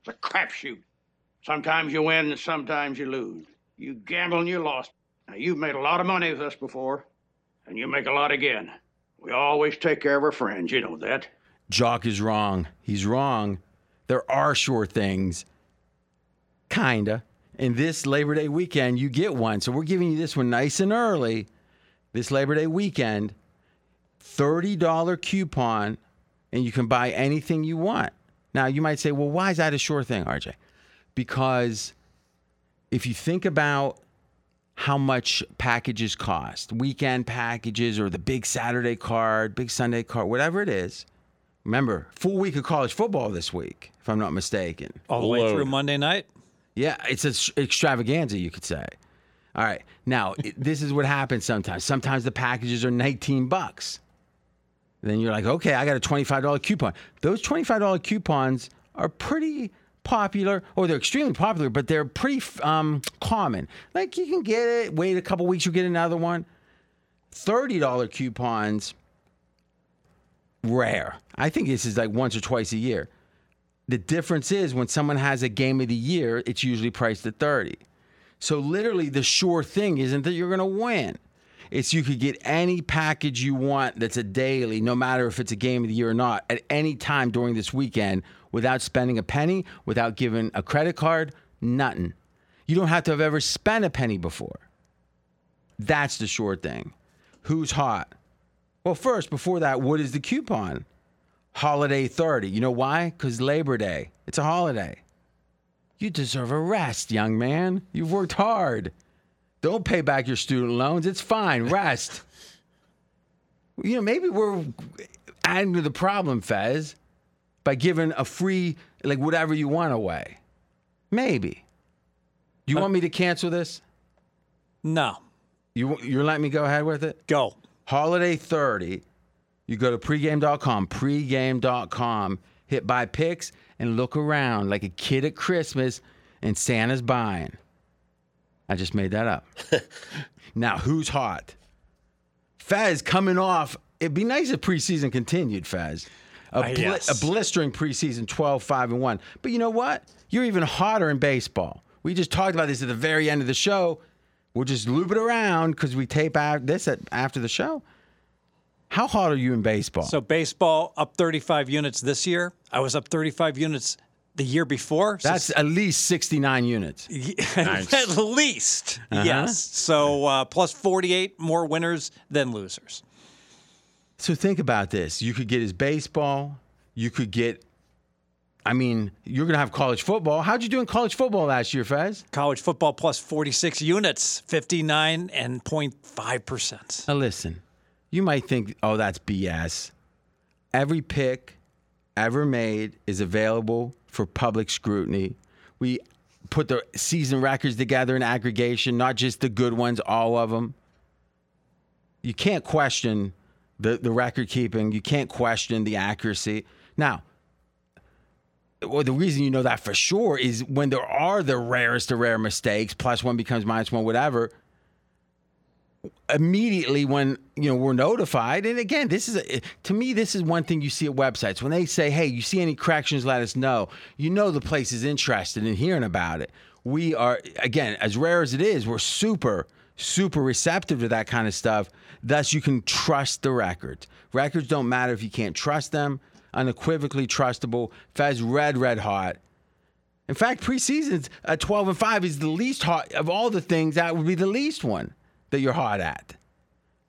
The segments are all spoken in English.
It's a crapshoot. Sometimes you win and sometimes you lose. You gamble and you lost. Now, you've made a lot of money with us before, and you make a lot again. We always take care of our friends, you know that. Jock is wrong. He's wrong. There are sure things. Kinda. And this Labor Day weekend, you get one. So we're giving you this one nice and early. This Labor Day weekend, $30 coupon, and you can buy anything you want. Now, you might say, well, why is that a sure thing, RJ? Because if you think about how much packages cost, weekend packages or the big Saturday card, big Sunday card, whatever it is, remember, full week of college football this week, if I'm not mistaken. All the way Load. through Monday night. Yeah, it's an extravaganza, you could say. All right. Now, this is what happens sometimes. Sometimes the packages are 19 bucks. Then you're like, okay, I got a $25 coupon. Those $25 coupons are pretty popular, or they're extremely popular, but they're pretty um, common. Like you can get it, wait a couple weeks, you'll get another one. $30 coupons, rare. I think this is like once or twice a year. The difference is when someone has a game of the year, it's usually priced at 30. So literally the sure thing isn't that you're going to win. It's you could get any package you want that's a daily, no matter if it's a game of the year or not, at any time during this weekend without spending a penny, without giving a credit card, nothing. You don't have to have ever spent a penny before. That's the sure thing. Who's hot? Well, first, before that, what is the coupon? Holiday 30. You know why? Because Labor Day. It's a holiday. You deserve a rest, young man. You've worked hard. Don't pay back your student loans. It's fine. Rest. you know, maybe we're adding to the problem, Fez, by giving a free, like, whatever you want away. Maybe. Do you uh, want me to cancel this? No. You, you're letting me go ahead with it? Go. Holiday 30, you go to pregame.com, pregame.com, hit buy picks, and look around like a kid at Christmas and Santa's buying. I just made that up. now, who's hot? Fez coming off. It'd be nice if preseason continued, Fez. A, Uh, yes. a blistering preseason 12, 5, and 1. But you know what? You're even hotter in baseball. We just talked about this at the very end of the show. We'll just loop it around because we tape out this at, after the show. How hot are you in baseball? So baseball up 35 units this year. I was up 35 units the year before. So That's at least 69 units. at least. Uh-huh. Yes. So uh, plus 48 more winners than losers. So think about this. You could get his baseball. You could get, I mean, you're going to have college football. How'd you do in college football last year, Fez? College football plus 46 units, 59 and 0.5 percent. Now listen, you might think, oh, that's BS. Every pick ever made is available for public scrutiny. We put the season records together in aggregation, not just the good ones, all of them. You can't question the, the record keeping. You can't question the accuracy. Now, well, the reason you know that for sure is when there are the rarest of rare mistakes, plus one becomes minus one, whatever immediately when you know we're notified. And again this is a, to me this is one thing you see at websites. When they say hey you see any corrections let us know. You know the place is interested in hearing about it. We are again as rare as it is we're super super receptive to that kind of stuff. Thus you can trust the records. Records don't matter if you can't trust them. Unequivocally trustable. Fez red red hot. In fact, preseason's at 12 and 5 is the least hot of all the things. That would be the least one that you're hot at.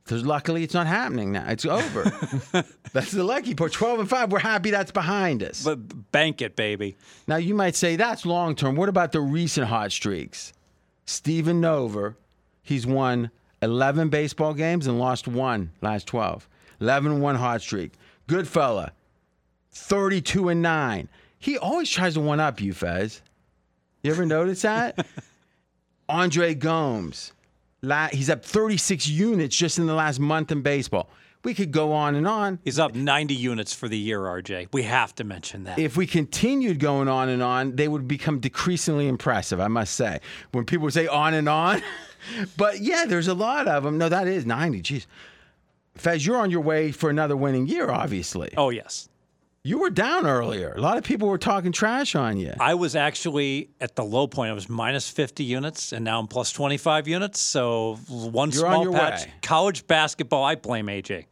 Because luckily it's not happening now. It's over. that's the lucky part. 12 and 5, we're happy that's behind us. But bank it, baby. now you might say that's long term. What about the recent hot streaks? Steven Nover, he's won 11 baseball games and lost one last 12. 11 1 hot streak. Good fella, 32 and 9. He always tries to one up you, Fez. You ever notice that? Andre Gomes, la- he's up 36 units just in the last month in baseball. We could go on and on. He's up 90 units for the year, RJ. We have to mention that. If we continued going on and on, they would become decreasingly impressive, I must say. When people say on and on, but yeah, there's a lot of them. No, that is 90. Jeez. Fez, you're on your way for another winning year, obviously. oh, yes. You were down earlier. A lot of people were talking trash on you. I was actually at the low point. I was minus 50 units, and now I'm plus 25 units. So one You're on small your patch. way. College basketball, I blame AJ.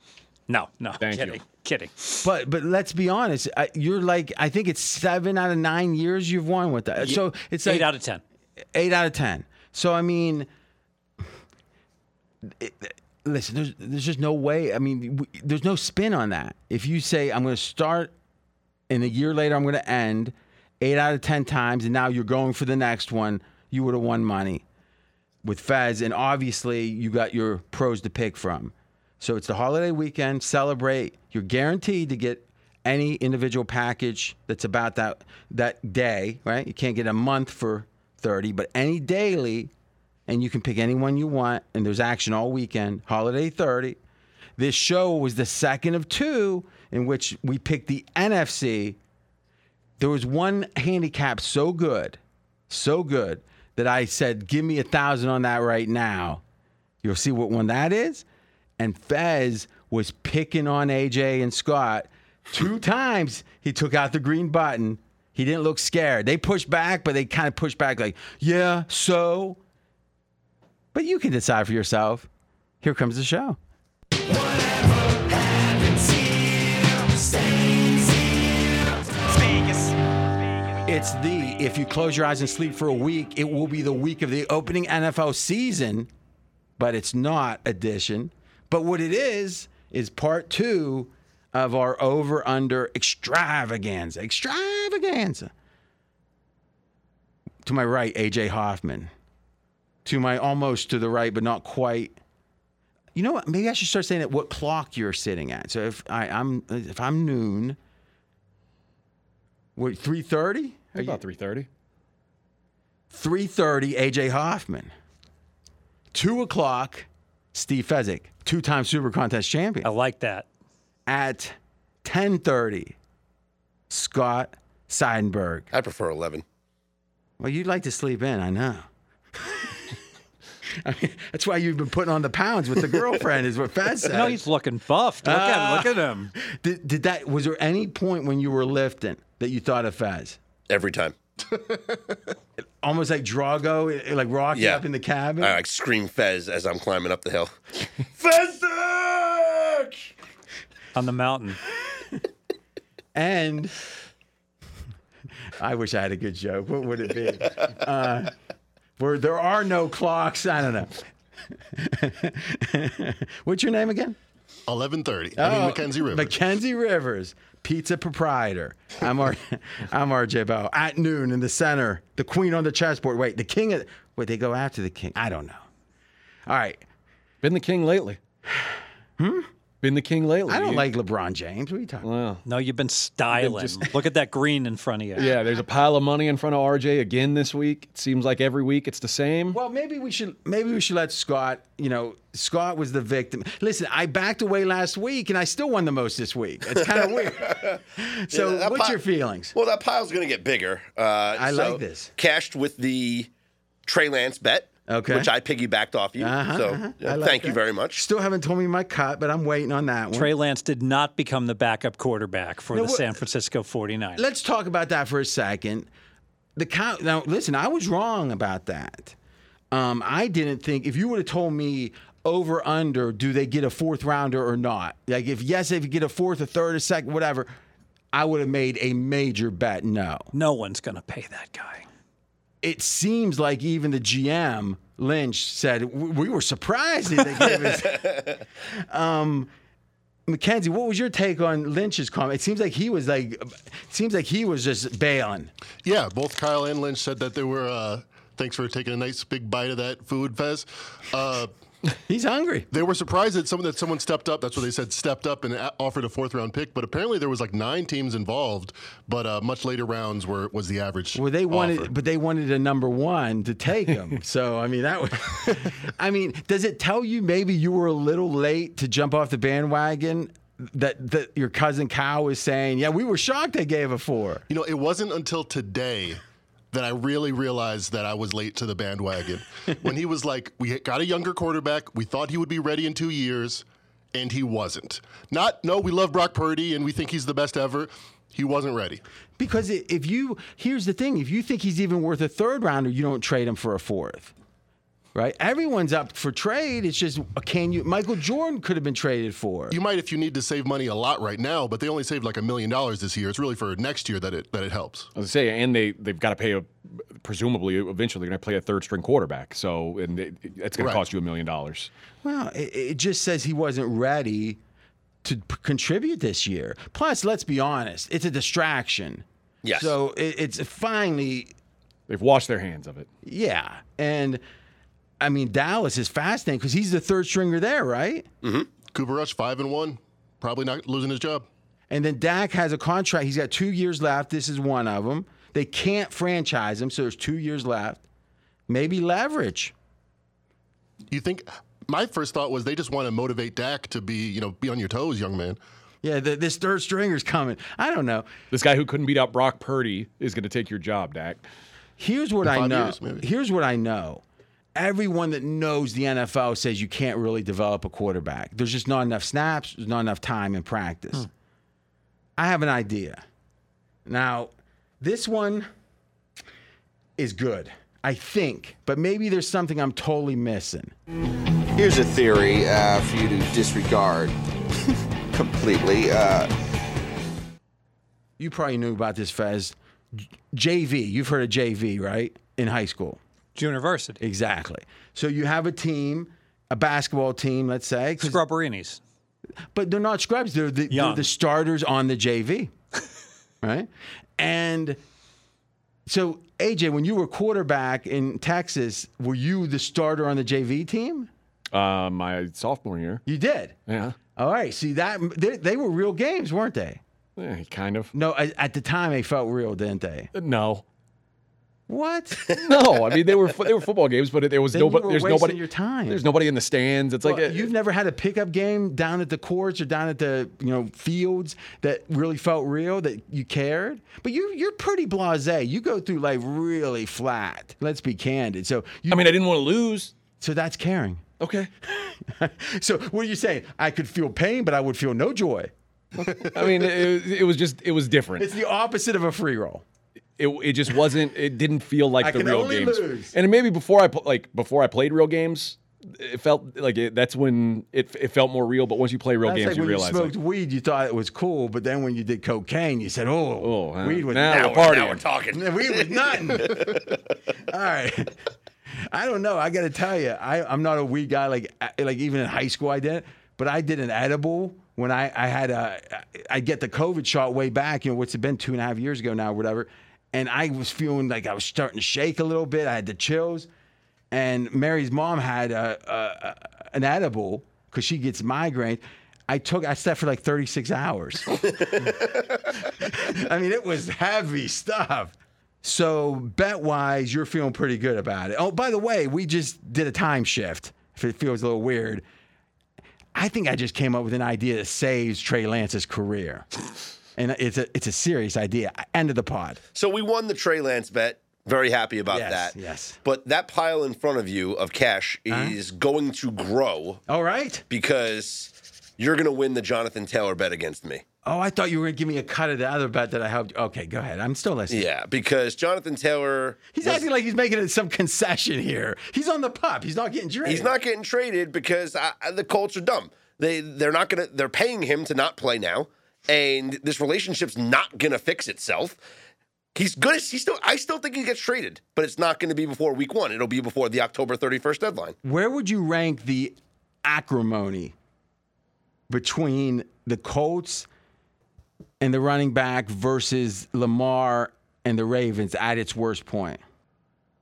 No, no, Thank you. kidding, kidding. But but let's be honest. I- You're like I think it's seven out of nine years you've won with that. So it's like Eight out of 10. eight out of ten. So I mean, it, listen, there's there's just no way. I mean, w there's no spin on that. If you say I'm going to start, and a year later I'm going to end, eight out of ten times, and now you're going for the next one, you would have won money with Fez, and obviously you got your pros to pick from. So it's the holiday weekend. Celebrate. You're guaranteed to get any individual package that's about that that day, right? You can't get a month for 30, but any daily, and you can pick any one you want, and there's action all weekend. Holiday 30. This show was the second of two in which we picked the NFC. There was one handicap so good, so good that I said, "Give me a thousand on that right now." You'll see what one that is. And Fez was picking on AJ and Scott two times. He took out the green button. He didn't look scared. They pushed back, but they kind of pushed back like, "Yeah, so." But you can decide for yourself. Here comes the show. It's the if you close your eyes and sleep for a week, it will be the week of the opening NFL season, but it's not edition. But what it is is part two of our over under extravaganza. Extravaganza. To my right, AJ Hoffman. To my almost to the right, but not quite. You know what? Maybe I should start saying at what clock you're sitting at. So if I, I'm if I'm noon, what three thirty? About 3:30. 3.30 AJ Hoffman. 2 o'clock Steve Fezzik, two-time Super Contest champion. I like that. At 10.30 Scott Seidenberg. I prefer 11. Well, you'd like to sleep in, I know. I mean, that's why you've been putting on the pounds with the girlfriend, is what Fez said. No, he's looking buffed. Look at him. Look at ah. him. did, did that? Was there any point when you were lifting that you thought of Fez? Every time. Almost like Drago, eh, like Rocky Yeah. up in the cabin. I like scream Fez as I'm climbing up the hill. Fezzik! On the mountain. And I wish I had a good joke. What would it be? Uh, where there are no clocks. I don't know. What's your name again? 11:30. I mean Mackenzie River. Mackenzie Rivers, pizza proprietor. I'm R- I'm RJ Bell. At noon in the center, the queen on the chessboard. Wait, the king. Of, wait, they go after the king. I don't know. All right. Been the king lately. Hmm? Been the king lately. I don't You- like LeBron James. What are you talking? Well, No, you've been styling. just- Look at that green in front of you. yeah, there's a pile of money in front of RJ again this week. It seems like every week it's the same. Well, maybe we should maybe we should let Scott. You know, Scott was the victim. Listen, I backed away last week, and I still won the most this week. It's kind of weird. so, Yeah, what's pi- your feelings? Well, that pile's going to get bigger. Uh, I so like this. Cashed with the Trey Lance bet, Okay. which I piggybacked off you. Uh-huh, so uh-huh. yeah, like thank you very much. Still haven't told me my cut, but I'm waiting on that one. Trey Lance did not become the backup quarterback for No, the San Francisco 49ers. Let's talk about that for a second. The count. Now, listen, I was wrong about that. Um, I didn't think if you would have told me over under, do they get a fourth rounder or not? Like if yes, if you get a fourth, a third, a second, whatever, I would have made a major bet. No. no one's going to pay that guy. It seems like even the GM Lynch said we were surprised that they gave us. um, Mackenzie, what was your take on Lynch's comment? It seems like he was like, it seems like he was just bailing. yeah, both Kyle and Lynch said that they were. Uh, thanks for taking a nice big bite of that food, Fez. Uh, He's hungry. they were surprised that someone that someone stepped up. That's what they said, stepped up and a- offered a fourth round pick. But apparently there was like nine teams involved. But uh, much later rounds were was the average. Well, they wanted, offer. but they wanted a number one to take him. so I mean, that was. I mean, does it tell you maybe you were a little late to jump off the bandwagon? That that your cousin Kyle was saying, yeah, we were shocked they gave a four. You know, it wasn't until today that I really realized that I was late to the bandwagon. when he was like, "We got a younger quarterback. We thought he would be ready in two years, and he wasn't." Not, no, we love Brock Purdy and we think he's the best ever. He wasn't ready. Because if you, here's the thing: if you think he's even worth a third rounder, you don't trade him for a fourth. Right? Everyone's up for trade. It's just, can you? Michael Jordan could have been traded for. You might if you need to save money a lot right now, but they only saved like a million dollars this year. It's really for next year that it that it helps. I was gonna say, and they they've got to pay a presumably eventually they're going to play a third string quarterback. So and it, it's going Right. to cost you a million dollars. Well, it, it just says he wasn't ready to p- contribute this year. Plus, let's be honest, it's a distraction. Yes. So it, it's finally, They've washed their hands of it. yeah. And I mean, Dallas is fascinating because he's the third stringer there, right? Mm-hmm. Cooper Rush five and one, probably not losing his job. And then Dak has a contract. He's got two years left. This is one of them. They can't franchise him, so there's two years left. Maybe leverage. You think? My first thought was they just want to motivate Dak to be you know be on your toes, young man. Yeah, the, this third stringer's coming. I don't know. This guy who couldn't beat out Brock Purdy is going to take your job, Dak. Here's what I know. years. Here's what I know. Everyone that knows the NFL says you can't really develop a quarterback. There's just not enough snaps. There's not enough time in practice. I have an idea. Now, this one is good, I think, but maybe there's something I'm totally missing. Here's a theory uh, for you to disregard completely. Uh, You probably knew about this, Fez. JV. You've heard of JV, right? In high school. University. Exactly. So you have a team, a basketball team, let's say. Scrubberinis. but they're not scrubs. They're the, they're the starters on the JV, right? And so, AJ, when you were quarterback in Texas, were you the starter on the JV team? Uh, my sophomore year. You did. Yeah. All right. See that they, they were real games, weren't they? Eh, kind of. No, at at the time they felt real, didn't they? No. What? No, I mean they were they were football games, but there was Then nobody. There's nobody. your time. There's nobody in the stands. It's like a, you've never had a pickup game down at the courts or down at the you know fields that really felt real that you cared. But you you're pretty blasé. You go through life really flat. Let's be candid. So you, I mean, I didn't want to lose. so that's caring. Okay. so what are you saying? I could feel pain, but I would feel no joy. I mean, it, it was just it was different. It's the opposite of a free roll. It, it just wasn't. It didn't feel like I the real games. lose. And maybe before I like before I played real games, it felt like it, that's when it, it felt more real. But once you play real games, you when realize you smoked like, weed, you thought it was cool, but then when you did cocaine, you said, "Oh, Oh, uh, weed was now Now, we're now we're talking. weed was nothing." All right. I don't know. I got to tell you, I, I'm not a weed guy. Like like even in high school, I didn't. But I did an edible when I I had a I get the COVID shot way back. You know what's it been two and a half years ago now, whatever. And I was feeling like I was starting to shake a little bit. I had the chills. And Mary's mom had a, a, an edible because she gets migraine. I took I slept for like 36 hours. I mean, it was heavy stuff. So bet wise, you're feeling pretty good about it. Oh, by the way, we just did a time shift. If it feels a little weird, I think I just came up with an idea that saves Trey Lance's career, and it's a it's a serious idea. End of the pod. So we won the Trey Lance bet. Very happy about Yes, that. yes. But that pile in front of you of cash is going to grow All right. because you're going to win the Jonathan Taylor bet against me. Oh, I thought you were going to give me a cut of the other bet that I helped. Okay, go ahead. I'm still listening. Yeah, because Jonathan Taylor. He's was- acting like he's making some concession here. He's on the pup. He's not getting traded. He's not getting traded because I, the Colts are dumb. They they're not gonna. They're paying him to not play now, and this relationship's not gonna fix itself. He's good. He's still. I still think he gets traded, but it's not going to be before week one. It'll be before the October thirty first deadline. Where would you rank the acrimony between the Colts and the running back versus Lamar and the Ravens at its worst point?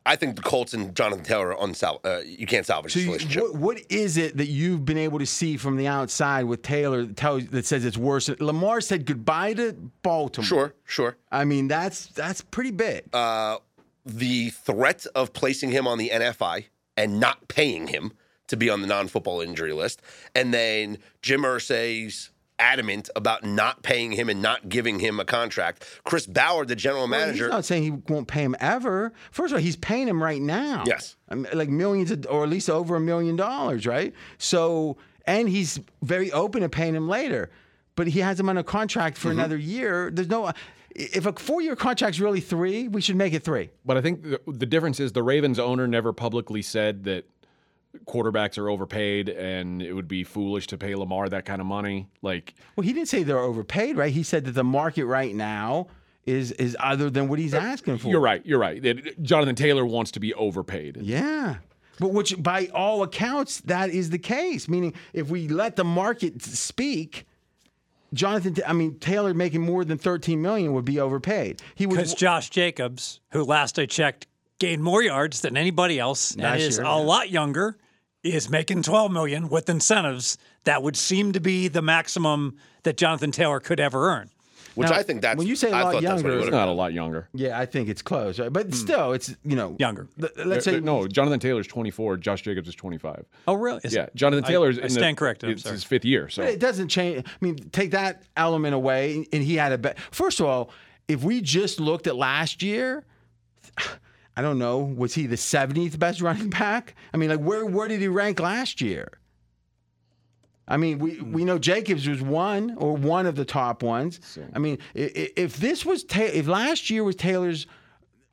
I think the Colts and Jonathan Taylor are unsal- uh, You can't salvage So this you, relationship. what, what is it that you've been able to see from the outside with Taylor that, tells, that says it's worse? Lamar said goodbye to Baltimore. Sure, sure. I mean, that's that's pretty big. Uh, the threat of placing him on the NFI and not paying him to be on the non-football injury list, and then Jim Irsay's adamant about not paying him and not giving him a contract. Chris Ballard, the general Well, manager, He's not saying he won't pay him ever. First of all, he's paying him right now. Yes. Like millions, of, or at least over a million dollars, right? So, and he's very open to paying him later. but he has him on a contract Mm-hmm. for another year. There's no. If a four-year contract's really three, we should make it three. But I think the, the difference is the Ravens owner never publicly said that quarterbacks are overpaid and it would be foolish to pay Lamar that kind of money. Like, Well, he didn't say they're overpaid, right? He said that the market right now is is other than what he's asking for. you're right. You're right. That Jonathan Taylor wants to be overpaid. Yeah. But which, by all accounts, that is the case. Meaning, if we let the market speak, Jonathan, I mean, Taylor making more than 13 million would be overpaid. He was Because Josh Jacobs, who last I checked gained more yards than anybody else and Last is year, a yeah. lot younger, is making 12 million with incentives that would seem to be the maximum that Jonathan Taylor could ever earn. Which Now, I think that's when you say a I lot thought that's what younger- it He's would not a lot younger. Yeah, I think it's close, right? But hmm. still, it's you know Younger. th- Let's say no, Jonathan Taylor's 24. Josh Jacobs is 25. Oh, really? Is- Yeah, Jonathan Taylor's I, in stand the, corrected. It's sorry. his fifth year. So But it doesn't change. I mean, take that element away, and he had a bet. First of all, if we just looked at last year, I don't know, was he the 70th best running back? I mean, like where where did he rank last year? I mean, we, we know Jacobs was one or one of the top ones. I mean, if this was Ta- if last year was Taylor's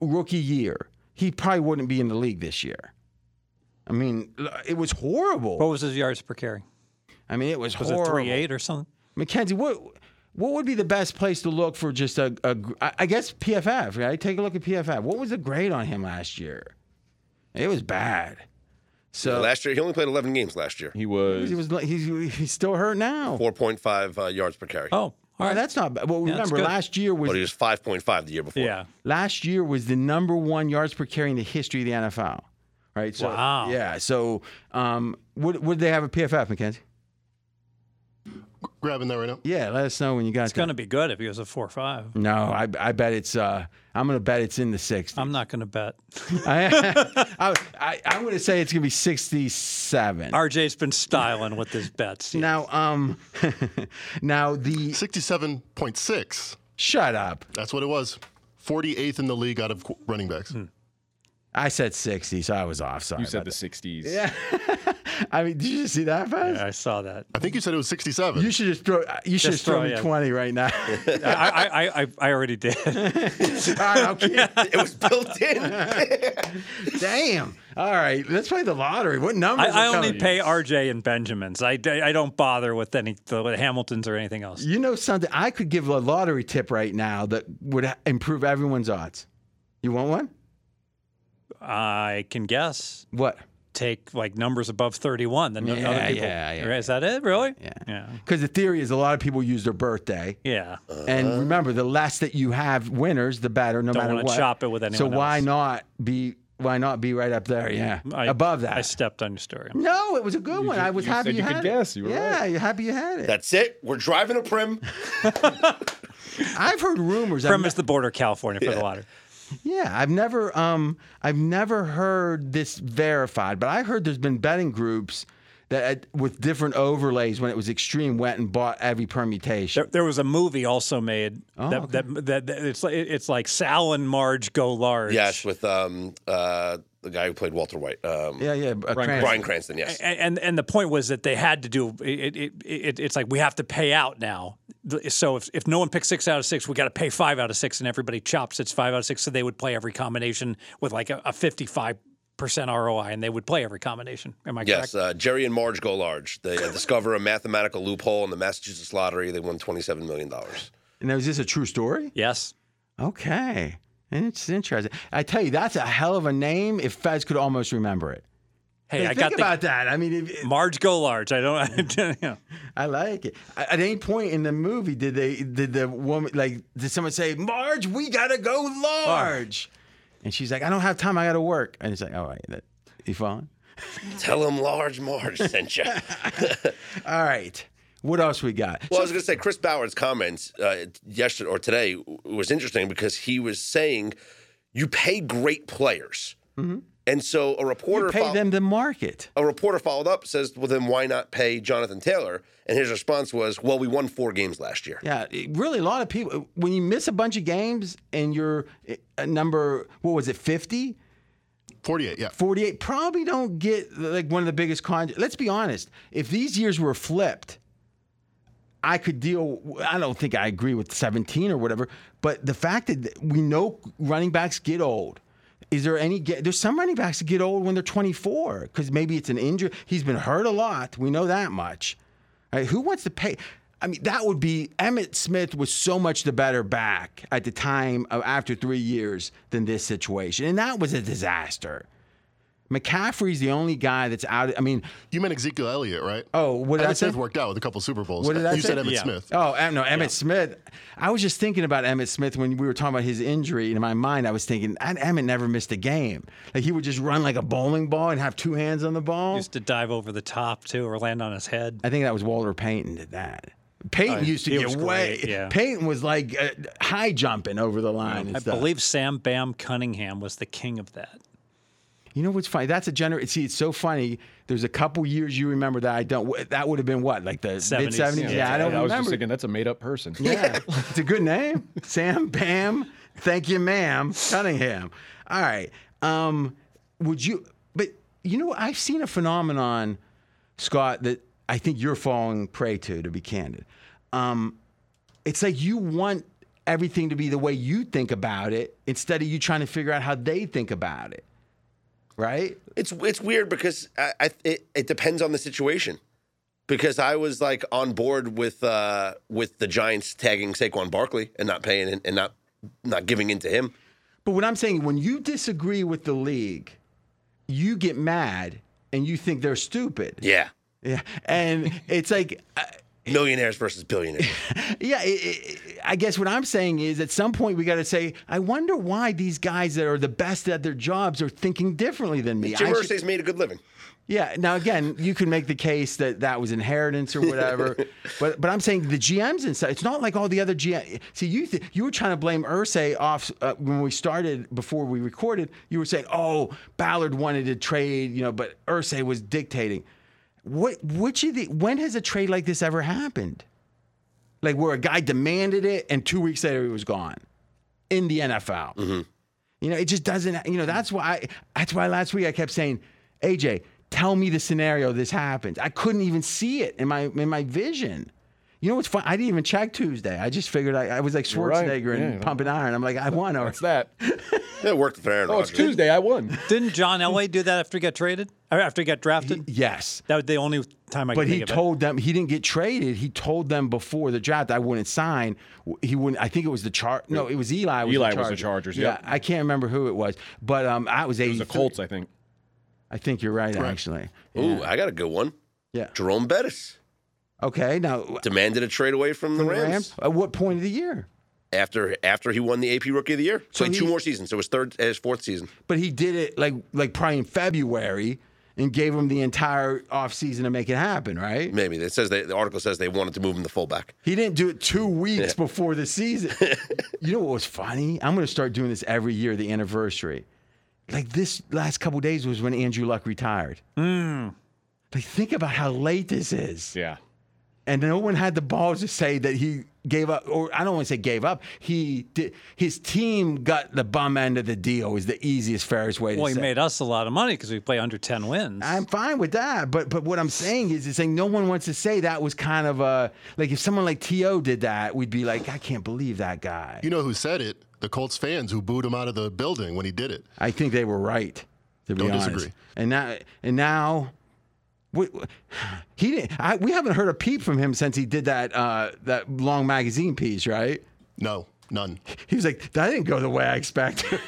rookie year, he probably wouldn't be in the league this year. I mean, it was horrible. what was his yards per carry? I mean, it was, Was horrible. it three eight or something? Mackenzie, what what would be the best place to look for just a, a gr- I I guess PFF, right? Take a look at PFF. What was the grade on him last year? It was bad. So Last year, he only played 11 games last year. he was. he was he's he's still hurt now. 4.5 uh, yards per carry. Oh, all right, Oh, that's not bad. Well, Yeah, that's remember good. last year was But he was 5.5 the year before. yeah. last year was the number one yards per carry in the history of the NFL. Right? So Wow. yeah. So um would would they have a PFF, Mackenzie? Grabbing that right now. Yeah, let us know when you got It's going to be good if he was a four five. No, I, I bet it's uh I'm gonna bet it's in the 60s. I'm not going to bet. I, I, I, I'm going to say it's going to be 67. RJ's been styling with his bets. Now, um, now the 67.6. shut up. That's what it was. 48th in the league out of running backs. Hmm. I said 60, so I was off. Sorry. you said about the 60s. that. I mean, did you see that, Fez? I saw that. I think you said it was 67. You should just throw. Uh, you should Just just throw, throw, me yeah. 20 right now. I, I, I, I already did. All right, I'll It was built in. Damn. All right, let's play the lottery. What numbers? I, I only pay RJ and Benjamins. I, I don't bother with any the with Hamiltons or anything else. You know something? I could give a lottery tip right now that would improve everyone's odds. You want one? I can guess. What? Take like numbers above 31. Then Yeah, other people. yeah, yeah, Is that it? Really? Yeah. Yeah. Because the theory is a lot of people use their birthday. Yeah. And uh-huh. remember, the less that you have winners, the better, no Don't matter wanna what. chop it with anyone. So anyone why else. not be? Why not be right up there? Yeah, I, above that. I stepped on your story. no, it was a good one. I was you happy said you, you could had guess. it. You were yeah, right. you're happy you had it. That's it. We're driving a Primm. I've heard rumors. I've Primm ne- is the border of California for the lottery. Yeah, I've never, um, I've never heard this verified, but I heard there's been betting groups that with different overlays when it was extreme went and bought every permutation. There, there was a movie also made Oh, that, that, that, that it's like it's like Sal and Marge go large. Yes, with um, uh, the guy who played Walter White. Um, yeah, yeah. uh, Cranston. Bryan Cranston, yes. and, and and the point was that they had to do it, it, it. It's like we have to pay out now. So if, if no one picks six out of six, we got to pay five out of six, and everybody chops it's five out of six. So they would play every combination with like a, a fifty-five percent ROI, and they would play every combination. Am I Yes, correct? uh, Jerry and Marge go large. They uh, discover a mathematical loophole in the Massachusetts lottery. They won $27 million. Now, is this a true story? yes. Okay. and It's interesting. I tell you, that's a hell of a name if Fez could almost remember it. Hey, Hey, I think got the about that. I mean, if, if- Marge go large. I don't. you know. I like it. At at any point in the movie, did they did the woman like did someone say, "Marge, we gotta go large," and she's like, "I don't have time. I gotta work." And it's like, "All right, that, you following?" Tell him Large Marge sent you. All right. What else we got? Well, I was going to say Chris Ballard's comments uh, yesterday or today was interesting because he was saying you pay great players, and so a reporter Mm-hmm. Pay fol- them to market. a reporter followed up says, "Well, then why not pay Jonathan Taylor?" And his response was, "Well, we won four games last year." Yeah, really, a lot of people. When you miss a bunch of games and you're a number, what was it, fifty? 48, yeah. 48 probably don't get like one of the biggest con let's be honest if these years were flipped I could deal. I don't think I agree with 17 or whatever, but the fact that we know running backs get old. Is there any? There's some running backs that get old when they're 24 because maybe it's an injury. He's been hurt a lot. We know that much. Right? Who wants to pay? I mean, that would be Emmitt Smith was so much the better back at the time of after three years than this situation, and that was a disaster. McCaffrey's the only guy that's out. I mean, You meant Ezekiel Elliott, right? oh, what did I say? Smith worked out with a couple Super Bowls. What did I you say? said Emmitt Yeah. Smith. Oh, no, Emmitt Smith. I was just thinking about Emmitt Smith when we were talking about his injury. And in my mind, I was thinking, "That Emmitt never missed a game. Like he would just run like a bowling ball and have two hands on the ball. Used to dive over the top too, or land on his head. I think that was Walter Payton did that. Payton Oh, used to get was way. great, yeah. Payton was like uh, high jumping over the line. and I stuff. believe Sam Bam Cunningham was the king of that. You know what's funny? That's a gener. See, it's so funny. There's a couple years you remember that I don't. That would have been what, like the mid 70s, '70s? Yeah, I don't I was remember. just thinking that's a made up person. Yeah, it's a good name. Sam Bam. Thank you, ma'am. Cunningham. All right. Um, would you? But you know, I've seen a phenomenon, Scott, that I think you're falling prey to. To be candid, um, it's like you want everything to be the way you think about it instead of you trying to figure out how they think about it. Right? It's it's weird because I, I it, it depends on the situation. Because I was like on board with uh, with the Giants tagging Saquon Barkley and not paying and, and not not giving in to him. But what I'm saying, when you disagree with the league, you get mad and you think they're stupid. Yeah, Yeah, and it's like, uh, millionaires versus billionaires. yeah. It, it, I guess what I'm saying is, at some point, we got to say, I wonder why these guys that are the best at their jobs are thinking differently than me. Jim I should- Irsay's made a good living. yeah. Now, again, you can make the case that that was inheritance or whatever, but but I'm saying the GMs and stuff. It's not like all the other GM. See, you th- you were trying to blame Irsay off uh, when we started before we recorded. You were saying, oh, Ballard wanted to trade, you know, but Irsay was dictating. What which of the when has a trade like this ever happened? Like where a guy demanded it and two weeks later he was gone in the NFL. Mm-hmm. You know, it just doesn't. You know, that's why. I, that's why last week I kept saying, AJ, tell me the scenario this happens. I couldn't even see it in my in my vision. You know what's fun? I didn't even check Tuesday. I just figured I, I was like You're right. Schwarzenegger and Yeah. pumping iron. I'm like, I won. Or What's that? It worked for Aaron Oh, it's Rodgers. Tuesday. I won. Didn't John Elway do that after he got traded? Or after he got drafted? yes. that was the only time I But could he think of told them he didn't get traded. He told them before the draft I wouldn't sign. He wouldn't. I think it was the char. No, it was Eli. Was Eli the was the Charger. Chargers, Yeah, yep. I can't remember who it was, but um, I was It eighty. was the Colts, I think. I think you're right, actually. Ooh, I got a good one. Yeah. Jerome Bettis Okay. Now, uh, demanded a trade away from the the Rams, Rams. At what point of the year? after after he won the AP Rookie of the Year. So Played two more seasons. So his third, uh, his fourth season. But he did it like like probably in February and gave him the entire offseason to make it happen, right? Maybe it says they, the article says they wanted to move him to fullback. He didn't do it two weeks before the season. you know what was funny? I'm going to start doing this every year, the anniversary. Like this last couple days was when Andrew Luck retired. Hmm. Like think about how late this is. Yeah. And no one had the balls to say that he gave up or I don't want to say gave up. He did his team got the bum end of the deal is the easiest fairest way to say. Well, he say. made us a lot of money because we play under 10 wins. I'm fine with that, but but what I'm saying is, is saying no one wants to say that was kind of a like if someone like To did that, we'd be like, I can't believe that guy. You know who said it? The Colts fans who booed him out of the building when he did it. I think they were right. To be Don't honest. disagree. And now and now. We, he didn't. I, we haven't heard a peep from him since he did that uh, that long magazine piece, right? No, none. He was like, "That didn't go the way I expected."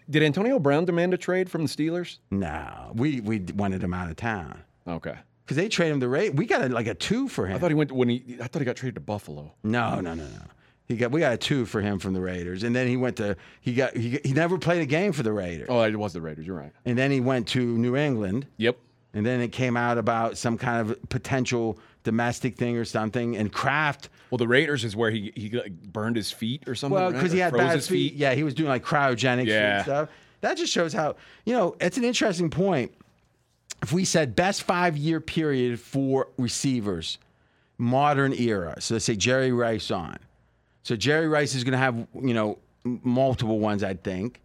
Did Antonio Brown demand a trade from the Steelers? no, we we wanted him out of town Okay. because they traded him the rate. We got a, like a two for him. I thought he went when he. I thought he got traded to Buffalo. No, no, no, no. He got we got a two for him from the Raiders, and then he went to he got he, he never played a game for the Raiders, Oh, it was the Raiders. You're right. and then he went to New England, Yep. And then it came out about some kind of potential domestic thing or something, and Kraft. Well, the Raiders is where he he burned his feet or something. Well, right? because he had bad his feet. Yeah, he was doing like cryogenics Yeah. and stuff. That just shows how you know it's an interesting point. If we said best five year period for receivers, modern era. So let's say Jerry Rice on. So Jerry Rice is going to have you know multiple ones. I think.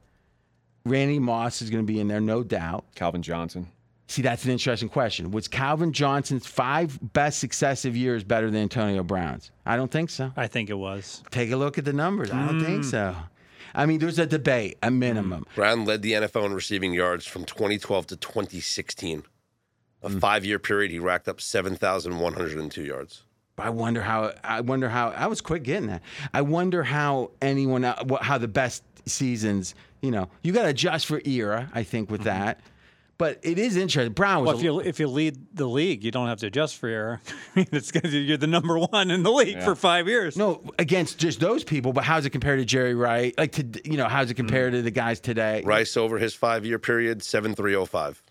Randy Moss is going to be in there, no doubt. Calvin Johnson. See, that's an interesting question. Was Calvin Johnson's five best successive years better than Antonio Brown's? I don't think so. I think it was. Take a look at the numbers. I don't Mm. think hmm. so. I mean, there's a debate, a hmm. minimum. Brown led the NFL in receiving yards from 2012 to 2016. A hmm. five-year period, he racked up 7,102 yards. I wonder how. I wonder how. I was quick getting that. I wonder how anyone, uh, how the best seasons. You know, you got to adjust for era. I think with mm-hmm. that, but it is interesting. Brown was. Well, if you if you lead the league, you don't have to adjust for error. It's gonna, you're the number one in the league for five years. no, against just those people, but how's it compared to Jerry Wright? Like to you know, how's it mm. compared to the guys today? Rice over his five-year period, 7,305.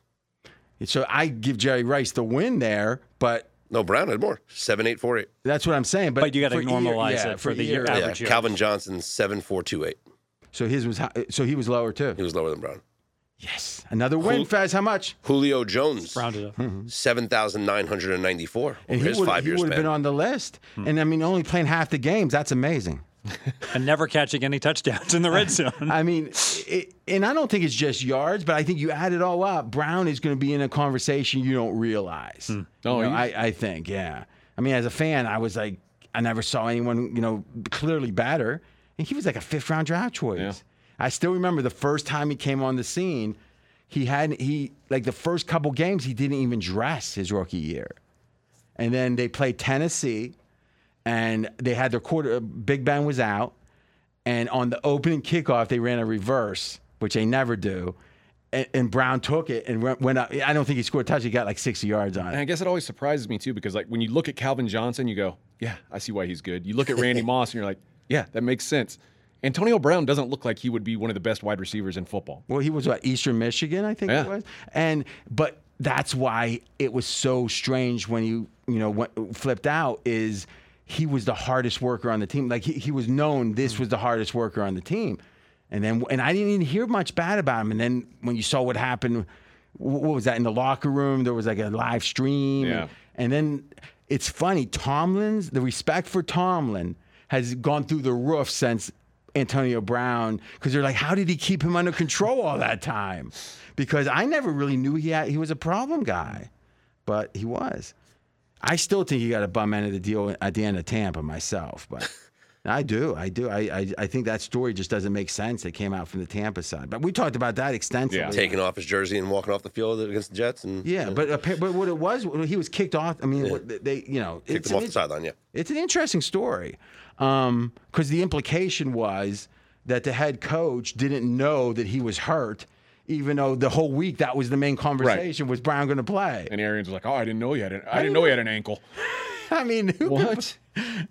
So I give Jerry Rice the win there, but No, Brown had more, 7,848. that's what I'm saying. But But you gotta for normalize yeah, it for the year era. average. Yeah, yards. Calvin Johnson, 7,428. So his was hi- so he was lower too. He was lower than Brown. Yes, another win, Fez. How much? Julio Jones, Rounded up. Mm-hmm. 7,994 And over he his would five-year have been on the list. Hmm. And I mean, only playing half the games. That's amazing. and never catching any touchdowns in the red zone. I mean, it, and I don't think it's just yards, but I think you add it all up. Brown is going to be in a conversation you don't realize. No, You oh, know, I, I think, yeah. I mean, as a fan, I was like, I never saw anyone, you know, clearly better. And he was like a fifth round draft choice. I still remember the first time he came on the scene. He had he like the first couple games he didn't even dress his rookie year, and then they played Tennessee, and they had their quarter. Uh, Big Ben was out, and on the opening kickoff they ran a reverse, which they never do, and, and Brown took it and went, went up. I don't think he scored a touch. He got like sixty yards on And it. I guess it always surprises me too because like when you look at Calvin Johnson, you go, "Yeah, I see why he's good." You look at Randy Moss, and you're like, "Yeah, that makes sense." Antonio Brown doesn't look like he would be one of the best wide receivers in football. Well, he was what Eastern Michigan, I think Yeah. it was, and but that's why it was so strange when you you know went, flipped out is he was the hardest worker on the team. Like he, he was known this was the hardest worker on the team, and then and I didn't even hear much bad about him. And then when you saw what happened, what was that in the locker room? There was like a live stream, Yeah. and then it's funny. Tomlin's the respect for Tomlin has gone through the roof since Antonio Brown because they're like, how did he keep him under control all that time? Because I never really knew he had, he was a problem guy, but he was. I still think he got a bum end of the deal at the end of Tampa myself, but I do, I do. I, I I think that story just doesn't make sense. That came out from the Tampa side, but we talked about that extensively. Yeah. Taking off his jersey and walking off the field against the Jets. and Yeah, but appa- but what it was, he was kicked off. I mean, what they you know, kicked it's him off the sideline, yeah. it's an interesting story because the implication was that the head coach didn't know that he was hurt, even though the whole week that was the main conversation was Brown going to play. And Arians was like, "Oh, I didn't know he had an I didn't know he had an ankle." I mean, who could- What?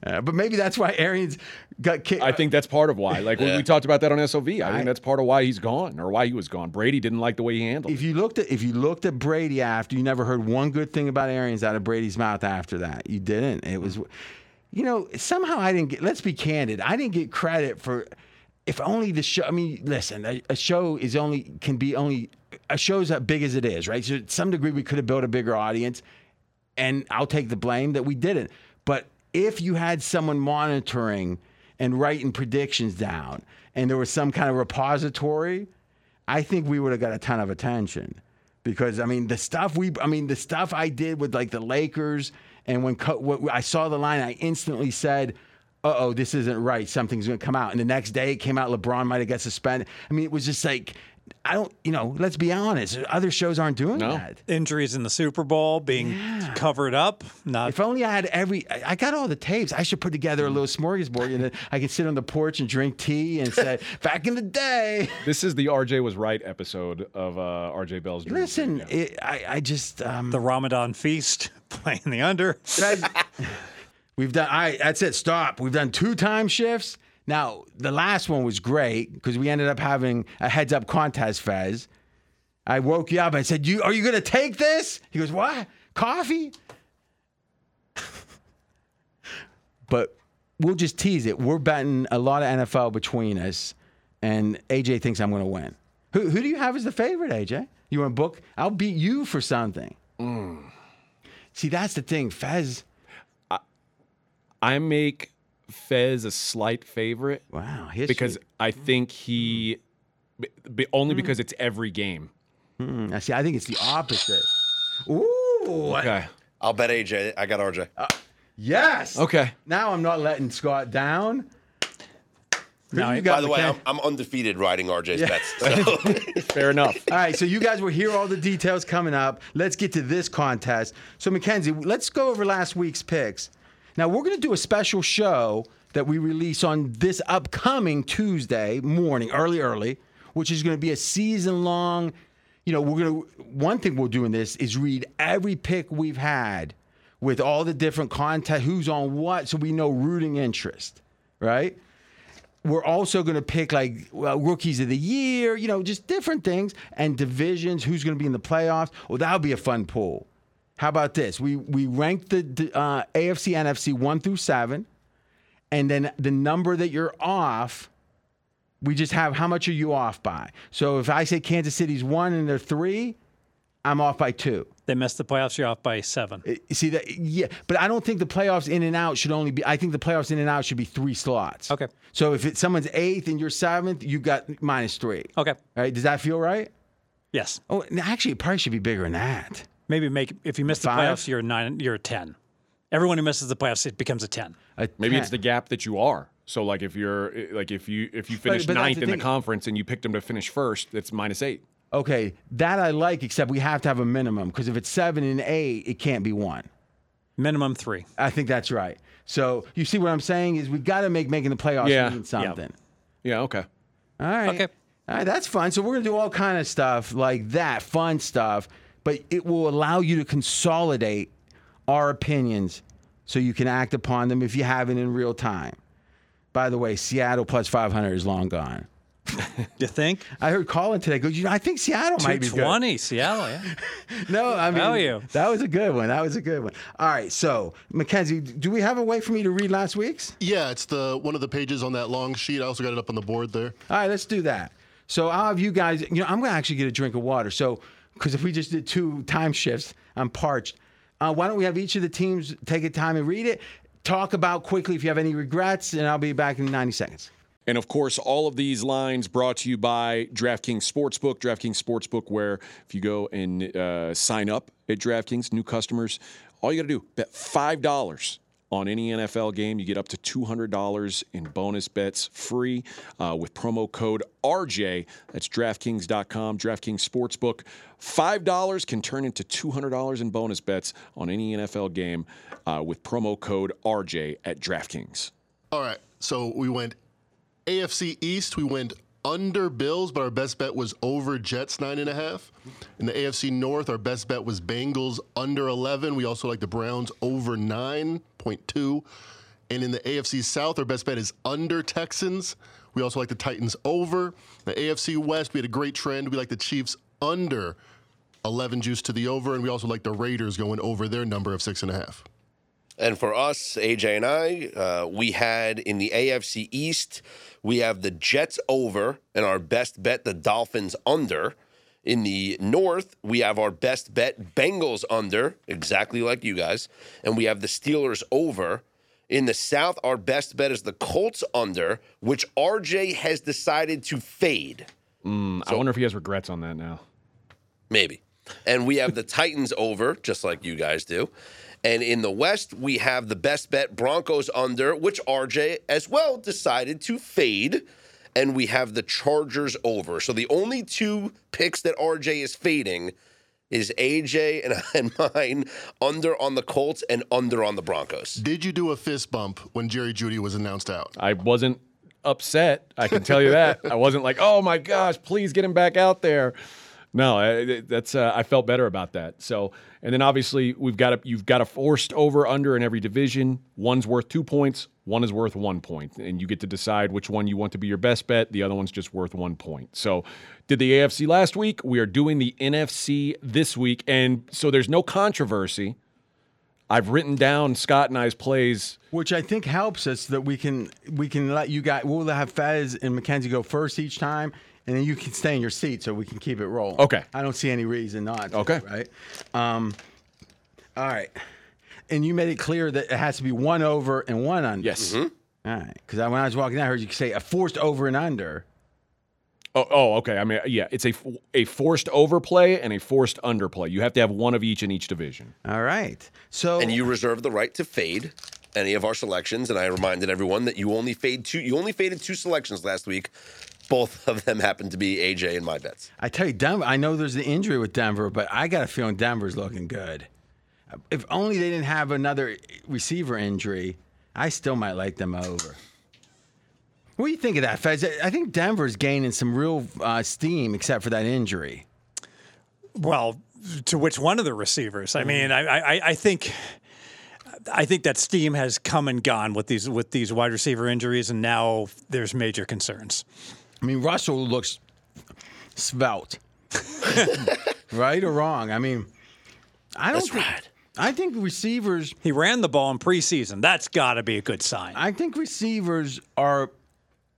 Uh, but maybe that's why Arians got kicked. I think that's part of why. Like Yeah. we talked about that on SOV, I, I- think that's part of why he's gone or why he was gone. Brady didn't like the way he handled. if you looked at if you looked at Brady after, you never heard one good thing about Arians out of Brady's mouth after that. You didn't. It was, you know, somehow I didn't get. Let's be candid. I didn't get credit for. If only the show. I mean, listen, a, a show is only can be only a show's as big as it is, right? So to some degree, we could have built a bigger audience, and I'll take the blame that we didn't. But if you had someone monitoring and writing predictions down, and there was some kind of repository, I think we would have got a ton of attention because I mean the stuff we I mean the stuff I did with like the Lakers and when co- what, I saw the line I instantly said uh oh this isn't right. Something's going to come out. And the next day it came out LeBron might have got suspended. I mean it was just like I don't you know let's be honest. Other shows aren't doing No. that. Injuries in the Super Bowl being covered up. Not if only I had every I I got all the tapes. I should put together a little smorgasbord and then I could sit on the porch and drink tea and say back in the day. This is the RJ was right episode of uh, RJ Bell's. Dream. Listen it, I I just um the Ramadan feast playing the under. We've done. All right, that's it. Stop. We've done two time shifts. Now the last one was great because we ended up having a heads up contest. Fez, I woke you up. I said, "You are you going to take this?" He goes, "What? Coffee?" but we'll just tease it. We're betting a lot of NFL between us, and AJ thinks I'm going to win. Who who do you have as the favorite, AJ? You want to book? I'll beat you for something. Mm. See, that's the thing, Fez. I make Fez a slight favorite Wow, history. because I think he, b- b- only because it's every game. Mm, I see. I think it's the opposite. Ooh. Okay. I'll bet AJ. I got RJ. Yes. Okay. Now I'm not letting Scott down. Who Now, you got, By the way, I'm, I'm undefeated riding RJ's bets. So. Fair enough. All right, so you guys will hear all the details coming up. Let's get to this contest. So, Mackenzie, let's go over last week's picks. Now, we're going to do a special show that we release on this upcoming Tuesday morning, early, early, which is going to be a season long. You know, we're going to, one thing we'll do in this is read every pick we've had with all the different content, who's on what, so we know rooting interest, right? We're also going to pick like well, rookies of the year, you know, just different things and divisions. Who's going to be in the playoffs? Well, that would be a fun pool. How about this? We we rank the uh, AFC, NFC one through seven, and then the number that you're off. We just have how much are you off by? So if I say Kansas City's one and they're three, I'm off by two. They missed the playoffs. You're off by seven. You See that? Yeah, but I don't think the playoffs in and out should only be. I think the playoffs in and out should be three slots. Okay. So if it's someone's eighth and you're seventh, you got minus three. Okay. All right. Does that feel right? Yes. Oh, actually, it probably should be bigger than that. Maybe make if you miss the Five? playoffs, you're a nine. You're a ten. Everyone who misses the playoffs, it becomes a ten. A Maybe 10. it's the gap that you are. So like if you're like if you if you finish but that's ninth the in the thing. conference and you picked them to finish first, it's minus eight. Okay, that I like, except we have to have a minimum because if it's seven and eight, it can't be one. Minimum three. I think that's right. So you see what I'm saying is we got to make making the playoffs Yeah. mean something. Yeah. Okay. All right. Okay. All right, that's fun. So we're gonna do all kind of stuff like that, fun stuff, but it will allow you to consolidate our opinions so you can act upon them if you haven't in real time. By the way, Seattle plus 500 is long gone. You think? I heard Colin today go, you know, I think Seattle might be good. 220, Seattle. Yeah. No, I mean, How are you? that was a good one. That was a good one. All right, so Mackenzie, do we have a way for me to read last week's? Yeah, it's the one of the pages on that long sheet. I also got it up on the board there. All right, let's do that. So I'll have you guys. You know, I'm gonna actually get a drink of water. So because if we just did two time shifts, I'm parched. Uh, why don't we have each of the teams take a time and read it? Talk about quickly if you have any regrets, and I'll be back in 90 seconds. And of course, all of these lines brought to you by DraftKings Sportsbook. DraftKings Sportsbook, where if you go and uh, sign up at DraftKings, new customers, all you got to do bet five dollars on any NFL game. You get up to two hundred dollars in bonus bets free uh, with promo code RJ. That's DraftKings.com. DraftKings Sportsbook. Five dollars can turn into two hundred dollars in bonus bets on any NFL game uh, with promo code RJ at DraftKings. All right, so we went AFC East. We went under Bills, but our best bet was over Jets nine and a half. In the AFC North, our best bet was Bengals under 11. We also like the Browns over 9.2. And in the AFC South, our best bet is under Texans. We also like the Titans over. The AFC West, we had a great trend. We like the Chiefs under 11 juice to the over, and we also like the Raiders going over their number of six and a half. And for us, AJ and I, uh, we had in the AFC East, we have the Jets over, and our best bet, the Dolphins under. In the North, we have our best bet, Bengals under, exactly like you guys. And we have the Steelers over. In the South, our best bet is the Colts under, which RJ has decided to fade. Hmm, I wonder if he has regrets on that now. Maybe. And we have the Titans over, just like you guys do. And in the West, we have the best bet Broncos under, which RJ as well decided to fade. And we have the Chargers over. So the only two picks that RJ is fading is AJ and, and mine under on the Colts and under on the Broncos. Did you do a fist bump when Jerry Jeudy was announced out? I wasn't upset. I can tell you that. I wasn't like, oh my gosh, please get him back out there. No, I, that's uh, I felt better about that. So, and then obviously we've got a you've got a forced over under in every division. One's worth two points, one is worth one point, and you get to decide which one you want to be your best bet. The other one's just worth one point. So, did the AFC last week? We are doing the NFC this week, and so there's no controversy. I've written down Scott and I's plays Which I think helps us that we can we can let you guys. We'll have Fez and Mackenzie go first each time, and then you can stay in your seat so we can keep it rolling. Okay. I don't see any reason not. To, Okay. Right. Um. All right. And you made it clear that it has to be one over and one under. Yes. All right. Because when I was walking out, I heard you say a forced over and under. Oh, oh, okay. I mean, yeah, it's a a forced overplay and a forced underplay. You have to have one of each in each division. All right. So And you reserve the right to fade any of our selections. And I reminded everyone that you only fade two. You only faded two selections last week. Both of them happen to be AJ in my bets. I tell you, Denver. I know there's the injury with Denver, but I got a feeling Denver's looking good. If only they didn't have another receiver injury, I still might like them over. What do you think of that, Fez? I think Denver's gaining some real uh, steam, except for that injury. Well, to which one of the receivers? I mean, I, I, I think. I think that steam has come and gone with these with these wide receiver injuries, and now there's major concerns. I mean, Russell looks svelte, right or wrong? I mean, I don't That's think. right. I think receivers. He ran the ball in preseason. That's got to be a good sign. I think receivers are.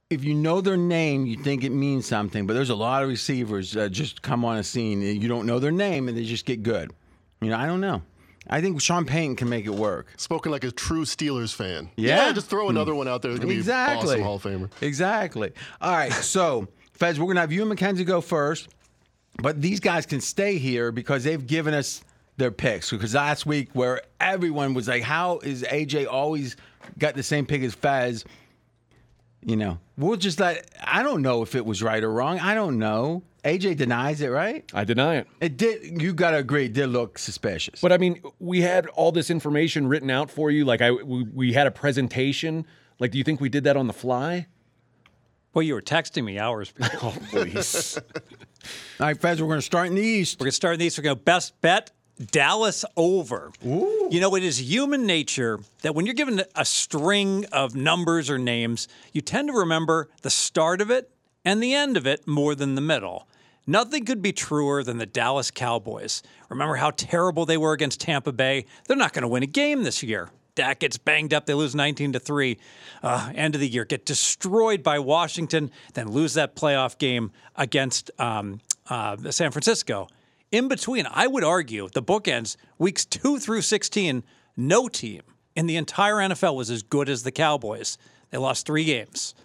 If you know their name, you think it means something. But there's a lot of receivers that just come on a scene and you don't know their name and they just get good. You know, I don't know. I think Sean Payton can make it work. Spoken like a true Steelers fan. Yeah. just throw another one out there. It's gonna be Exactly. awesome Hall of Famer. Exactly. All right. So, Fez, we're going to have you and Mackenzie go first, but these guys can stay here because they've given us their picks. Because last week, where everyone was like, how is AJ always got the same pick as Fez? You know, we'll just let, I don't know if it was right or wrong. I don't know. AJ denies it, right? I deny it. It did, you got to agree, it did look suspicious. But I mean, we had all this information written out for you. Like I, we, we had a presentation. Like, do you think we did that on the fly? well, you were texting me hours before. Oh, please. All right, Fez, we're going to start in the East. We're going to start in the East. We're going to best bet Dallas over. You know, it is human nature that when you're given a string of numbers or names, you tend to remember the start of it and the end of it more than the middle. Nothing could be truer than the Dallas Cowboys. Remember how terrible they were against Tampa Bay? They're not going to win a game this year. Dak gets banged up. They lose 19 to 3. Uh, end of the year, get destroyed by Washington, then lose that playoff game against um, uh, San Francisco. In between, I would argue the bookends, weeks 2 through 16, no team in the entire NFL was as good as the Cowboys. They lost three games.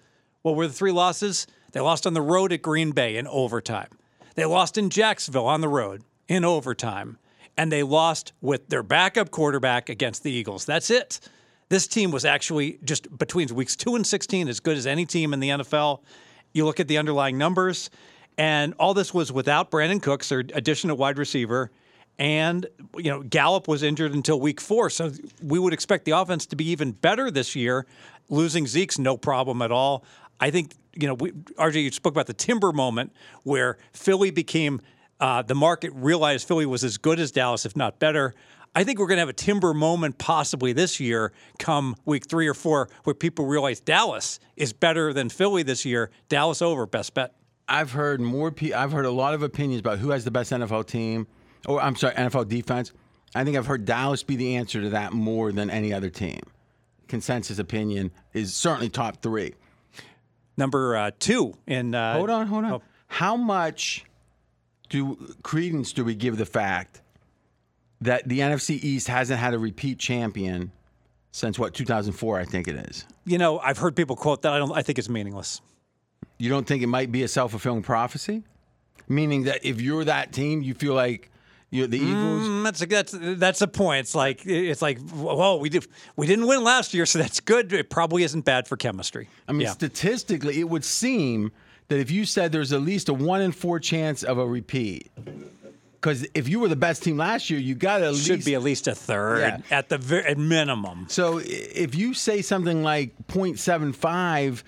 What were the three losses? They lost on the road at Green Bay in overtime. They lost in Jacksonville on the road in overtime. And they lost with their backup quarterback against the Eagles. That's it. This team was actually just between weeks two and 16 as good as any team in the NFL. You look at the underlying numbers, and all this was without Brandin Cooks, their addition at wide receiver. And, you know, Gallup was injured until week four. So we would expect the offense to be even better this year. Losing Zeke's no problem at all. I think, you know, we, RJ, you spoke about the timber moment where Philly became, uh, the market realized Philly was as good as Dallas, if not better. I think we're going to have a timber moment possibly this year, come week three or four, where people realize Dallas is better than Philly this year. Dallas over, best bet. I've heard more. Pe- I've heard a lot of opinions about who has the best NFL team, or I'm sorry, NFL defense. I think I've heard Dallas be the answer to that more than any other team. Consensus opinion is certainly top three. Number uh, two in. Uh, Hold on, hold on. How much do credence do we give the fact that the NFC East hasn't had a repeat champion since what 2004? I think it is. You know, I've heard people quote that. I don't. I think it's meaningless. You don't think it might be a self fulfilling prophecy? Meaning that if you're that team, you feel like you're the Eagles. Mm, that's a, that's that's a point. It's like it's like whoa, we did we didn't win last year, so that's good. It probably isn't bad for chemistry. I mean, yeah. statistically, it would seem that if you said there's at least a one in four chance of a repeat, because if you were the best team last year, you got to at should least be at least a third Yeah. at the ver- at minimum. So if you say something like 0.75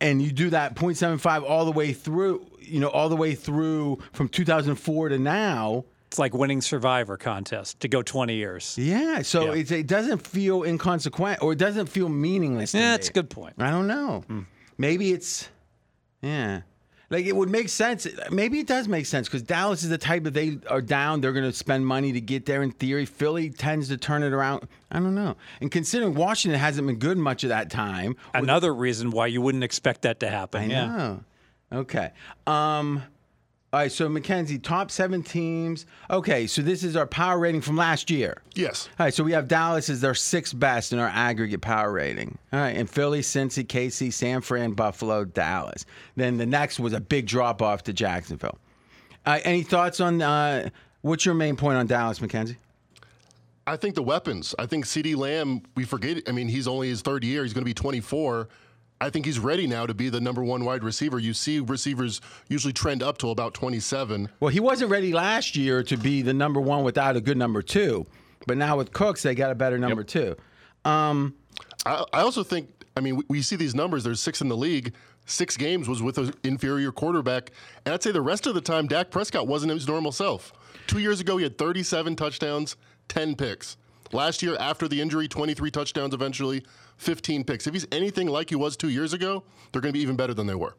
and you do that 0.75 all the way through, you know, all the way through from 2004 to now, It's like winning Survivor contest to go 20 years. yeah. So Yeah. It's, it doesn't feel inconsequent or it doesn't feel meaningless. to Yeah, me. that's a good point. I don't know. Hmm. Maybe it's, yeah. Like it would make sense. Maybe it does make sense because Dallas is the type that they are down. They're going to spend money to get there. In theory, Philly tends to turn it around. I don't know. And considering Washington hasn't been good much of that time, Another reason why you wouldn't expect that to happen. I yeah. know. Okay. Um, All right, so Mackenzie, top seven teams. Okay, so this is our power rating from last year. Yes. All right, so we have Dallas as our sixth best in our aggregate power rating. All right, and Philly, Cincy, KC, San Fran, Buffalo, Dallas. Then the next was a big drop off to Jacksonville. Uh, any thoughts on uh, what's your main point on Dallas, Mackenzie? I think the weapons. I think CeeDee Lamb, we forget, I mean, he's only his third year. He's going to be 24. I think he's ready now to be the number one wide receiver. You see receivers usually trend up till about 27. Well, he wasn't ready last year to be the number one without a good number two, but now with Cooks, they got a better number two. Um, I, I also think, I mean, we, we see these numbers. There's six in the league. Six games was with an inferior quarterback. And I'd say the rest of the time, Dak Prescott wasn't his normal self. Two years ago, he had 37 touchdowns, 10 picks. Last year, after the injury, 23 touchdowns eventually, 15 picks. If he's anything like he was two years ago, they're going to be even better than they were.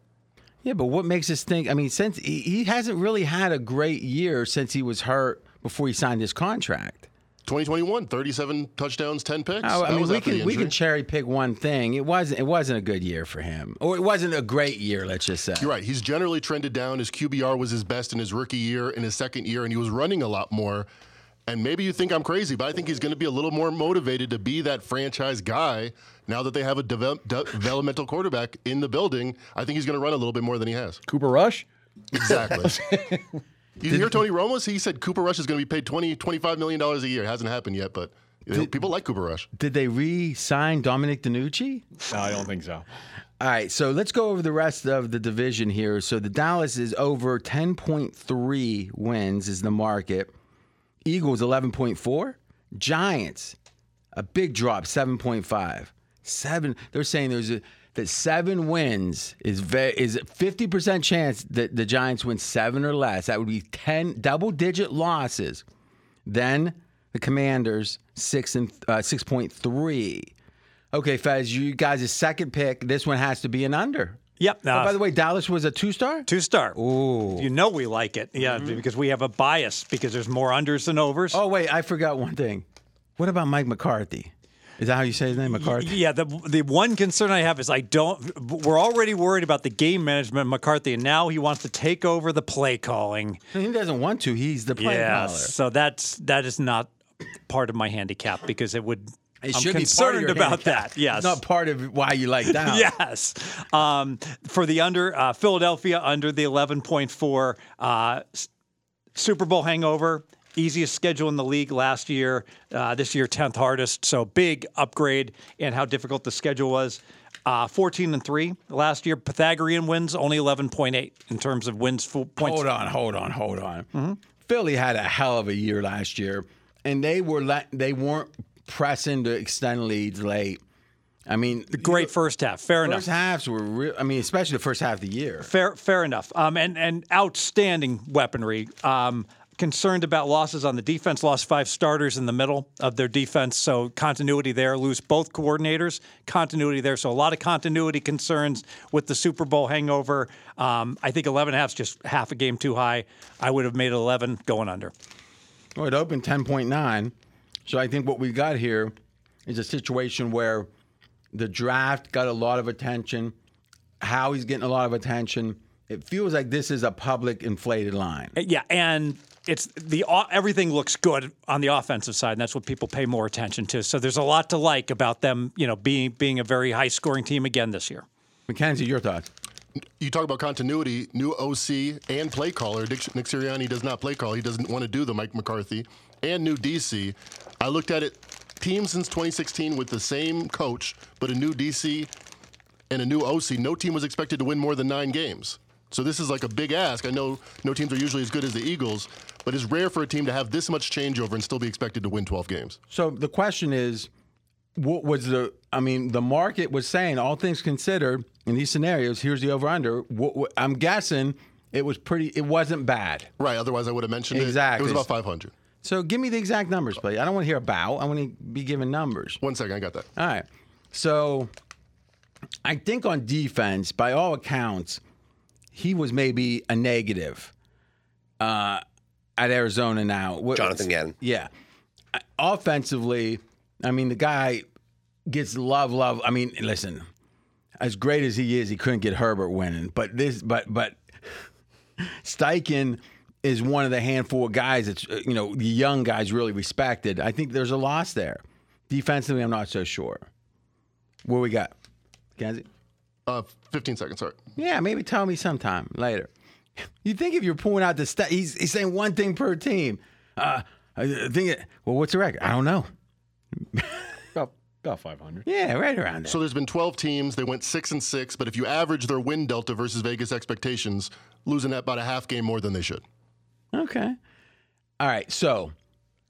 Yeah, but what makes us think? I mean, since he, he hasn't really had a great year since he was hurt before he signed his contract. 2021, 37 touchdowns, 10 picks. Oh, I mean, we can we can cherry pick one thing. It wasn't it wasn't a good year for him, or it wasn't a great year. Let's just say. You're right. He's generally trended down. His QBR was his best in his rookie year, in his second year, and he was running a lot more. And maybe you think I'm crazy, but I think he's going to be a little more motivated to be that franchise guy now that they have a devel- de- developmental quarterback in the building. I think he's going to run a little bit more than he has. Cooper Rush? Exactly. you hear Tony Romo's? He said Cooper Rush is going to be paid 20, 25 million dollars a year. It hasn't happened yet, but you know, people like Cooper Rush. Did they re-sign Dominic DiNucci? No, I don't think so. All right, so let's go over the rest of the division here. So the Dallas is over 10.3 wins is the market. Eagles 11.4. Giants a big drop 7.5. 7 they're saying there's a that 7 wins is ve- is a 50% chance that the Giants win 7 or less. That would be 10 double digit losses. Then the Commanders 6 and uh, 6.3. Okay, Fez, you guys' second pick. This one has to be an under. Yep. Oh, by uh, the way, Dallas was a two star? two star. Ooh. You know we like it. Yeah, mm-hmm. because we have a bias because there's more unders than overs. Oh, wait, I forgot one thing. What about Mike McCarthy? Is that how you say his name, McCarthy? Yeah, the the one concern I have is I don't. We're already worried about the game management, of McCarthy, and now he wants to take over the play calling. He doesn't want to. He's the play Yes, caller. so that's that is not part of my handicap because it would. It I'm should be concerned your about handicap. that. Yes, It's not part of why you like that. yes. Um, for the under, uh, Philadelphia under the 11.4 uh, Super Bowl hangover. Easiest schedule in the league last year. Uh, this year, 10th hardest. So big upgrade in how difficult the schedule was. Uh, 14 and 3 last year. Pythagorean wins only 11.8 in terms of wins full points. Hold on, hold on, hold on. Mm-hmm. Philly had a hell of a year last year, and they were they weren't pressing to extend leads late. I mean, the Great first half. Fair enough. first halves were real. I mean, especially the first half of the year. Fair, fair enough. Um, and and outstanding weaponry. Um, concerned about losses on the defense. Lost five starters in the middle of their defense, so continuity there. Lose both coordinators. Continuity there. So a lot of continuity concerns with the Super Bowl hangover. Um, I think 11 half's just half a game too high. I would have made it 11 going under. Well, it opened 10.9. So I think what we got here is a situation where the draft got a lot of attention. How he's getting a lot of attention. It feels like this is a public inflated line. Uh, yeah, and it's the everything looks good on the offensive side, and that's what people pay more attention to. So there's a lot to like about them, you know, being being a very high scoring team again this year. Mackenzie, your thoughts? You talk about continuity, new OC and play caller. Nick, Nick Sirianni does not play call. He doesn't want to do the Mike McCarthy and new DC. I looked at it, team since 2016 with the same coach, but a new DC and a new OC. No team was expected to win more than nine games. So this is like a big ask. I know no teams are usually as good as the Eagles, but it's rare for a team to have this much changeover and still be expected to win 12 games. So the question is, what was the? I mean, the market was saying, all things considered, in these scenarios, here's the over under. I'm guessing it was pretty. It wasn't bad. Right. Otherwise, I would have mentioned Exactly. it. It was about 500. So give me the exact numbers, please. I don't want to hear about. I want to be given numbers. One second, I got that. All right. So I think on defense, by all accounts, he was maybe a negative uh, at Arizona now. What- Jonathan Gannon. Yeah. Uh, Offensively, I mean, the guy gets love, love. I mean, listen, as great as he is, he couldn't get Herbert winning. But this, but, but Steichen is one of the handful of guys that's uh, you know the young guys really respected. I think there's a loss there. Defensively, I'm not so sure. What we got, Kenzie? Uh, 15 seconds, sorry. Yeah, maybe tell me sometime later. You think if you're pulling out the stat, he's, he's saying one thing per team. Uh, I think, it, well, what's the record? I don't know. About, about 500. Yeah, right around there. So there's been 12 teams. They went six and six, but if you average their win delta versus Vegas expectations, losing that about a half game more than they should. Okay. All right. So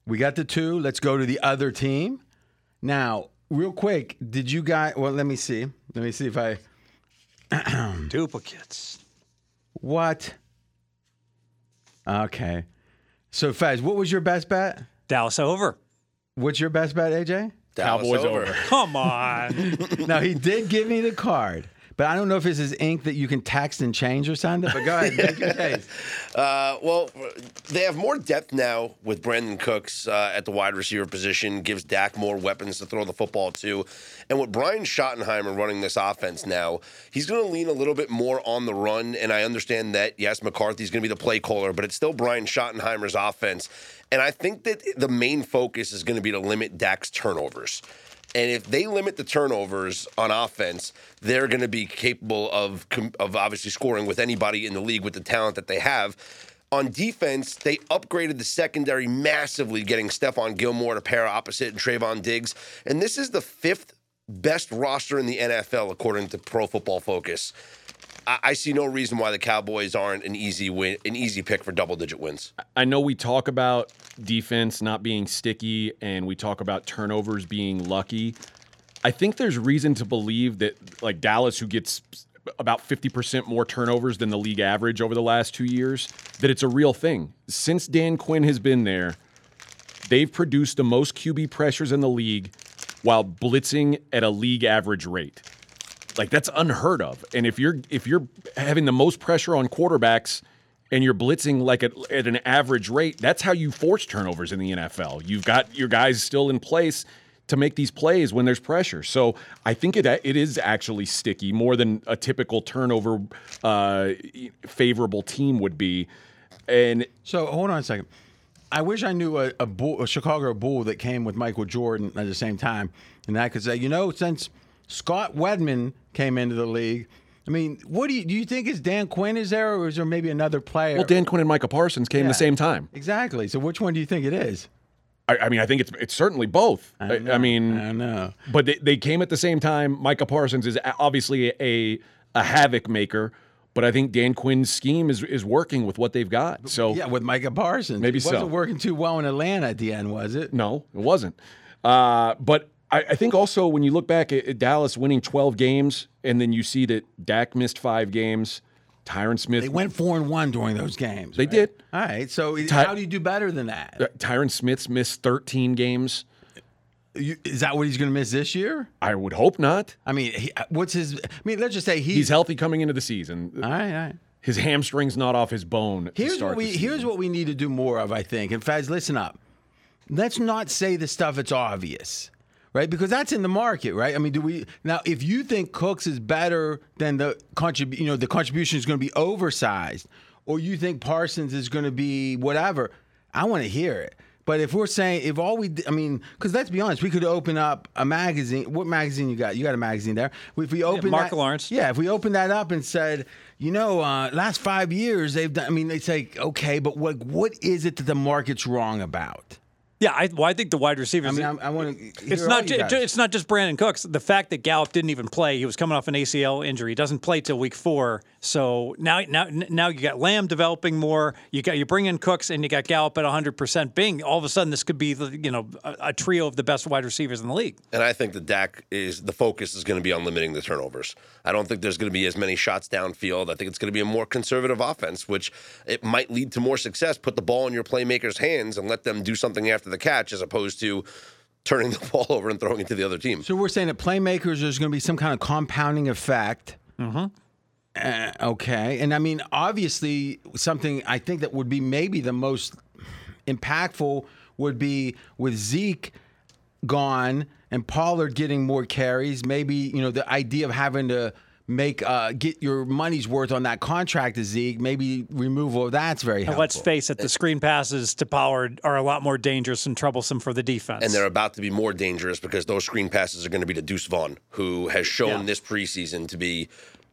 we got the two. Let's go to the other team. Now, real quick, did you guys? Well, let me see. Let me see if I. Duplicates. What? Okay. So, Fez, what was your best bet? Dallas over. What's your best bet, AJ? Dallas Cowboys over. Come on. now, he did give me the card, but I don't know if this is ink that you can text and change or something. But go ahead, make your case. Uh, well, they have more depth now with Brandin Cooks uh, at the wide receiver position, gives Dak more weapons to throw the football to. And with Brian Schottenheimer running this offense now, he's going to lean a little bit more on the run. And I understand that, yes, McCarthy's going to be the play caller, but it's still Brian Schottenheimer's offense. And I think that the main focus is going to be to limit Dak's turnovers. And if they limit the turnovers on offense, they're going to be capable of of obviously scoring with anybody in the league with the talent that they have. On defense, they upgraded the secondary massively, getting Stephon Gilmore to pair opposite and Trevon Diggs. And this is the fifth best roster in the NFL according to Pro Football Focus. I, see no reason why the Cowboys aren't an easy win, an easy pick for double digit wins. I know we talk about defense not being sticky and we talk about turnovers being lucky. I think there's reason to believe that like Dallas who gets about 50% more turnovers than the league average over the last 2 years that it's a real thing. Since Dan Quinn has been there, they've produced the most QB pressures in the league while blitzing at a league average rate. Like that's unheard of. And if you're if you're having the most pressure on quarterbacks and you're blitzing like at, at an average rate, that's how you force turnovers in the NFL. You've got your guys still in place to make these plays when there's pressure. So I think it it is actually sticky more than a typical turnover uh, favorable team would be. And So hold on a second. I wish I knew a, a, bull, a Chicago Bull that came with Michael Jordan at the same time, and I could say, you know, since Scott Wedman came into the league, I mean, what do you do? You think is Dan Quinn is there, or is there maybe another player? well, Dan Quinn and Micah Parsons came Yeah. the same time. Exactly. So which one do you think it is? I, I mean, I think it's it's certainly both. I, don't I mean, I know. but they, they came at the same time. Micah Parsons is obviously a a havoc maker, but I think Dan Quinn's scheme is is working with what they've got. So Yeah, with Micah Parsons. Maybe it wasn't so. working too well in Atlanta at the end, was it? no, it wasn't. Uh, but I, I think also when you look back at, at Dallas winning 12 games, and then you see that Dak missed five games, Tyron Smith. They went four and one during those games. They right? did. All right. So Ty- how do you do better than that? uh, Tyron Smith's missed 13 games. You, is that what he's going to miss this year? I would hope not. I mean, he, what's his? I mean, let's just say he's, He's healthy coming into the season. All right, all right. His hamstring's not off his bone. Here's what we here's what we need to do more of, I think. And Fez, listen up. Let's not say the stuff that's obvious, right? Because that's in the market, right? I mean, do we now? If you think Cooks is better than the contrib, you know, the contribution is going to be oversized, or you think Parsons is going to be whatever, I want to hear it. But if we're saying, if all we, I mean, because let's be honest, we could open up a magazine. What magazine you got? You got a magazine there. If we open Mark that, Lawrence. yeah, if we open that up and said, you know, uh, last five years they've done. I mean, they say, okay, but what what is it that the market's wrong about? Yeah, I, well, I think the wide receivers. I mean, I'm, I want to. it's not. ju- it's not just Brandin Cooks. The fact that Gallup didn't even play, he was coming off an ACL injury. He doesn't play till week four. So now, now, now you got Lamb developing more. You got you bring in Cooks and you got Gallup at 100. percent Bing. All of a sudden, this could be the you know a, a trio of the best wide receivers in the league. And I think the Dak is the focus is going to be on limiting the turnovers. I don't think there's going to be as many shots downfield. I think it's going to be a more conservative offense, which it might lead to more success. Put the ball in your playmakers' hands and let them do something after the catch, as opposed to turning the ball over and throwing it to the other team. So we're saying that playmakers, there's going to be some kind of compounding effect. Mm-hmm. Uh, okay, and I mean, obviously, something I think that would be maybe the most impactful would be with Zeke gone and Pollard getting more carries. Maybe you know the idea of having to make uh, get your money's worth on that contract to Zeke, maybe removal of that's very helpful. And let's face it, the screen passes to Pollard are a lot more dangerous and troublesome for the defense. and they're about to be more dangerous because those screen passes are going to be to Deuce Vaughn, who has shown Yeah. this preseason to be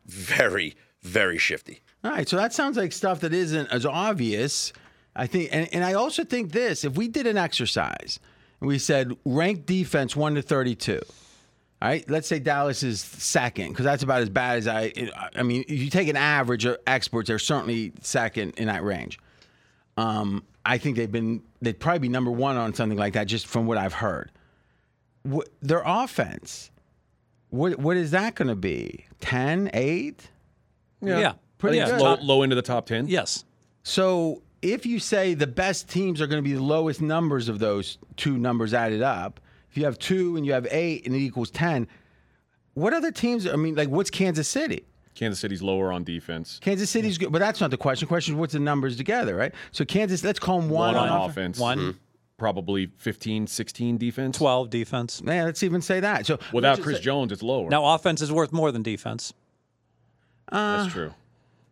very, very shifty. All right, so that sounds like stuff that isn't as obvious. I think, and, and I also think this: if we did an exercise and we said rank defense one to thirty-two, all right, let's say Dallas is second because that's about as bad as I. I mean, if you take an average of experts, they're certainly second in that range. Um, I think they've been they'd probably be number one on something like that, just from what I've heard. What, their offense, what what is that going to be? 10, 8? yeah, pretty yeah. good. Low, low into the top 10? yes. So if you say the best teams are going to be the lowest numbers of those two numbers added up, if you have two and you have eight and it equals 10, what other teams? I mean, like, what's Kansas City? Kansas City's lower on defense. Kansas City's good, but that's not the question. The question is what's the numbers together, right? So Kansas, let's call them one, One on offense. One. Mm-hmm. Probably 15, 16 defense. 12 defense. Yeah, let's even say that. So Without Chris say- Jones, it's lower. Now, offense is worth more than defense. Uh, that's true.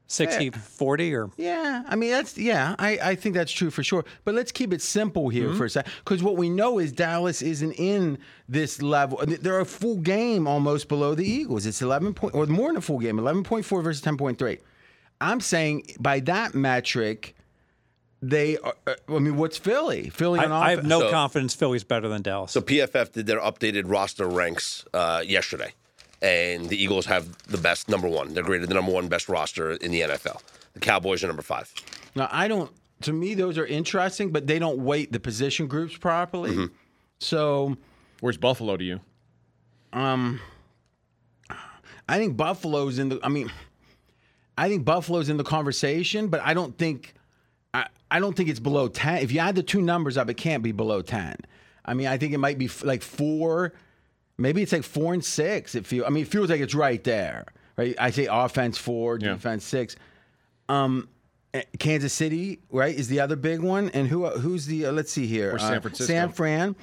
60, 40, or Yeah, I mean that's yeah, I, I think that's true for sure. But let's keep it simple here Mm-hmm. for a second, because what we know is Dallas isn't in this level. They're a full game almost below the Eagles. It's eleven point or more than a full game, eleven point four versus ten point three. I'm saying by that metric, they. Are, uh, I mean, what's Philly? Philly I, on I have no So- confidence Philly's better than Dallas. So PFF did their updated roster ranks uh, yesterday, and the Eagles have the best number one. They're graded the number one best roster in the NFL. The Cowboys are number five. Now, I don't. To me, those are interesting, but they don't weight the position groups properly. Mm-hmm. So. Where's Buffalo to you? Um, I think Buffalo's in the. I mean, I think Buffalo's in the conversation, but I don't think. I, I don't think it's below ten. If you add the two numbers up, it can't be below ten. I mean, I think it might be f- like four. Maybe it's like four and six. It feels. I mean, it feels like it's right there. Right. I say offense four, Yeah. defense six. Um, eh, Kansas City, right, is the other big one, and who who's the? Uh, let's see here. Or San Uh, Francisco. San Fran.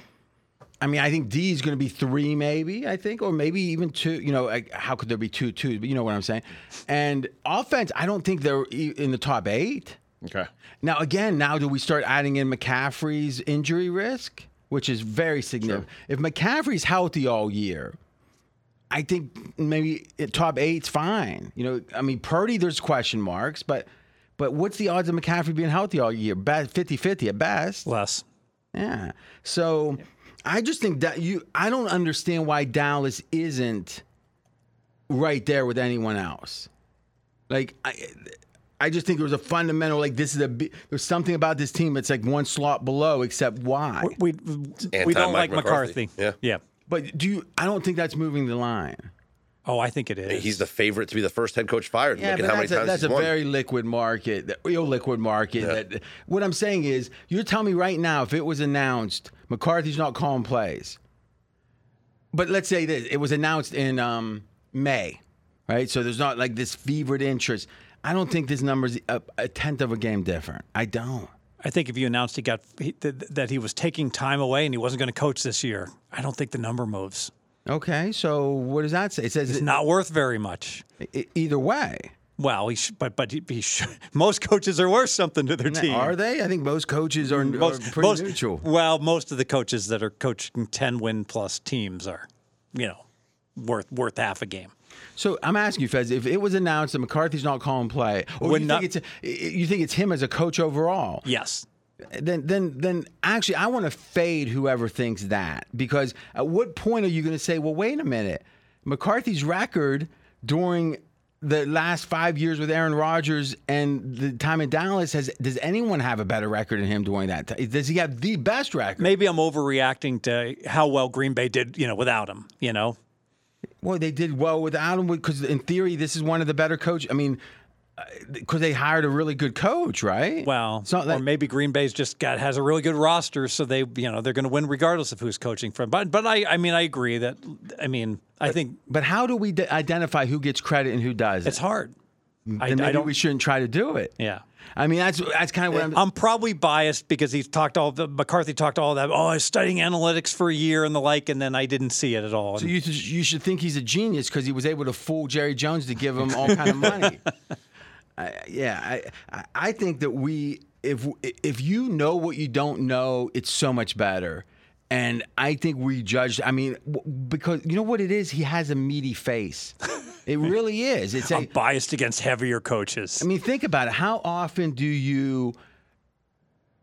I mean, I think D is going to be three, maybe. I think, or maybe even two. You know, like, how could there be two twos? But you know what I'm saying. And offense, I don't think they're in the top eight. Okay. Now, again, now do we start adding in McCaffrey's injury risk, which is very significant? If McCaffrey's healthy all year, I think maybe it- top eight's fine. You know, I mean, Purdy, there's question marks, but but what's the odds of McCaffrey being healthy all year? 50 50 at best. Less. Yeah. So I just think that you I don't understand why Dallas isn't right there with anyone else. Like I I just think there was a fundamental like this is a there's something about this team that's like one slot below except why. We, we Anti-Mike don't like McCarthy. McCarthy. Yeah. Yeah. But do you I don't think that's moving the line. Oh, I think it is. He's the favorite to be the first head coach fired. Yeah, Look but at how many that's a, times that's he's a won. very liquid market, that- real liquid market. That what I'm saying is, you're telling me right now, if it was announced McCarthy's not calling plays, but let's say this: it was announced in um, May, right? So there's not like this fevered interest. I don't think this number's a, a tenth of a game different. I don't. I think if you announced he got he, th- that he was taking time away and he wasn't going to coach this year, I don't think the number moves. Okay, so what does that say? It says It's it- not worth very much. e- either way. Well, he sh- but but he, he sh- most coaches are worth something to their team. Are they? I think most coaches are, most, are pretty most- neutral. Well, most of the coaches that are coaching ten win plus teams are, you know, worth worth half a game. So I'm asking you, Fez, if it was announced that McCarthy's not calling play, or you not- think it's you think it's him as a coach overall, Yes. then then then actually I want to fade whoever thinks that because at what point are you going to say, well, wait a minute, McCarthy's record during the last five years with Aaron Rodgers and the time in Dallas has does anyone have a better record than him during that time? Does he have the best record? Maybe I'm overreacting to how well Green Bay did, you know, without him. You know, Well, they did well without him because in theory this is one of the better coaches. I mean, uh, because they hired a really good coach, right? well, it's not or maybe Green Bay's just got has a really good roster, so they, you know, they're going to win regardless of who's coaching from. But but I I mean I agree that I mean I think But how do we d- identify who gets credit and who doesn't? it's hard. I, Then I maybe don't. we shouldn't try to do it. yeah. I mean, that's that's kind of what I'm. I'm probably biased because he's talked all the McCarthy talked all that. Oh, I was studying analytics for a year and the like, and then I didn't see it at all. So you, should- you should think he's a genius because he was able to fool Jerry Jones to give him all kind of money. I, yeah, I, I I think that we if if you know what you don't know, it's so much better. And I think we judged. I mean, because you know what it is, he has a meaty face. It really is. It's I'm biased against heavier coaches. I mean, think about it. How often do you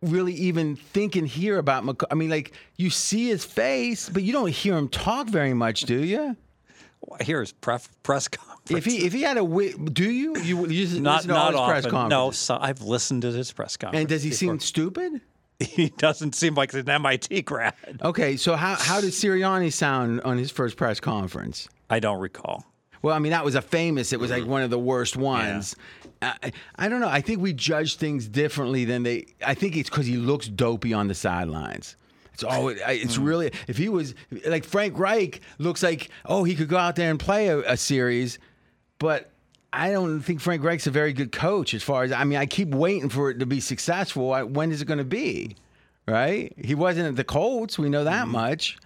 really even think and hear about McC- I mean, like you see his face, but you don't hear him talk very much, do you? Here's pref- press conference. If he if he had a wi- do you you, you not not his press often. conferences? No, so I've listened to his press conference. And does he before. seem stupid? He doesn't seem like an MIT grad. Okay, so how how did Sirianni sound on his first press conference? I don't recall. Well, I mean, that was a famous. It was like mm-hmm. one of the worst ones. I, I don't know. I think we judge things differently than they. I think it's because he looks dopey on the sidelines. It's always. It's mm. really. If he was like Frank Reich, looks like oh he could go out there and play a, a series, but I don't think Frank Reich's a very good coach. As far as I mean, I keep waiting for it to be successful. I, when is it going to be? Right? He wasn't at the Colts. We know that mm-hmm. much.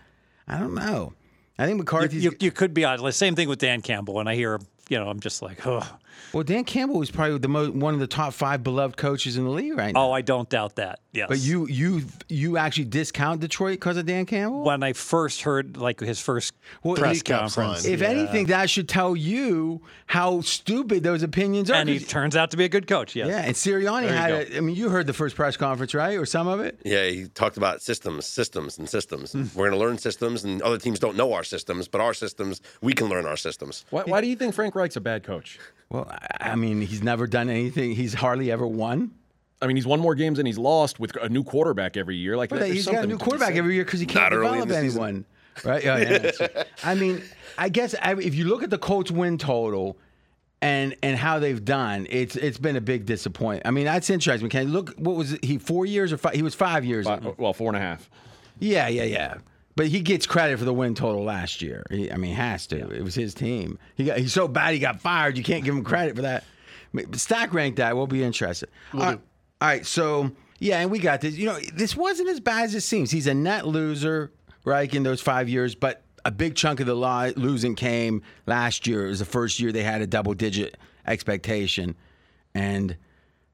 I don't know. I think You, you, you could be honest. Same thing with Dan Campbell. When I hear you know, I'm just like, oh, Well, Dan Campbell was probably the mo- one of the top five beloved coaches in the league right now. oh, I don't doubt that. Yes. but you you you actually discount Detroit because of Dan Campbell? when I first heard like his first Well, press conference, if yeah. anything, that should tell you how stupid those opinions are. and he 'cause- turns out to be a good coach. Yes. yeah, and Sirianni had. go. A, I mean, you heard the first press conference, right, or some of it? Yeah, he talked about systems, systems, and systems. Hmm. We're going to learn systems, and other teams don't know our systems, but our systems, we can learn our systems. Why, why do you think Frank Reich's a bad coach? Well, I- I mean, he's never done anything. He's hardly ever won. I mean, he's won more games than he's lost with a new quarterback every year. Like But he's got a new quarterback every year because he can't Not early in develop the season. anyone. Right? Yeah, yeah, I mean, I guess I, if you look at the Colts win total and and how they've done, it's it's been a big disappointment. I mean, that's interesting. Can you look what was it, he four years or five? He was five years. Fi- Well, four and a half. Yeah, yeah, yeah. But he gets credit for the win total last year. He, I mean, has to. It was his team. He got he's so bad he got fired. You can't give him credit for that. But Stack ranked that. We'll be interested. all, right, all right, so yeah, and we got this. You know, this wasn't as bad as it seems. He's a net loser, right, in those five years, but a big chunk of the losing came last year. It was the first year they had a double digit expectation, and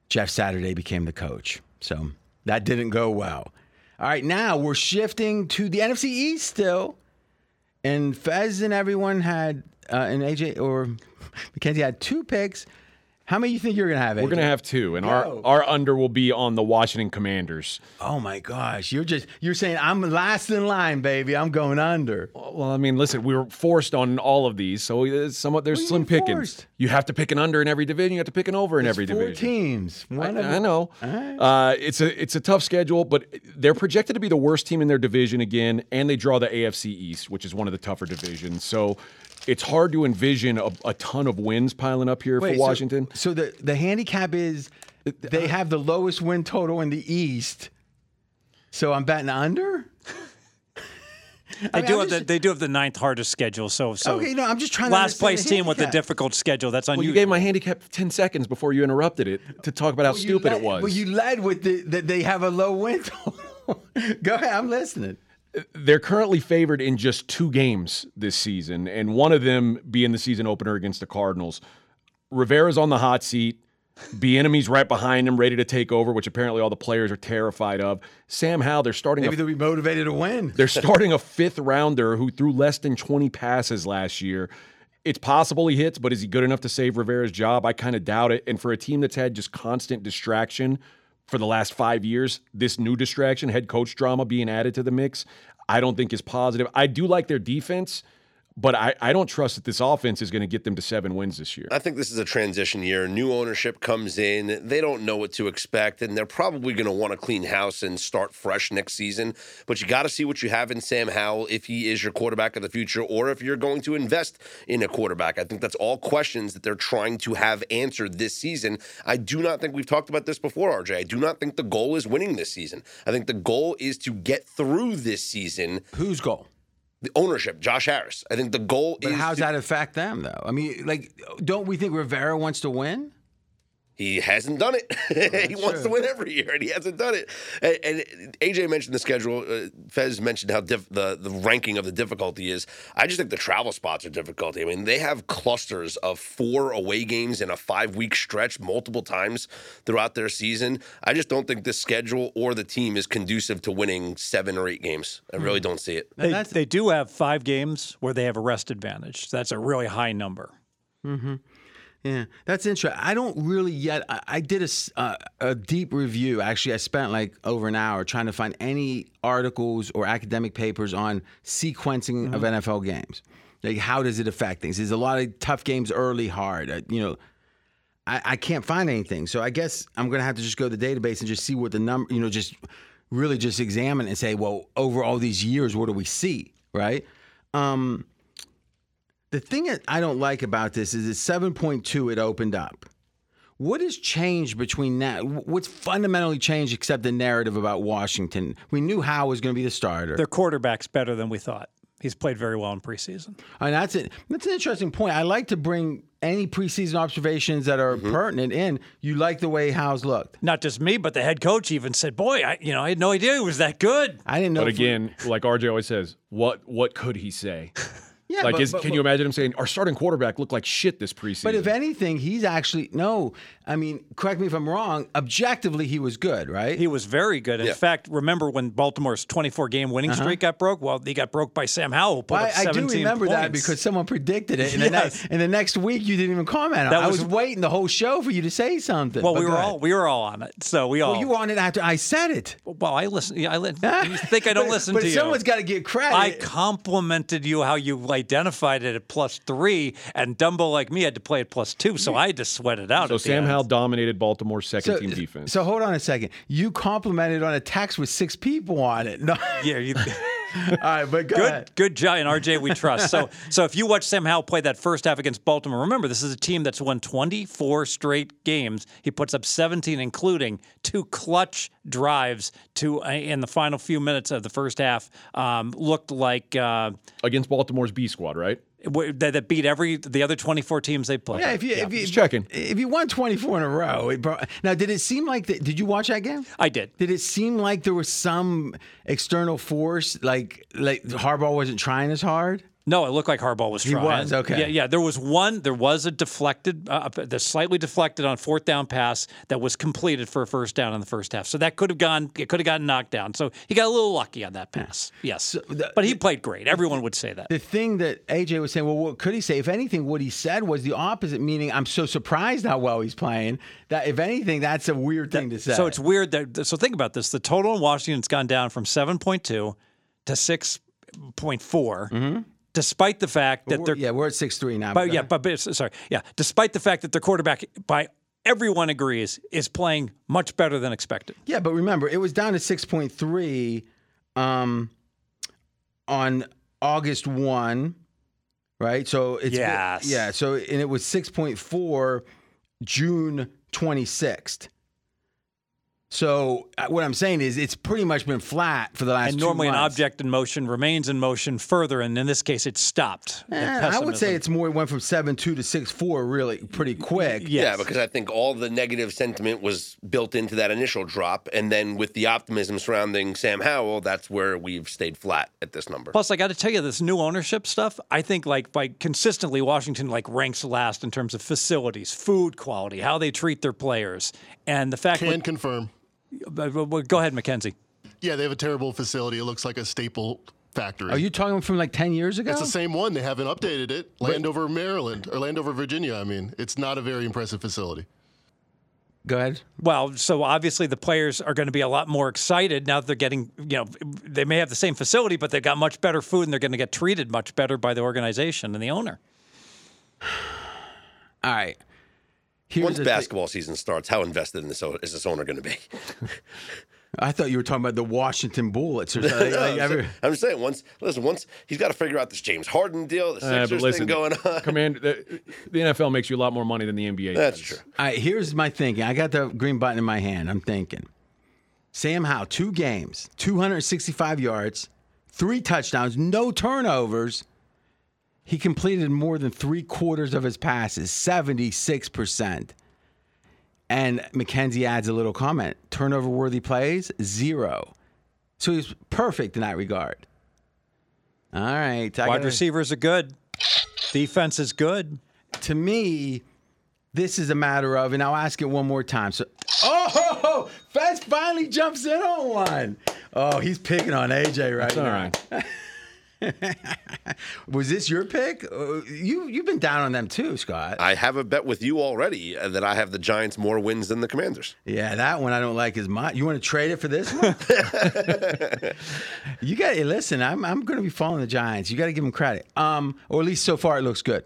Jeff Saturday became the coach. So that didn't go well. All right, now we're shifting to the NFC East still. And Fez and everyone had, uh, and AJ or Mackenzie had two picks. How many you think you're going to have, AJ? We're gonna have two, and our our under will be on the Washington Commanders. Oh my gosh. You're just, you're saying, I'm last in line, baby. I'm going under. Well, I mean, listen, we were forced on all of these, so it's somewhat there's What do you slim pickings. You have to pick an under in every division. You have to pick an over in every Four division. teams. One of I, I them- know. Uh, it's a it's a tough schedule, but they're projected to be the worst team in their division again, and they draw the AFC East, which is one of the tougher divisions. So it's hard to envision a, a ton of wins piling up here Wait, for Washington. So, the, the handicap is they uh, have the lowest win total in the East. So I'm betting under? They mean, do I'm have just- the they do have the ninth hardest schedule. So so Okay, no, I'm just trying to last understand place the team with the handicap. difficult schedule. That's well, unusual. you gave my handicap ten seconds before you interrupted it to talk about how Well, stupid led- it was. Well, you led with the, that they have a low win total. Go ahead, I'm listening. They're currently favored in just two games this season, and one of them being the season opener against the Cardinals. Rivera's on the hot seat. Bieniemy's right behind him, ready to take over, which apparently all the players are terrified of. Sam Howell, they're starting Maybe a they'll be motivated to win. they're starting a fifth rounder who threw less than 20 passes last year. It's possible he hits, but is he good enough to save Rivera's job? I kind of doubt it. And for a team that's had just constant distraction for the last five years, this new distraction, head coach drama being added to the mix, I don't think is positive. I do like their defense, but I, I don't trust that this offense is going to get them to seven wins this year. I think this is a transition year. New ownership comes in. They don't know what to expect, and they're probably going to want to clean house and start fresh next season. But you got to see what you have in Sam Howell if he is your quarterback of the future or if you're going to invest in a quarterback. I think that's all questions that they're trying to have answered this season. I do not think we've talked about this before, RJ. I do not think the goal is winning this season. I think the goal is to get through this season. Whose goal? The ownership, Josh Harris. I think the goal is But is how's to- that affect them, though? I mean, like, don't we think Rivera wants to win? He hasn't done it. he wants to win every year, and he hasn't done it. And, and AJ mentioned the schedule. Uh, Fez mentioned how diff- the the ranking of the difficulty is. I just think the travel spots are difficulty. I mean, they have clusters of four away games in a five week stretch multiple times throughout their season. I just don't think the schedule or the team is conducive to winning seven or eight games. I really don't see it. They, they do have five games where they have a rest advantage. That's a really high number. Yeah, that's interesting. I don't really yet. I, I did a, uh, a deep review. Actually, I spent like over an hour trying to find any articles or academic papers on sequencing of NFL games. Like, how does it affect things? There's a lot of tough games early, hard. Uh, you know, I, I can't find anything. So I guess I'm going to have to just go to the database and just see what the number, you know, just really just examine and say, well, over all these years, what do we see, right? Um, the thing that I don't like about this is it's 7.2, it opened up. What has changed between that? What's fundamentally changed except the narrative about Washington? We knew Howell was going to be the starter. Their quarterback's better than we thought. He's played very well in preseason. And that's it. That's an interesting point. I like to bring any preseason observations that are mm-hmm. pertinent in. You like the way Howell's looked. Not just me, but the head coach even said, "Boy, I, you know, I had no idea he was that good." I didn't know. But if we- again, like RJ always says, what what could he say? yeah, like, but- is, but- can you imagine him saying our starting quarterback looked like shit this preseason? But if anything, he's actually no. I mean, correct me if I'm wrong. Objectively, he was good, right? He was very good. In Yeah. fact, remember when Baltimore's 24 game winning uh-huh. streak got broke? Well, he got broke by Sam Howell. put Well, up I, I do 17 remember that because someone predicted it, and, the Yes. ne- and the next week you didn't even comment on. it. That I was- was waiting the whole show for you to say something. well, we were all we were all on it. So we all. Well, you were on it after I said it. well, I listen. Yeah, I li- you think I don't But- listen but to you? But someone's got to get credit. I complimented you how you identified it at plus three, and Dumbo like me had to play at plus two, so I had to sweat it out. so Sam end. Howell dominated Baltimore's second team uh, defense. So hold on a second. You complimented on a text with six people on it. No. Yeah, you, All right, but go good, ahead. good job, and RJ we trust. So, so if you watch Sam Howell play that first half against Baltimore, remember this is a team that's won 24 straight games. He puts up 17, including two clutch drives to uh, in the final few minutes of the first half. Um, looked like uh, Against Baltimore's B squad, right? W- that, that beat every the other 24 teams they played. Yeah, if you if you just checking. if you won 24 in a row, it brought, now did it seem like that? Did you watch that game? I did. Did it seem like there was some external force, like like Harbaugh wasn't trying as hard? No, it looked like Harbaugh was trying. He was, okay. Yeah, yeah. There was one. There was a deflected, uh, the slightly deflected on fourth down pass that was completed for a first down in the first half. So that could have gone. It could have gotten knocked down. So he got a little lucky on that pass. Yes, the- but he played great. Everyone would say that. The thing that AJ was saying, well, what could he say? If anything, what he said was the opposite, meaning I'm so surprised how well he's playing that if anything, that's a weird thing to say. So it's weird that. So think about this: the total in Washington's gone down from seven point two to six despite the fact that they're yeah, we're at six three now. But yeah, but, but sorry, yeah. Despite the fact that their quarterback, by everyone agrees, is playing much better than expected. Yeah, but remember, it was down to 6.3 um, on August 1, right? So it's Yes. yeah, so and it was 6.4 June 26th. So uh, what I'm saying is it's pretty much been flat for the last And two normally, an object in motion remains in motion further, and in this case, it stopped. Eh, I would say it's more. It went from seven two to six four, really pretty quick. Yes. Yeah, because I think all the negative sentiment was built into that initial drop. And then with the optimism surrounding Sam Howell, that's where we've stayed flat at this number. Plus, I got to tell you, this new ownership stuff. I think like by consistently, Washington like ranks last in terms of facilities, food quality, how they treat their players, and the fact. Can confirm. Go ahead, Mackenzie. Yeah, they have a terrible facility. It looks like a staple factory. Are you talking from like ten years ago? It's the same one. They haven't updated it. Landover, Maryland, or Landover, Virginia. I mean, it's not a very impressive facility. Go ahead. Well, so obviously the players are going to be a lot more excited now that they're getting, you know, they may have the same facility, but they've got much better food and they're going to get treated much better by the organization and the owner. All right. Here's Once the thi- basketball season starts, how invested in this o- is this owner going to be? I thought you were talking about the Washington Bullets or something. like I'm, every- saying, I'm just saying, once listen, once he's got to figure out this James Harden deal, the Uh, Sixers but listen, thing going on. Command, the, the NFL makes you a lot more money than the NBA. That's does. true. All right, here's my thinking. I got the green button in my hand. I'm thinking. Sam Howell, two games, 265 yards, three touchdowns, no turnovers. He completed more than three quarters of his passes, 76%. And Mackenzie adds a little comment: turnover worthy plays zero. So he's perfect in that regard. All right, I Wide gotta- receivers are good. Defense is good. to me, this is a matter of, and I'll ask it one more time. So, oh, Fez finally jumps in on one. Oh, he's picking on AJ right All now. right. Was this your pick? Uh, You you've been down on them too, Scott. I have a bet with you already uh, that I have the Giants more wins than the Commanders. yeah, that one I don't like as much. You want to trade it for this one? you got to listen. I'm I'm going to be following the Giants. You got to give them credit. Um, or at least so far it looks good.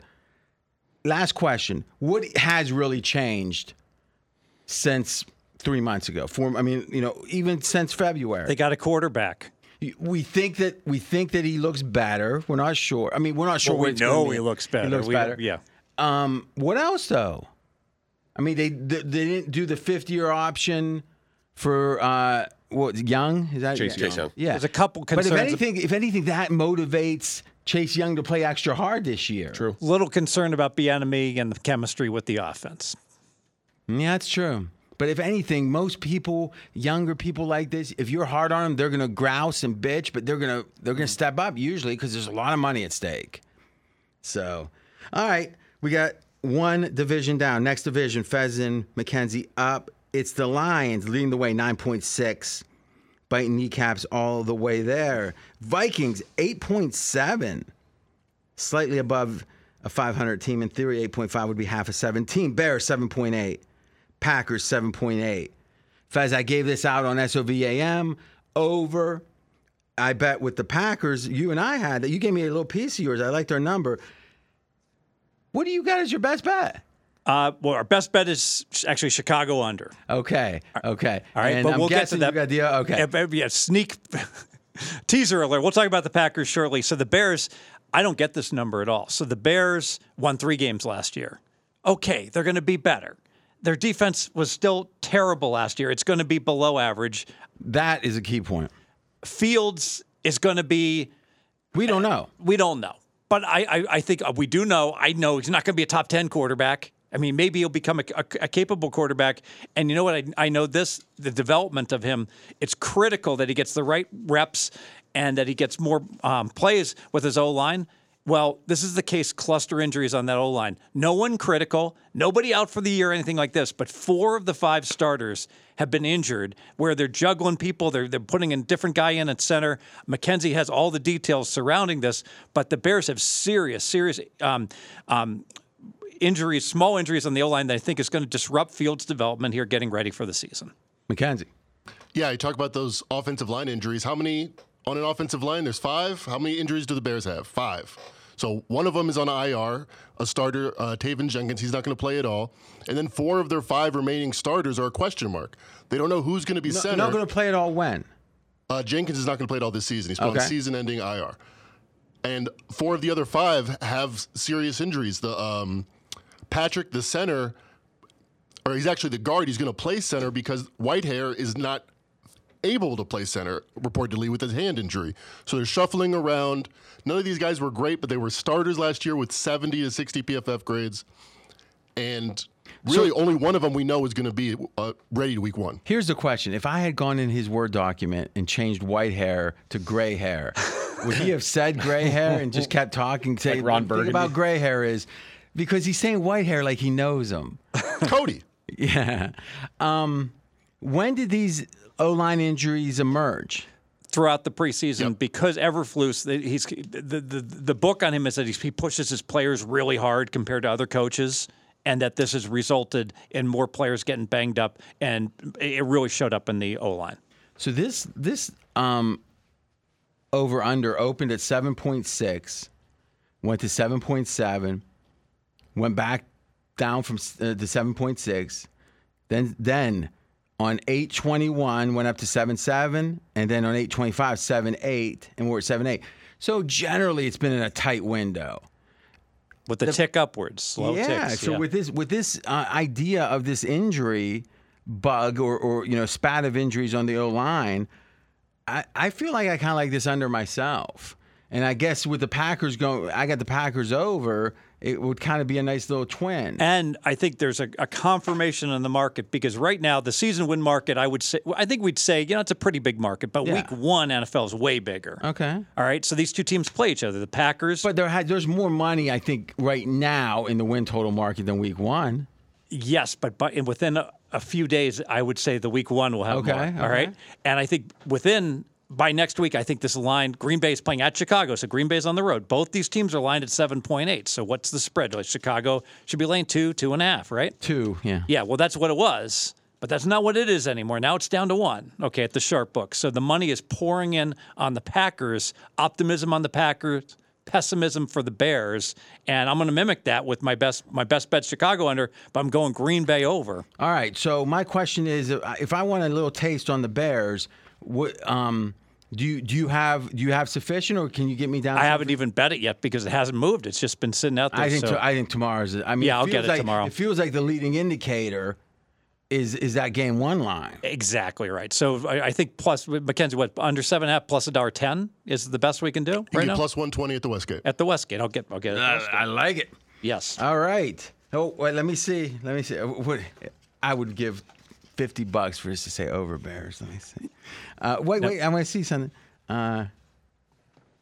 Last question: What has really changed since three months ago? Four. I mean, you know, even since February. They got a quarterback. We think that we think that he looks better. We're not sure. I mean, we're not sure. Well, we know he looks better. He looks We- better. yeah. Um, what else though? I mean, they they, they didn't do the fifth year option for uh, what Young is that Chase Chase Young. Yeah, There's a couple concerns. But if anything, if anything, that motivates Chase Young to play extra hard this year. True. Little concerned about Bieniemy and the chemistry with the offense. Yeah, that's true. But if anything, most people, younger people like this, if you're hard on them, they're gonna grouse and bitch, but they're gonna they're gonna step up usually because there's a lot of money at stake. So, all right, we got one division down. Next division, Pheasant, Mackenzie up. It's the Lions leading the way, nine point six, biting kneecaps all the way there. Vikings eight point seven slightly above a 500 team. In theory, 8.5 would be half a 17. Bears, 7.8. Packers, 7.8. Fez, I gave this out on SOVAM over. I bet with the Packers, you and I had that. You gave me a little piece of yours. I liked our number. What do you got as your best bet? Uh, well, our best bet is actually Chicago under. Okay, okay. All right, and but I'm we'll get to that. You got the, okay. Yeah, yeah, sneak teaser alert. We'll talk about the Packers shortly. So the Bears, I don't get this number at all. So the Bears won three games last year. Okay, they're going to be better. Their defense was still terrible last year. It's going to be below average. That is a key point. Fields is going to be. We don't know. We don't know, but I, I, I think uh, we do know. I know he's not going to be a top ten quarterback. I mean, maybe he'll become a, a, a capable quarterback. And you know what? I, I know this: the development of him. It's critical that he gets the right reps and that he gets more um, plays with his O line. Well, this is the case. Cluster injuries on that O line. No one critical. Nobody out for the year. Anything like this. But four of the five starters have been injured, where they're juggling people. They're they're putting a different guy in at center. Mackenzie has all the details surrounding this, but the Bears have serious, serious. Um, um, Injuries, small injuries on the O line that I think is going to disrupt Fields' development here, getting ready for the season. Mackenzie. Yeah, you talk about those offensive line injuries. How many on an offensive line? There's five. How many injuries do the Bears have? Five. So one of them is on IR, a starter, uh, Teven Jenkins. He's not going to play at all. And then four of their five remaining starters are a question mark. They don't know who's going to be No, center. not going to play it all when? Uh, Jenkins is not going to play it all this season. He's put on Okay. season-ending IR, and four of the other five have serious injuries. The um, Patrick, the center, or he's actually the guard. He's going to play center because Whitehair is not able to play center reportedly with his hand injury. So they're shuffling around. None of these guys were great, but they were starters last year with 70 to 60 PFF grades, and really only one of them we know is going to be uh, ready to week one. Here's the question: If I had gone in his Word document and changed white hair to gray hair, would he have said gray hair and just kept talking? Saying, Like Ron the thing Burgundy? about gray hair is because he's saying white hair like he knows him. Cody. Yeah. Um, when did these O line injuries emerge? throughout the preseason because Eberflus, the- he's the, the the book on him is that he's, he pushes his players really hard compared to other coaches, and that this has resulted in more players getting banged up, and it really showed up in the O line. So this this um, over under opened at seven point six, went to seven point seven, went back down from uh, to seven point six, then then on eight twenty one went up to seven seven, and then on eight twenty five seven eight, and we're at seven eight. So generally, it's been in a tight window. With the, tick upwards, slow yeah. ticks. So yeah. with this with this uh, idea of this injury bug or or you know spat of injuries on the O line, I I feel like I kind of like this under myself. And I guess with the Packers going, I got the Packers over. It would kind of be a nice little twin. And I think there's a, a confirmation in the market because right now the season win market, I would say, I think we'd say, you know, it's a pretty big market, but Yeah. week one NFL is way bigger. okay. All right, so these two teams play each other. The Packers, But there had, there's more money, I think, right now in the win total market than week one. yes, but, but within a, a few days, I would say the week one will have Okay, more. All okay. right, and I think within by next week, I think this line Green Bay is playing at Chicago, so Green Bay's on the road. Both these teams are lined at seven point eight. So what's the spread? Like Chicago should be laying two, two and a half, right? Two, yeah. Yeah, well, that's what it was, but that's not what it is anymore. Now it's down to one, okay, at the sharp book. So the money is pouring in on the Packers, optimism on the Packers, pessimism for the Bears, and I'm going to mimic that with my best my best bet Chicago under, but I'm going Green Bay over. All right. So my question is, if I want a little taste on the Bears, what um, do you do you have do you have sufficient, or can you get me down? I haven't even bet it yet because it hasn't moved. It's just been sitting out there. I think so- to, I think tomorrow's. I mean, Yeah, I'll get it like, tomorrow. It feels like the leading indicator is is that game one line. Exactly right. So I, I think plus Mackenzie, what under seven and a half plus a dollar ten is the best we can do You right now plus 120 at the Westgate. at the Westgate. I'll get I'll get it. at the Westgate. I like it. yes. All right. Oh, wait, let me see. Let me see. Uh, What I would give fifty bucks for us to say over Bears. Let me see. Uh, wait, wait. I want to see something. Uh,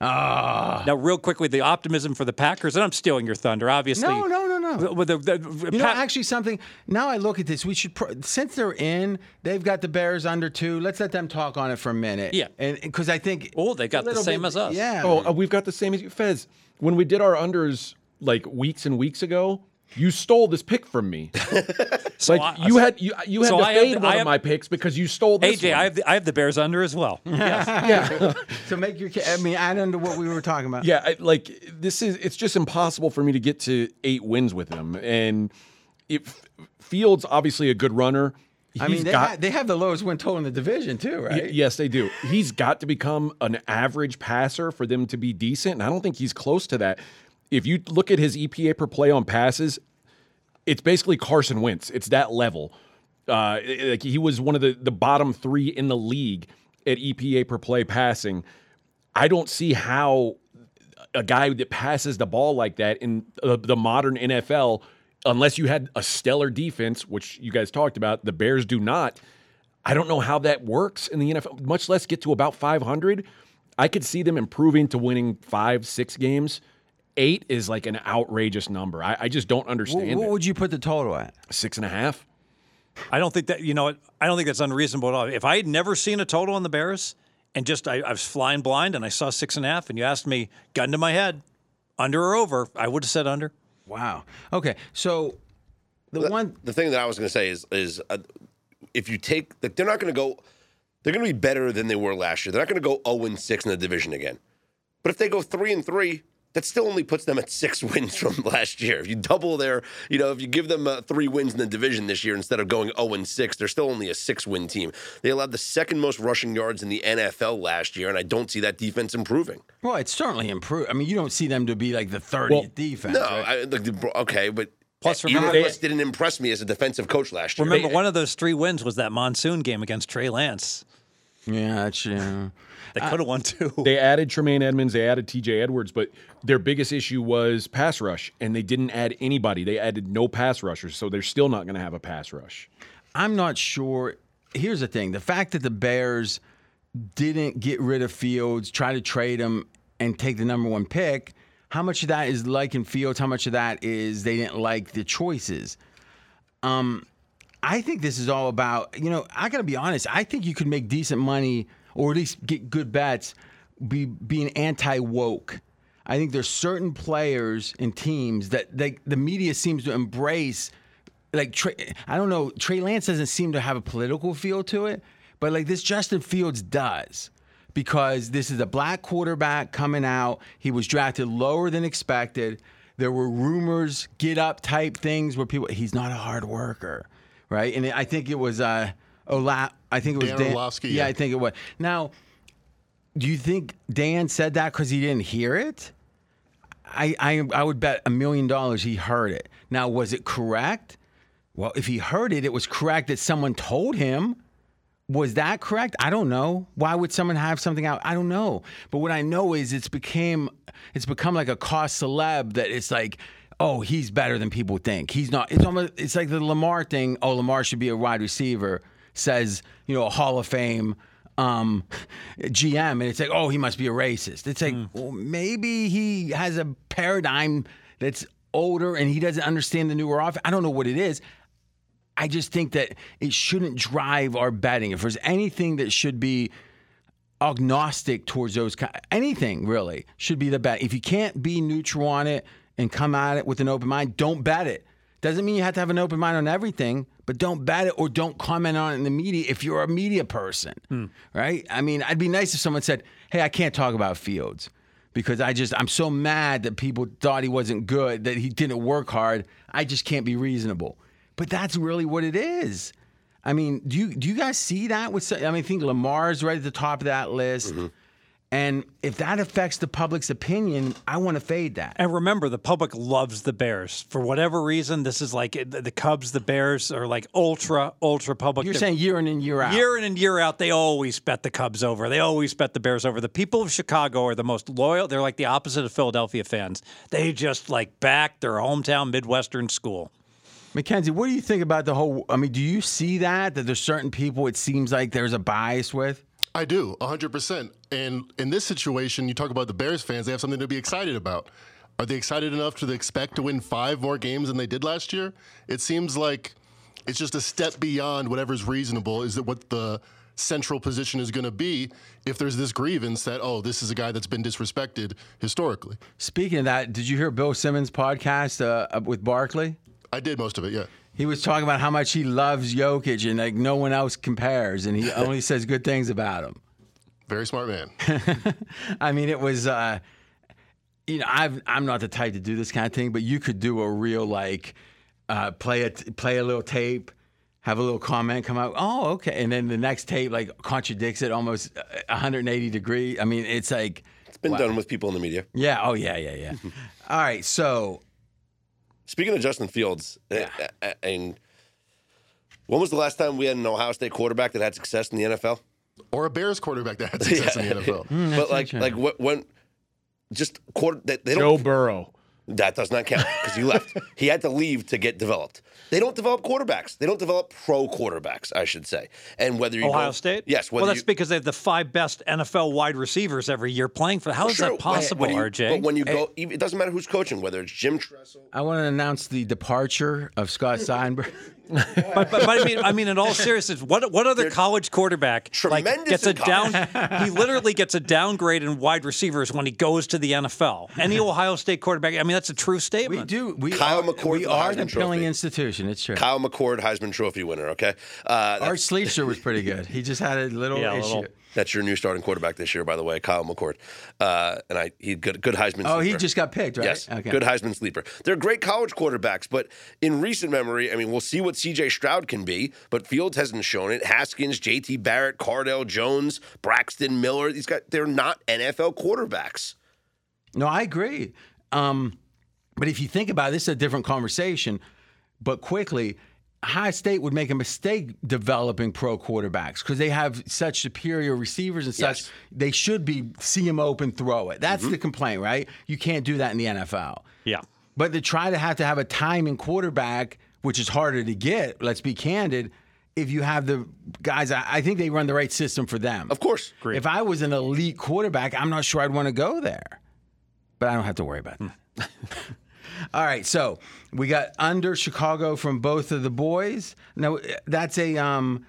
Now, real quickly, the optimism for the Packers, and I'm stealing your thunder, obviously. no, no, no, no. With the, the, You know, Pat- actually, something. Now I look at this. We should, pro- since they're in, they've got the Bears under two. Let's let them talk on it for a minute. Yeah. and because I think. Oh, they got the same bit- as us. Yeah. Oh, uh, we've got the same as you, Fez. When we did our unders like weeks and weeks ago, you stole this pick from me. like I- you had you you had so to I fade the- one I of my picks because you stole this. AJ, one. I have, the, I have the Bears under as well. Yes. yeah. So make your. I mean, add into what we were talking about. Yeah, I, like this is it's just impossible for me to get to eight wins with him. And if Fields obviously a good runner. I mean, they, got ha- they have the lowest win total in the division too, right? Y- yes, they do. He's got to become an average passer for them to be decent, and I don't think he's close to that. If you look at his EPA per play on passes, it's basically Carson Wentz. It's that level. Uh, like he was one of the the bottom three in the league at EPA per play passing. I don't see how a guy that passes the ball like that in the modern NFL, unless you had a stellar defense, which you guys talked about, the Bears do not. I don't know how that works in the NFL, much less get to about 500. I could see them improving to winning five, six games. Eight is like an outrageous number. I, I just don't understand what it. would you put the total at? Six and a half. I don't think that, you know, I don't think that's unreasonable at all. If I had never seen a total on the Bears and just I, I was flying blind and I saw six and a half and you asked me, gun to my head, under or over, I would have said under. Wow. Okay. So the one. the thing that I was going to say is is uh, if you take like they're not going to go they're going to be better than they were last year. They're not going to go 0 and 6 in the division again. But if they go 3 and 3, that still only puts them at 6 wins from last year. If you double their, you know, if you give them uh, 3 wins in the division this year instead of going 0 and 6, they're still only a 6-win team. They allowed the second most rushing yards in the NFL last year and I don't see that defense improving. Well, it's certainly improved. I mean, you don't see them to be like the 30th defense. No, right? I, like, the- okay, but Plus, Eli remember- West didn't impress me as a defensive coach last year. Remember, one of those three wins was that monsoon game against Trey Lance. yeah, that's yeah. They could have won two. They added Tremaine Edmunds, they added TJ Edwards, but their biggest issue was pass rush, and they didn't add anybody. They added no pass rushers, so they're still not going to have a pass rush. I'm not sure. Here's the thing: the fact that the Bears didn't get rid of Fields, try to trade him, and take the number one pick. How much of that is liking Fields? How much of that is they didn't like the choices? Um, I think this is all about. You know, I got to be honest. I think you could make decent money, or at least get good bets, be being anti woke. I think there's certain players and teams that they, the media seems to embrace like I don't know, Trey Lance doesn't seem to have a political feel to it, but like this Justin Fields does. Because this is a black quarterback coming out. He was drafted lower than expected. There were rumors, get up type things where people he's not a hard worker. Right. And I think it was uh Ola I think it was Dan Dan. Orlovsky, yeah, yeah. I think it was. Now, do you think Dan said that because he didn't hear it? I, I I would bet a million dollars he heard it. Now, was it correct? Well, if he heard it, it was correct that someone told him. Was that correct? I don't know. Why would someone have something out? I don't know. But what I know is it's became it's become like a cost celeb that it's like, oh, he's better than people think. He's not. It's almost it's like the Lamar thing. Oh, Lamar should be a wide receiver. Says you know a Hall of Fame um, GM, and it's like oh, he must be a racist. It's like well, maybe he has a paradigm that's older and he doesn't understand the newer offense. I don't know what it is. I just think that it shouldn't drive our betting. If there's anything that should be agnostic towards those anything really should be the bet. If you can't be neutral on it and come at it with an open mind, don't bet it. Doesn't mean you have to have an open mind on everything, but don't bet it or don't comment on it in the media if you're a media person, hmm. right? I mean, I'd be nice if someone said, "Hey, I can't talk about Fields." Because I just I'm so mad that people thought he wasn't good, that he didn't work hard. I just can't be reasonable. But that's really what it is. I mean, do you do you guys see that? With I mean, I think Lamar's right at the top of that list, mm-hmm. And if that affects the public's opinion, I want to fade that. And remember, the public loves the Bears for whatever reason. This is like the Cubs, the Bears are like ultra, ultra public. You're They're- saying year in and year out. Year in and year out, they always bet the Cubs over. They always bet the Bears over. The people of Chicago are the most loyal. They're like the opposite of Philadelphia fans. They just like back their hometown Midwestern school. Mackenzie, what do you think about the whole? I mean, do you see that that there's certain people it seems like there's a bias with? I do, 100%. And in this situation, you talk about the Bears fans, they have something to be excited about. Are they excited enough to expect to win five more games than they did last year? It seems like it's just a step beyond whatever's reasonable. Is that what the central position is going to be if there's this grievance that, oh, this is a guy that's been disrespected historically? Speaking of that, did you hear Bill Simmons' podcast uh, with Barkley? I did most of it, yeah. He was talking about how much he loves Jokic and like no one else compares, and he only says good things about him. Very smart man. I mean, it was, uh, you know, I've, I'm not the type to do this kind of thing, but you could do a real like uh, play a play a little tape, have a little comment come out. Oh, okay, and then the next tape like contradicts it almost uh, 180 degree. I mean, it's like, It's been done with people in the media. yeah, oh yeah, yeah, yeah. All right, so Speaking of Justin Fields, uh, uh, and when was the last time we had an Ohio State quarterback that had success in the NFL? or a Bears quarterback that had success in the NFL. but like, like what, when just quarter they, they Joe don't Burrow. That does not count because he left. he had to leave to get developed. They don't develop quarterbacks. They don't develop pro quarterbacks, I should say. And whether you Ohio go, State? yes, Well, that's you, because they have the five best NFL wide receivers every year playing for. How is Sure, that possible, when you- RJ? But when you go, it doesn't matter who's coaching, whether it's Jim Tressel. I want to announce the departure of Scott Seidenberg. but, but, but I mean, I mean, in all seriousness, what what other college quarterback like gets a in down? he literally gets a downgrade in wide receivers when he goes to the NFL. Any Ohio State quarterback, I mean, that's a true statement. We do. We Kyle are, McCord we for the are an appealing institution. It's true. Kyle McCord, Heisman Trophy winner. Okay, uh, Art Sleeper was pretty good. He just had a little Yeah, a issue. little- That's your new starting quarterback this year, by the way, Kyle McCord. Uh, and I he good good Heisman. Oh, he just got picked, right? Yes, Okay. good Heisman sleeper. They're great college quarterbacks, but in recent memory, I mean, we'll see what C.J. Stroud can be, but Fields hasn't shown it. Haskins, J.T. Barrett, Cardale Jones, Braxton Miller, these guys, they're not NFL quarterbacks. No, I agree. Um, but if you think about it, this is a different conversation. But quickly, High State would make a mistake developing pro quarterbacks because they have such superior receivers and such. Yes. They should be see them open, throw it. That's mm-hmm. the complaint, right? You can't do that in the NFL. yeah. But to try to have to have a timing quarterback, which is harder to get, let's be candid, if you have the guys, I, I think they run the right system for them. Of course. Great. If I was an elite quarterback, I'm not sure I'd want to go there. But I don't have to worry about that. Hmm. All right, so we got under Chicago from both of the boys. No, that's a um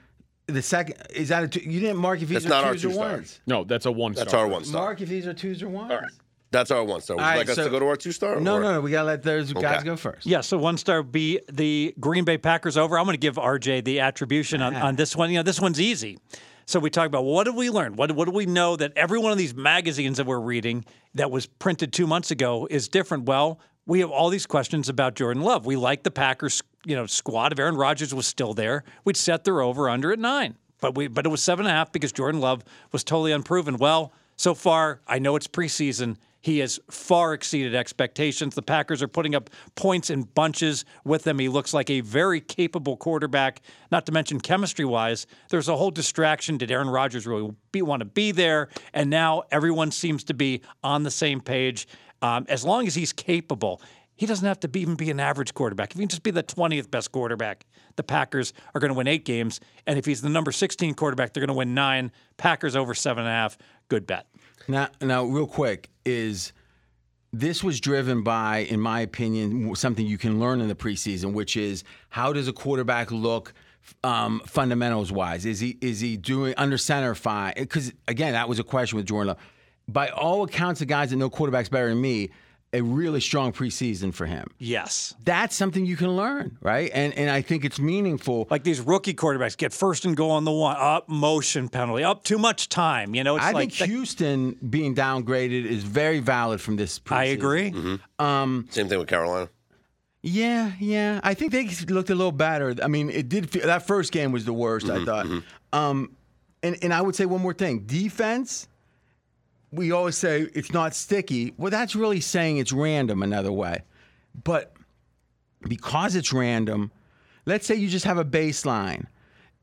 the second is that a two, you didn't mark if these That's are not our twos or two-star. ones. No, that's a one That's star. our one star. Mark if these are twos or ones. All right. That's our one star. Would you All like right, us so- to go to our two star? No, or- no, no. We gotta let those guys go first. Yeah, so one star be the Green Bay Packers over. I'm going to give RJ the attribution on, on this one. You know, this one's easy. So we talk about what did we learn? What, what do we know that every one of these magazines that we're reading that was printed two months ago is different? Well, we have all these questions about Jordan Love. We like the Packers, you know, squad. If Aaron Rodgers was still there, we'd set their over under at nine. But we but it was seven and a half because Jordan Love was totally unproven. Well, so far, I know it's preseason. He has far exceeded expectations. The Packers are putting up points in bunches with him. He looks like a very capable quarterback, not to mention chemistry wise. There's a whole distraction. Did Aaron Rodgers really be, want to be there? And now everyone seems to be on the same page. Um, as long as he's capable, he doesn't have to be, even be an average quarterback. If he can just be the 20th best quarterback, the Packers are going to win eight games. And if he's the number 16 quarterback, they're going to win nine. Packers over seven and a half. Good bet. Now, now, real quick, is this was driven by, in my opinion, something you can learn in the preseason, which is how does a quarterback look um, fundamentals wise? Is he is he doing under center fine? Because again, that was a question with Jordan Love. By all accounts, the guys that know quarterbacks better than me, a really strong preseason for him. Yes. That's something you can learn, right? And and I think it's meaningful. Like these rookie quarterbacks get first and go on the one, up motion penalty, up too much time. You know, it's I like think Houston being downgraded is very valid from this. Preseason. I agree. Mm-hmm. Um, Same thing with Carolina. Yeah, yeah. I think they looked a little better. I mean, it did. Feel, that first game was the worst. I mm-hmm, thought. Mm-hmm. Um, and and I would say one more thing: defense. We always say it's not sticky. Well, that's really saying it's random another way. But because it's random, let's say you just have a baseline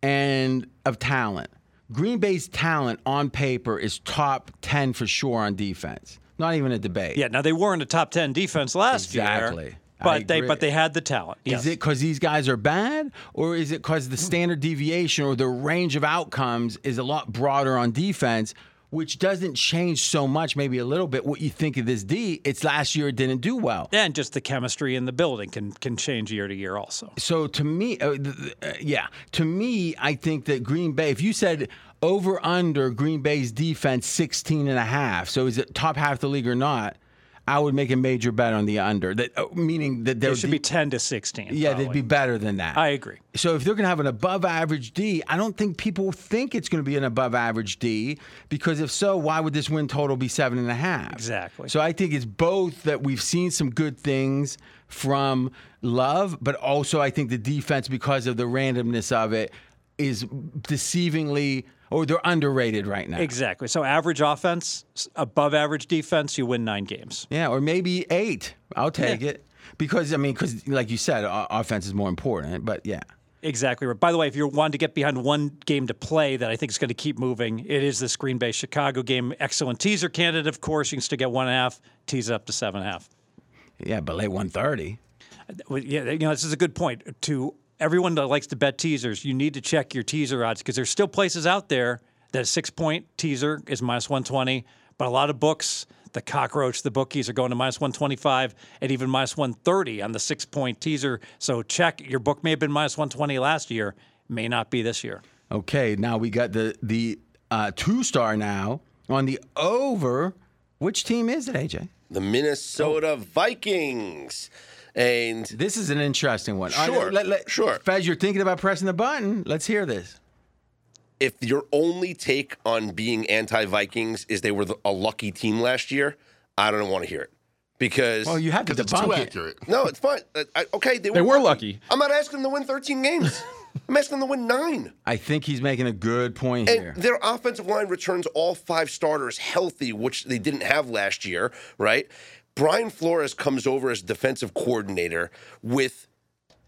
and of talent. Green Bay's talent on paper is top ten for sure on defense. Not even a debate. Yeah. Now they weren't a top ten defense last Exactly. year, Exactly. but they but they had the talent. Yes. Is it because these guys are bad, or is it because the hmm. standard deviation or the range of outcomes is a lot broader on defense, which doesn't change so much, maybe a little bit, what you think of this D? It's last year it didn't do well. and just the chemistry in the building can can change year to year also. So to me, uh, uh, yeah, to me, I think that Green Bay, if you said over under Green Bay's defense 16 and a half, so is it top half the league or not? I would make a major bet on the under. That uh, meaning that there It should be ten to sixteen. yeah, they'd be better than that. I agree. So if they're going to have an above average D, I don't think people think it's going to be an above average D because if so, why would this win total be seven and a half? Exactly. So I think it's both that we've seen some good things from Love, but also I think the defense, because of the randomness of it, is deceivingly or they're underrated right now. Exactly. So average offense, above average defense, you win nine games. Yeah, or maybe eight. I'll take it because I mean, because like you said, offense is more important. But yeah. Exactly right. By the way, if you're wanting to get behind one game to play that I think is going to keep moving, it is this Green Bay Chicago game. Excellent teaser candidate, of course. You can still get one and a half, tease it up to seven and a half. Yeah, but late 130. Uh, yeah, you know, this is a good point. To everyone that likes to bet teasers, you need to check your teaser odds because there's still places out there that a six point teaser is minus 120, but a lot of books, the cockroach, the bookies are going to minus 125 and even minus 130 on the six point teaser. So check your book may have been minus 120 last year, may not be this year. Okay, now we got the the uh, two star now on the over. Which team is it, AJ? The Minnesota Vikings. And This is an interesting one. All Sure, let- let- sure. Fez, you're thinking about pressing the button. Let's hear this. if your only take on being anti Vikings is they were the, a lucky team last year, I don't want to hear it. Because Well, you have to Because it's too debunk it. no, it's fine. Uh, I, okay, they were, They were lucky. I'm not asking them to win 13 games. I'm asking them to win nine. I think he's making a good point here. Their offensive line returns all five starters healthy, which they didn't have last year, right? Brian Flores comes over as defensive coordinator with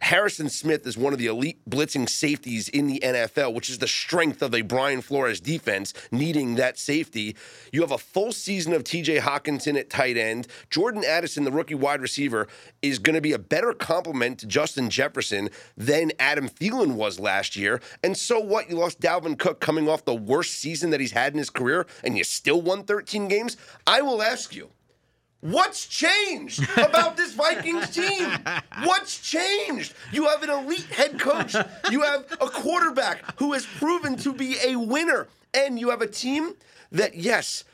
Harrison Smith as one of the elite blitzing safeties in the NFL, which is the strength of a Brian Flores defense needing that safety. You have a full season of TJ Hockenson at tight end. Jordan Addison, the rookie wide receiver, is going to be a better complement to Justin Jefferson than Adam Thielen was last year. And so what? You lost Dalvin Cook coming off the worst season that he's had in his career, and you still won 13 games? I will ask you. What's changed about this Vikings team? What's changed? You have an elite head coach. You have a quarterback who has proven to be a winner. And you have a team that, yes,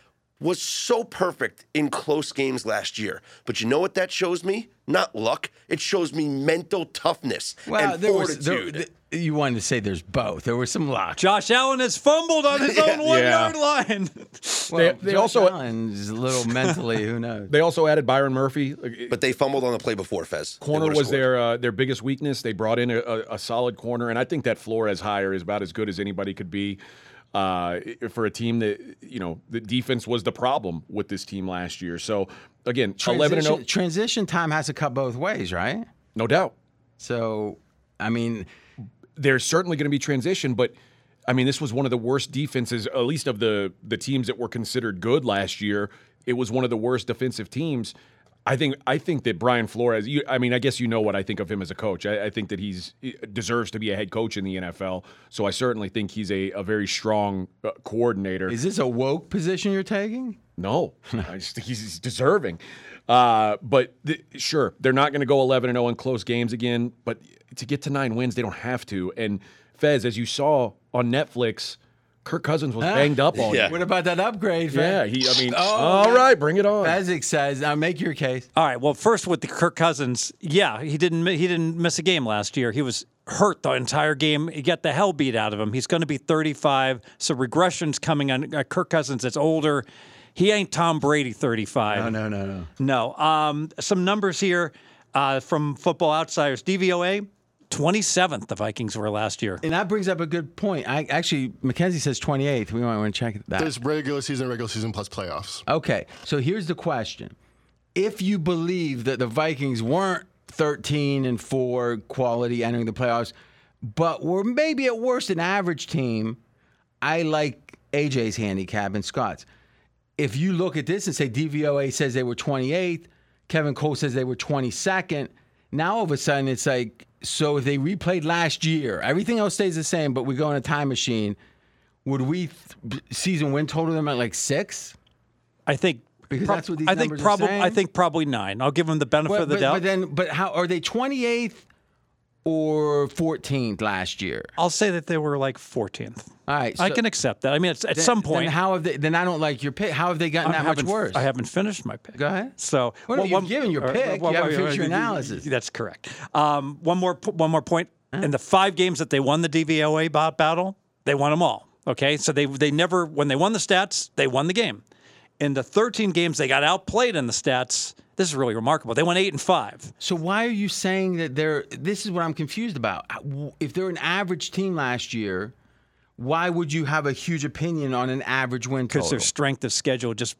was so perfect in close games last year. But you know what that shows me? Not luck. It shows me mental toughness well, and there was fortitude. there, th- you wanted to say there's both. There was some luck. Josh Allen has fumbled on his own one Yeah. yard line. Well, They- they Josh also- Allen's a little mentally. Who knows? They also added Byron Murphy. But they fumbled on the play before, Fez. Corner was scored. their uh, their biggest weakness. They brought in a, a, a solid corner, and I think that Flores hire is about as good as anybody could be uh, for a team that you know the defense was the problem with this team last year. So again, eleven and zero, transition time has to cut both ways, right? no doubt. So, I mean, there's certainly going to be transition, but I mean, this was one of the worst defenses, at least of the the teams that were considered good last year. It was one of the worst defensive teams. I think I think that Brian Flores. You, I mean, I guess you know what I think of him as a coach. I, I think that he's he deserves to be a head coach in the NFL. So I certainly think he's a, a very strong uh, coordinator. Is this a woke position you're taking? No, I just think he's deserving. Uh, but th- sure, they're not going to go 11 and 0 in close games again. But to get to nine wins, they don't have to. And Fez, as you saw on Netflix, Kirk Cousins was banged up all Yeah. year. What about that upgrade? Yeah, Fez? he. I mean, Oh, all right, bring it on. Fezzik says, "Now make your case." All right. Well, first with the Kirk Cousins, yeah, he didn't he didn't miss a game last year. He was hurt the entire game. He got the hell beat out of him. He's going to be 35, so regression's coming on uh, Kirk Cousins. That's older. He ain't Tom Brady 35. No, no, no, no. No. Um, some numbers here uh, from Football Outsiders. DVOA, 27th. The Vikings were last year. And that brings up a good point. I actually, Mackenzie says 28th. We might want to check that. There's regular season, regular season plus playoffs. Okay, so here's the question: If you believe that the Vikings weren't 13 and four quality entering the playoffs, but were maybe at worst an average team, I like AJ's handicap and Scott's. If you look at this and say DVOA says they were 28th, Kevin Cole says they were 22nd, now all of a sudden it's like, so if they replayed last year, everything else stays the same, but we go in a time machine, would we th- season win total them at like six? I think. Because that's what these I think probably. saying? I think probably nine. I'll give them the benefit But, of the but, doubt. but then, but how are they 28th or 14th last year? I'll say that they were like 14th. All right, I can accept that. I mean, it's, at then- some then point, how have they? Then I don't like your pick. How have they gotten I that much worse? I haven't finished my pick. Go ahead. So, Well, no, you've given your pick. You haven't finished your analysis. That's correct. Um, one more, one more point. In the five games that they won the DVOA battle, they won them all. Okay, so they they never when they won the stats, they won the game. In the 13 games they got outplayed in the stats. This is really remarkable. They went eight and five. So why are you saying that they're? This is what I'm confused about. If they're an average team last year, why would you have a huge opinion on an average win because their strength of schedule just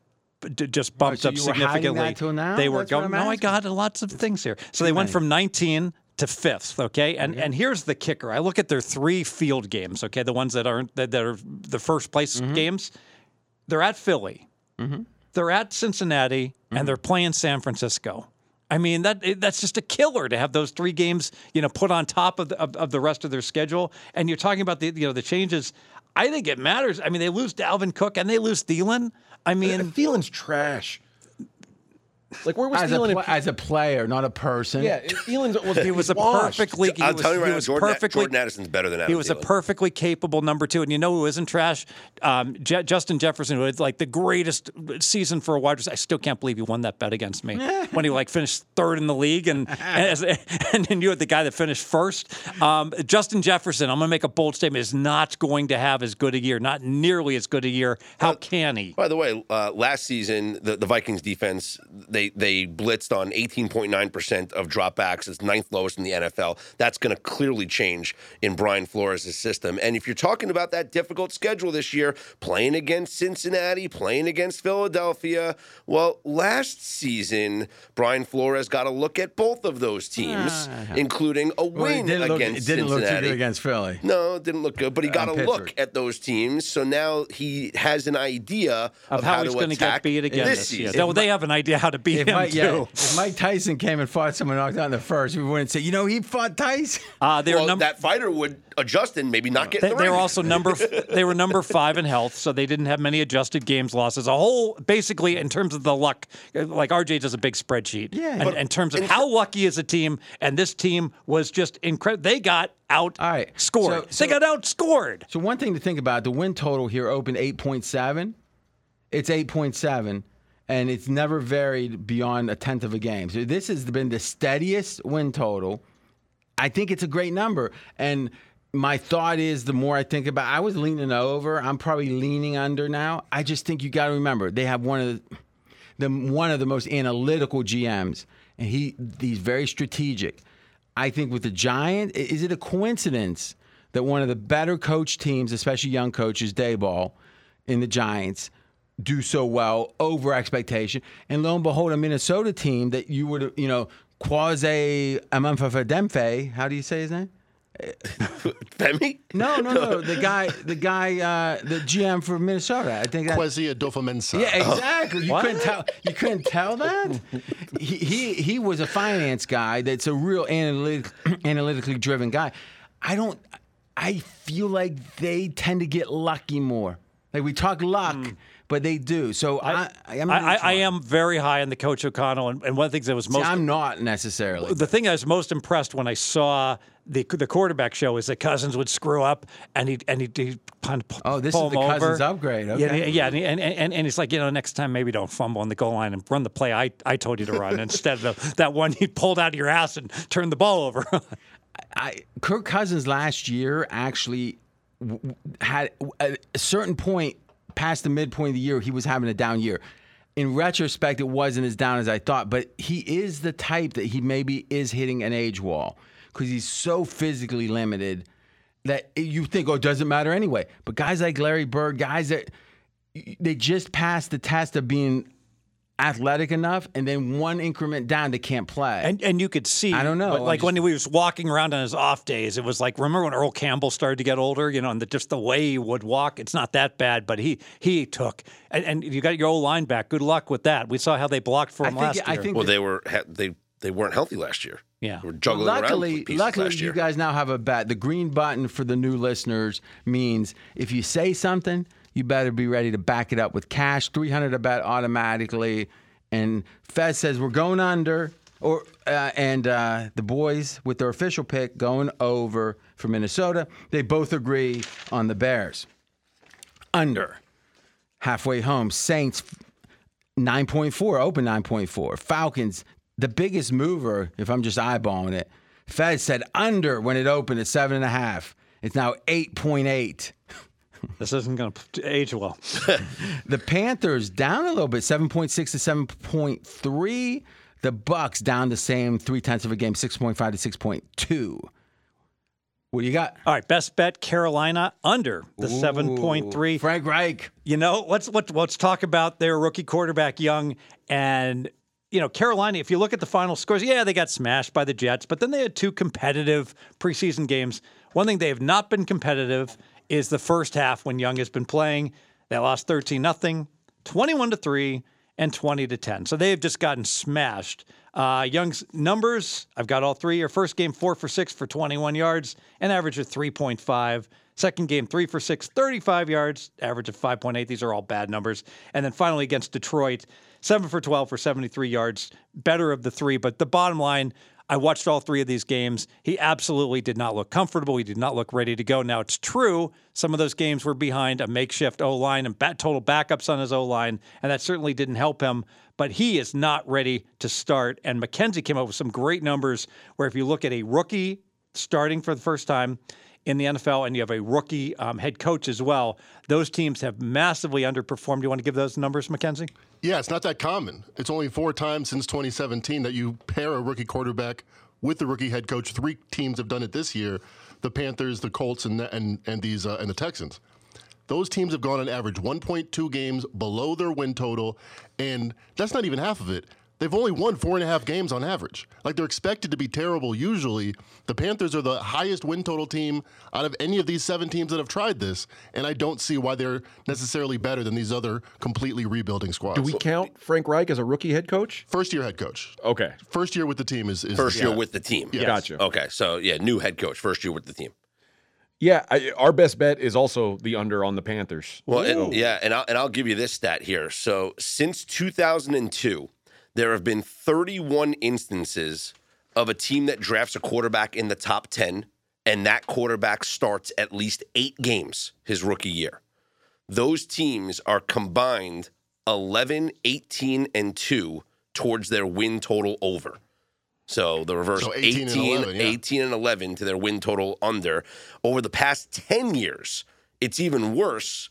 just bumped so up significantly. that till now? They were That's going. No, I got lots of things here. So they went from 19 to fifth. Okay, and and here's the kicker. I look at their three field games. Okay, the ones that aren't that, that are the first place Mm-hmm. games. They're at Philly. They're at Cincinnati, Mm-hmm. and they're playing San Francisco. I mean that that's just a killer to have those three games, you know, put on top of the, of, of the rest of their schedule. And you're talking about the you know the changes. I think it matters. I mean, they lose Dalvin Cook and they lose Thielen. I mean, Thielen's trash. Like where was as a, Thielen? pla- in- as a player, not a person. yeah, Thielen was he was a washed. perfectly. He I'm was, telling you right he now, was Jordan, perfectly. Jordan Addison's better than Adam He was a perfectly capable number two, and you know who isn't trash? Um, Je- Justin Jefferson, who had like the greatest season for a wide receiver. I still can't believe he won that bet against me when he like finished third in the league, and and, and then you had the guy that finished first. Um, Justin Jefferson, I'm going to make a bold statement, is not going to have as good a year, not nearly as good a year. How can he? By the way, uh, last season the, the Vikings defense they they blitzed on 18.9 percent of dropbacks. It's ninth lowest in the NFL. That's going to clearly change in Brian Flores' system. And if you're talking about that difficult schedule this year, playing against Cincinnati, playing against Philadelphia, well, last season Brian Flores got a look at both of those teams, ah, including a Well, win didn't, look, it against didn't look too Cincinnati. good against Philly. No, it didn't look good, but he uh, got a look at those teams. So now he has an idea Of how, he's going to get beat again this this year. season. They, they have an idea how to beat If him Mike, too. yeah, if Mike Tyson came and fought someone knocked out in the first, we wouldn't say, you know, he fought Tyson. Uh, they were num- that fighter would adjust and maybe not get They, the they were also number they were number five in health, so they didn't have many adjusted games losses. A whole basically in terms of the luck, like RJ does a big spreadsheet. Yeah. And in terms of how lucky is a team, and this team was just incredible. They got out All right. scored. So- so- they got outscored. So one thing to think about, the win total here opened 8.7. It's 8.7 and it's never varied beyond a tenth of a game. So this has been the steadiest win total. I think it's a great number and my thought is the more I think about I was leaning over, I'm probably leaning under now. I just think you got to remember they have one of the the one of the most analytical GMs, and he he's very strategic. I think with the Giant, is it a coincidence that one of the better coach teams, especially young coaches, Daboll, in the Giants, do so well over expectation, and lo and behold, a Minnesota team that you would you know quasi Amanfa Demfe, how do you say his name? Femi? No, no, no. The guy, the guy, uh, the GM for Minnesota. I think that. Kwesi Adofo-Mensah. Yeah, exactly. You couldn't tell. You couldn't tell that. He, he he was a finance guy. That's a real analytic, analytically driven guy. I don't. I feel like they tend to get lucky more. Like we talk luck, but they do. So I, I, am. I, I, am very high on the coach O'Connell, and, and one of the things that was See, most I'm not necessarily. the thing I was most impressed when I saw the the quarterback show is that Cousins would screw up and he and he he Oh, this is the over. Cousins upgrade, Yeah, okay. yeah, and, and and and he's like, you know, next time maybe don't fumble on the goal line and run the play I, I told you to run instead of that one you pulled out of your ass and turned the ball over. I, Kirk Cousins last year actually had at a certain point past the midpoint of the year, he was having a down year. In retrospect, it wasn't as down as I thought, but he is the type that he maybe is hitting an age wall because he's so physically limited that you think, oh, it doesn't matter anyway. But guys like Larry Bird, guys that they just passed the test of being athletic enough, and then one increment down, they can't play. and and you could see I don't know, but I like when he was walking around on his off days, it was like remember when Earl Campbell started to get older, you know, and the, just the way he would walk, it's not that bad, but he he took and, and you got your old line back. Good luck with that. We saw how they blocked for I him think, last I year. think Well, they were they they weren't healthy last year. Yeah. They were juggling around luckily, with luckily, last year. you guys now have a bet. The green button for the new listeners means if you say something, you better be ready to back it up with cash. Three hundred a bet automatically. And Fez says we're going under, or uh, and uh, the boys with their official pick going over for Minnesota. They both agree on the Bears under. Halfway home, Saints 9.4, open 9.4. Falcons, the biggest mover, if I'm just eyeballing it. Fez said under when it opened at seven and a half. It's now 8.8. this isn't going to age well. The Panthers down a little bit, 7.6 to 7.3. The Bucs down the same three tenths of a game, 6.5 to 6.2. What do you got? All right, best bet Carolina under the seven point three. Frank Reich. You know, let's let's let's talk about their rookie quarterback Young and you know Carolina. If you look at the final scores, yeah, they got smashed by the Jets, but then they had two competitive preseason games. One thing they have not been competitive is the first half when Young has been playing. They lost thirteen nothing, twenty one to three, and twenty to ten. So they have just gotten smashed. Uh, Young's numbers, I've got all three here. First game, four for six for 21 yards, an average of 3.5. Second game, three for six, 35 yards, average of 5.8. These are all bad numbers. And then finally against Detroit, seven for 12 for 73 yards, better of the three. But the bottom line, I watched all three of these games. He absolutely did not look comfortable. He did not look ready to go. Now, it's true, some of those games were behind a makeshift O line and bat- total backups on his O line, and that certainly didn't help him. But he is not ready to start. And Mackenzie came up with some great numbers where if you look at a rookie starting for the first time, in the NFL, and you have a rookie um, head coach as well. Those teams have massively underperformed. You want to give those numbers, Mackenzie? Yeah, it's not that common. It's only four times since 2017 that you pair a rookie quarterback with the rookie head coach. Three teams have done it this year: the Panthers, the Colts, and and and these uh, and the Texans. Those teams have gone on average 1.2 games below their win total, and that's not even half of it. They've only won four and a half games on average. Like they're expected to be terrible usually. The Panthers are the highest win total team out of any of these seven teams that have tried this, and I don't see why they're necessarily better than these other completely rebuilding squads. Do we count Frank Reich as a rookie head coach? First year head coach. Okay. First year with the team is, is First yeah. year with the team. Gotcha. Okay, so yeah, new head coach, first year with the team. Yeah, I, our best bet is also the under on the Panthers. Well, and, yeah, and I'll, and I'll give you this stat here. So since 2002, there have been 31 instances of a team that drafts a quarterback in the top 10, and that quarterback starts at least eight games his rookie year. Those teams are combined 11, 18, and 2 towards their win total over. So the reverse So 18, 18 and 11, yeah. 18 and 11 to their win total under. Over the past 10 years, it's even worse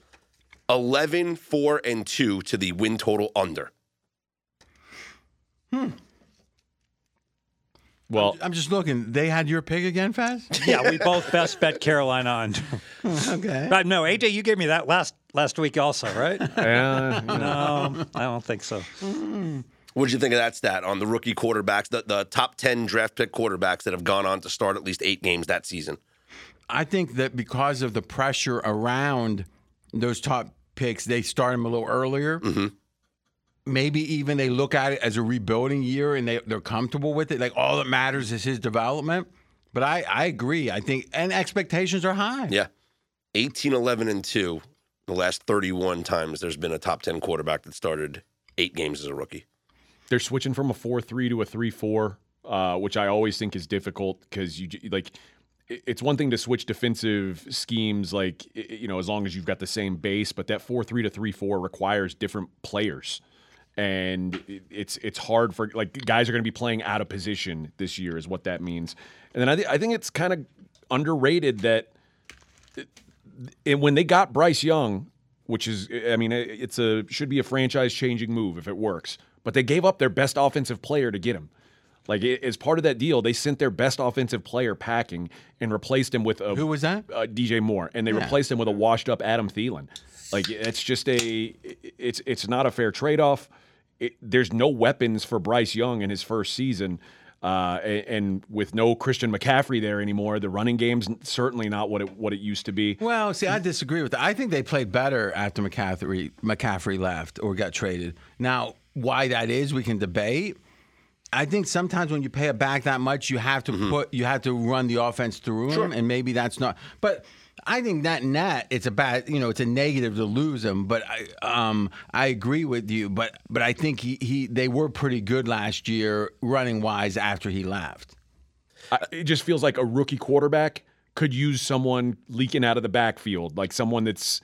11, 4, and 2 to the win total under. Hmm. Well, I'm just looking. They had your pick again, Fez? Yeah, we both best bet Carolina on. okay. But no, AJ, you gave me that last last week also, right? yeah. No, I don't think so. What did you think of that stat on the rookie quarterbacks, the, the top 10 draft pick quarterbacks that have gone on to start at least eight games that season? I think that because of the pressure around those top picks, they start them a little earlier. Mm-hmm. Maybe even they look at it as a rebuilding year and they, they're comfortable with it. Like all that matters is his development. But I, I agree. I think, and expectations are high. Yeah. 18, 11, and 2, the last 31 times there's been a top 10 quarterback that started eight games as a rookie. They're switching from a four-three to a three-four, uh, which I always think is difficult because you like. It's one thing to switch defensive schemes, like you know, as long as you've got the same base. But that four-three to three-four requires different players, and it's it's hard for like guys are going to be playing out of position this year, is what that means. And then I, th- I think it's kind of underrated that and when they got Bryce Young, which is, I mean, it's a should be a franchise changing move if it works. But they gave up their best offensive player to get him. Like it- as part of that deal, they sent their best offensive player packing and replaced him with a Who was that? uh, DJ Moore, and they Yeah. replaced him with a washed up Adam Thielen. Like it's just a, it's it's not a fair trade off. It, there's no weapons for Bryce Young in his first season. Uh, and, and with no Christian McCaffrey there anymore, the running game's certainly not what it what it used to be. Well, see, I disagree with that. I think they played better after McCaffrey McCaffrey left or got traded. Now, why that is, we can debate. I think sometimes when you pay it back that much, you have to put you have to run the offense through him, and maybe that's not. But I think that net it's a bad, you know, it's a negative to lose him. But I um I agree with you. But but I think he, he they were pretty good last year running wise after he left. I, it just feels like a rookie quarterback could use someone leaking out of the backfield, like someone that's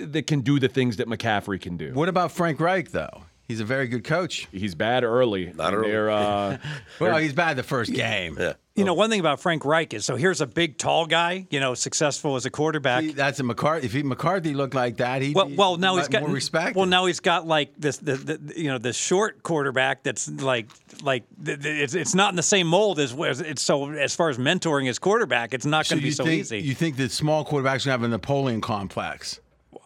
that can do the things that McCaffrey can do. What about Frank Reich though? He's a very good coach. He's bad early. Not early. Uh, Well, he's bad the first game. Yeah. You know, oh. one thing about Frank Reich is so here's a big, tall guy, you know, successful as a quarterback. That's a McCarthy. If he, McCarthy looked like that, he Well, well, now he's got more respect. Well, now he's got like this, the, the you know, the short quarterback that's like, like it's it's not in the same mold as it's so as far as mentoring his quarterback, it's not going to be so think, easy. You think that small quarterbacks have a Napoleon complex?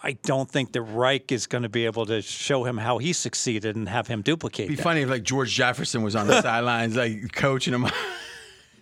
I don't think that Reich is going to be able to show him how he succeeded and have him duplicate. It'd be that. funny if like George Jefferson was on the sidelines, like coaching him.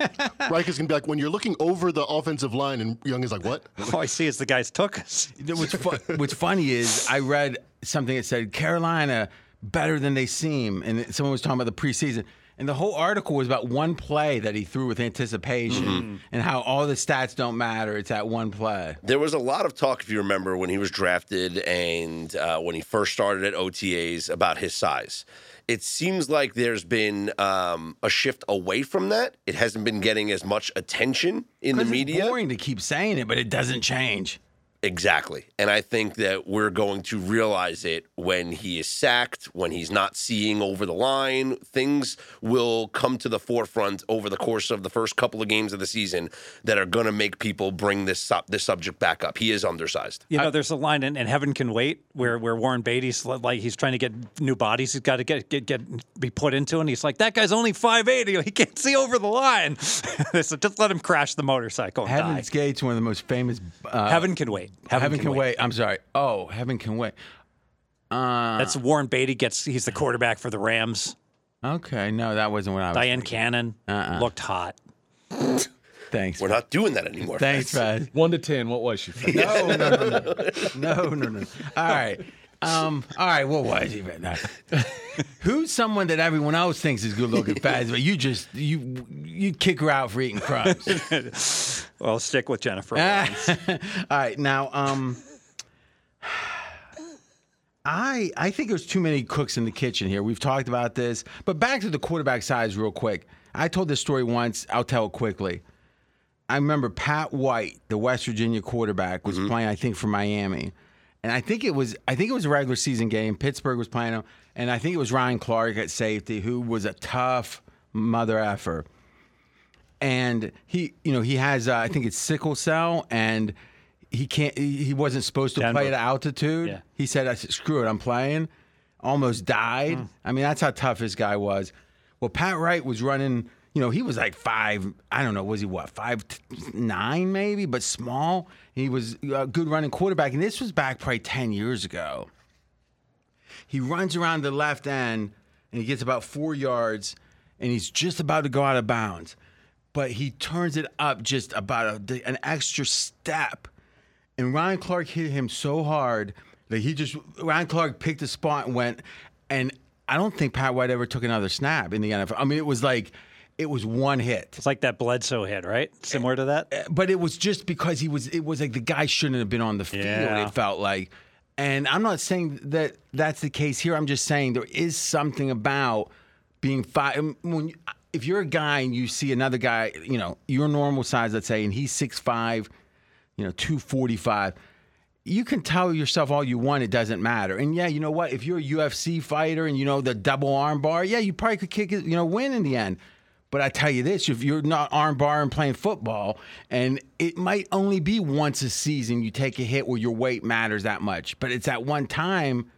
Reich is gonna be like when you're looking over the offensive line, and Young is like, "What?" All I see is the guys took us. what's, fu- what's funny is I read something that said Carolina better than they seem, and someone was talking about the preseason. And the whole article was about one play that he threw with anticipation Mm-hmm. and how all the stats don't matter. It's that one play. There was a lot of talk, if you remember, when he was drafted and uh, when he first started at OTAs about his size. It seems like there's been um, a shift away from that. It hasn't been getting as much attention in the media. It's boring to keep saying it, but it doesn't change. Exactly. And I think that we're going to realize it when he is sacked, when he's not seeing over the line. Things will come to the forefront over the course of the first couple of games of the season that are going to make people bring this sub- this subject back up. He is undersized. You know, there's a line in, in Heaven Can Wait where, where Warren Beatty's like he's trying to get new bodies. He's got to get, get get be put into, and he's like, "That guy's only 5'8". He can't see over the line." so just let him crash the motorcycle and Heaven's die. Gate's one of the most famous. Uh, Heaven Can Wait. Heaven, can, wait. I'm sorry. Oh, Heaven can wait. Uh, That's Warren Beatty gets. He's the quarterback for the Rams. okay. No, that wasn't what I was. Dyan Cannon Uh-uh. looked hot. Thanks. We're not doing that anymore. Thanks, Fred. one to ten. What was she? No, no, no, no, no, no, no. All right. Um, all right, what was he? Right now? Who's someone that everyone else thinks is good looking fast, but you just you you kick her out for eating crumbs? Well, stick with Jennifer. all right, now um, I I think there's too many cooks in the kitchen here. We've talked about this, but back to the quarterback size real quick. I told this story once. I'll tell it quickly. I remember Pat White, the West Virginia quarterback, was playing, I think, for Miami. And I think it was I think it was a regular season game. Pittsburgh was playing him. And I think it was Ryan Clark at safety, who was a tough mother effer. And he, you know, he has uh, I think it's sickle cell and he can't he wasn't supposed to Denver. play at altitude. Yeah. He said, I said, screw it, I'm playing. Almost died. I mean, that's how tough this guy was. Well, Pat White was running, you know, he was like five, I don't know, was he what, five nine maybe, but small. He was a good running quarterback. And this was back probably 10 years ago. He runs around the left end and he gets about four yards and he's just about to go out of bounds. but he turns it up just about a, an extra step. And Ryan Clark hit him so hard that he just Ryan Clark picked a spot and went. And I don't think Pat White ever took another snap in the NFL. I mean, it was like it was one hit. It's like that Bledsoe hit, right? Similar to that. Eh, but it was just because he was it was like the guy shouldn't have been on the field Yeah. it felt like and i'm not saying that that's the case here i'm just saying there is something about being five um, when you, if you're a guy and you see another guy you know your normal size let's say and he's six five, you know 245 you can tell yourself all you want, it doesn't matter. And yeah, you know what? If you're a UFC fighter and you know the double arm bar, yeah, you probably could kick it, you know, win in the end. But I tell you this, if you're not arm bar and playing football, and it might only be once a season you take a hit where your weight matters that much, but it's at one time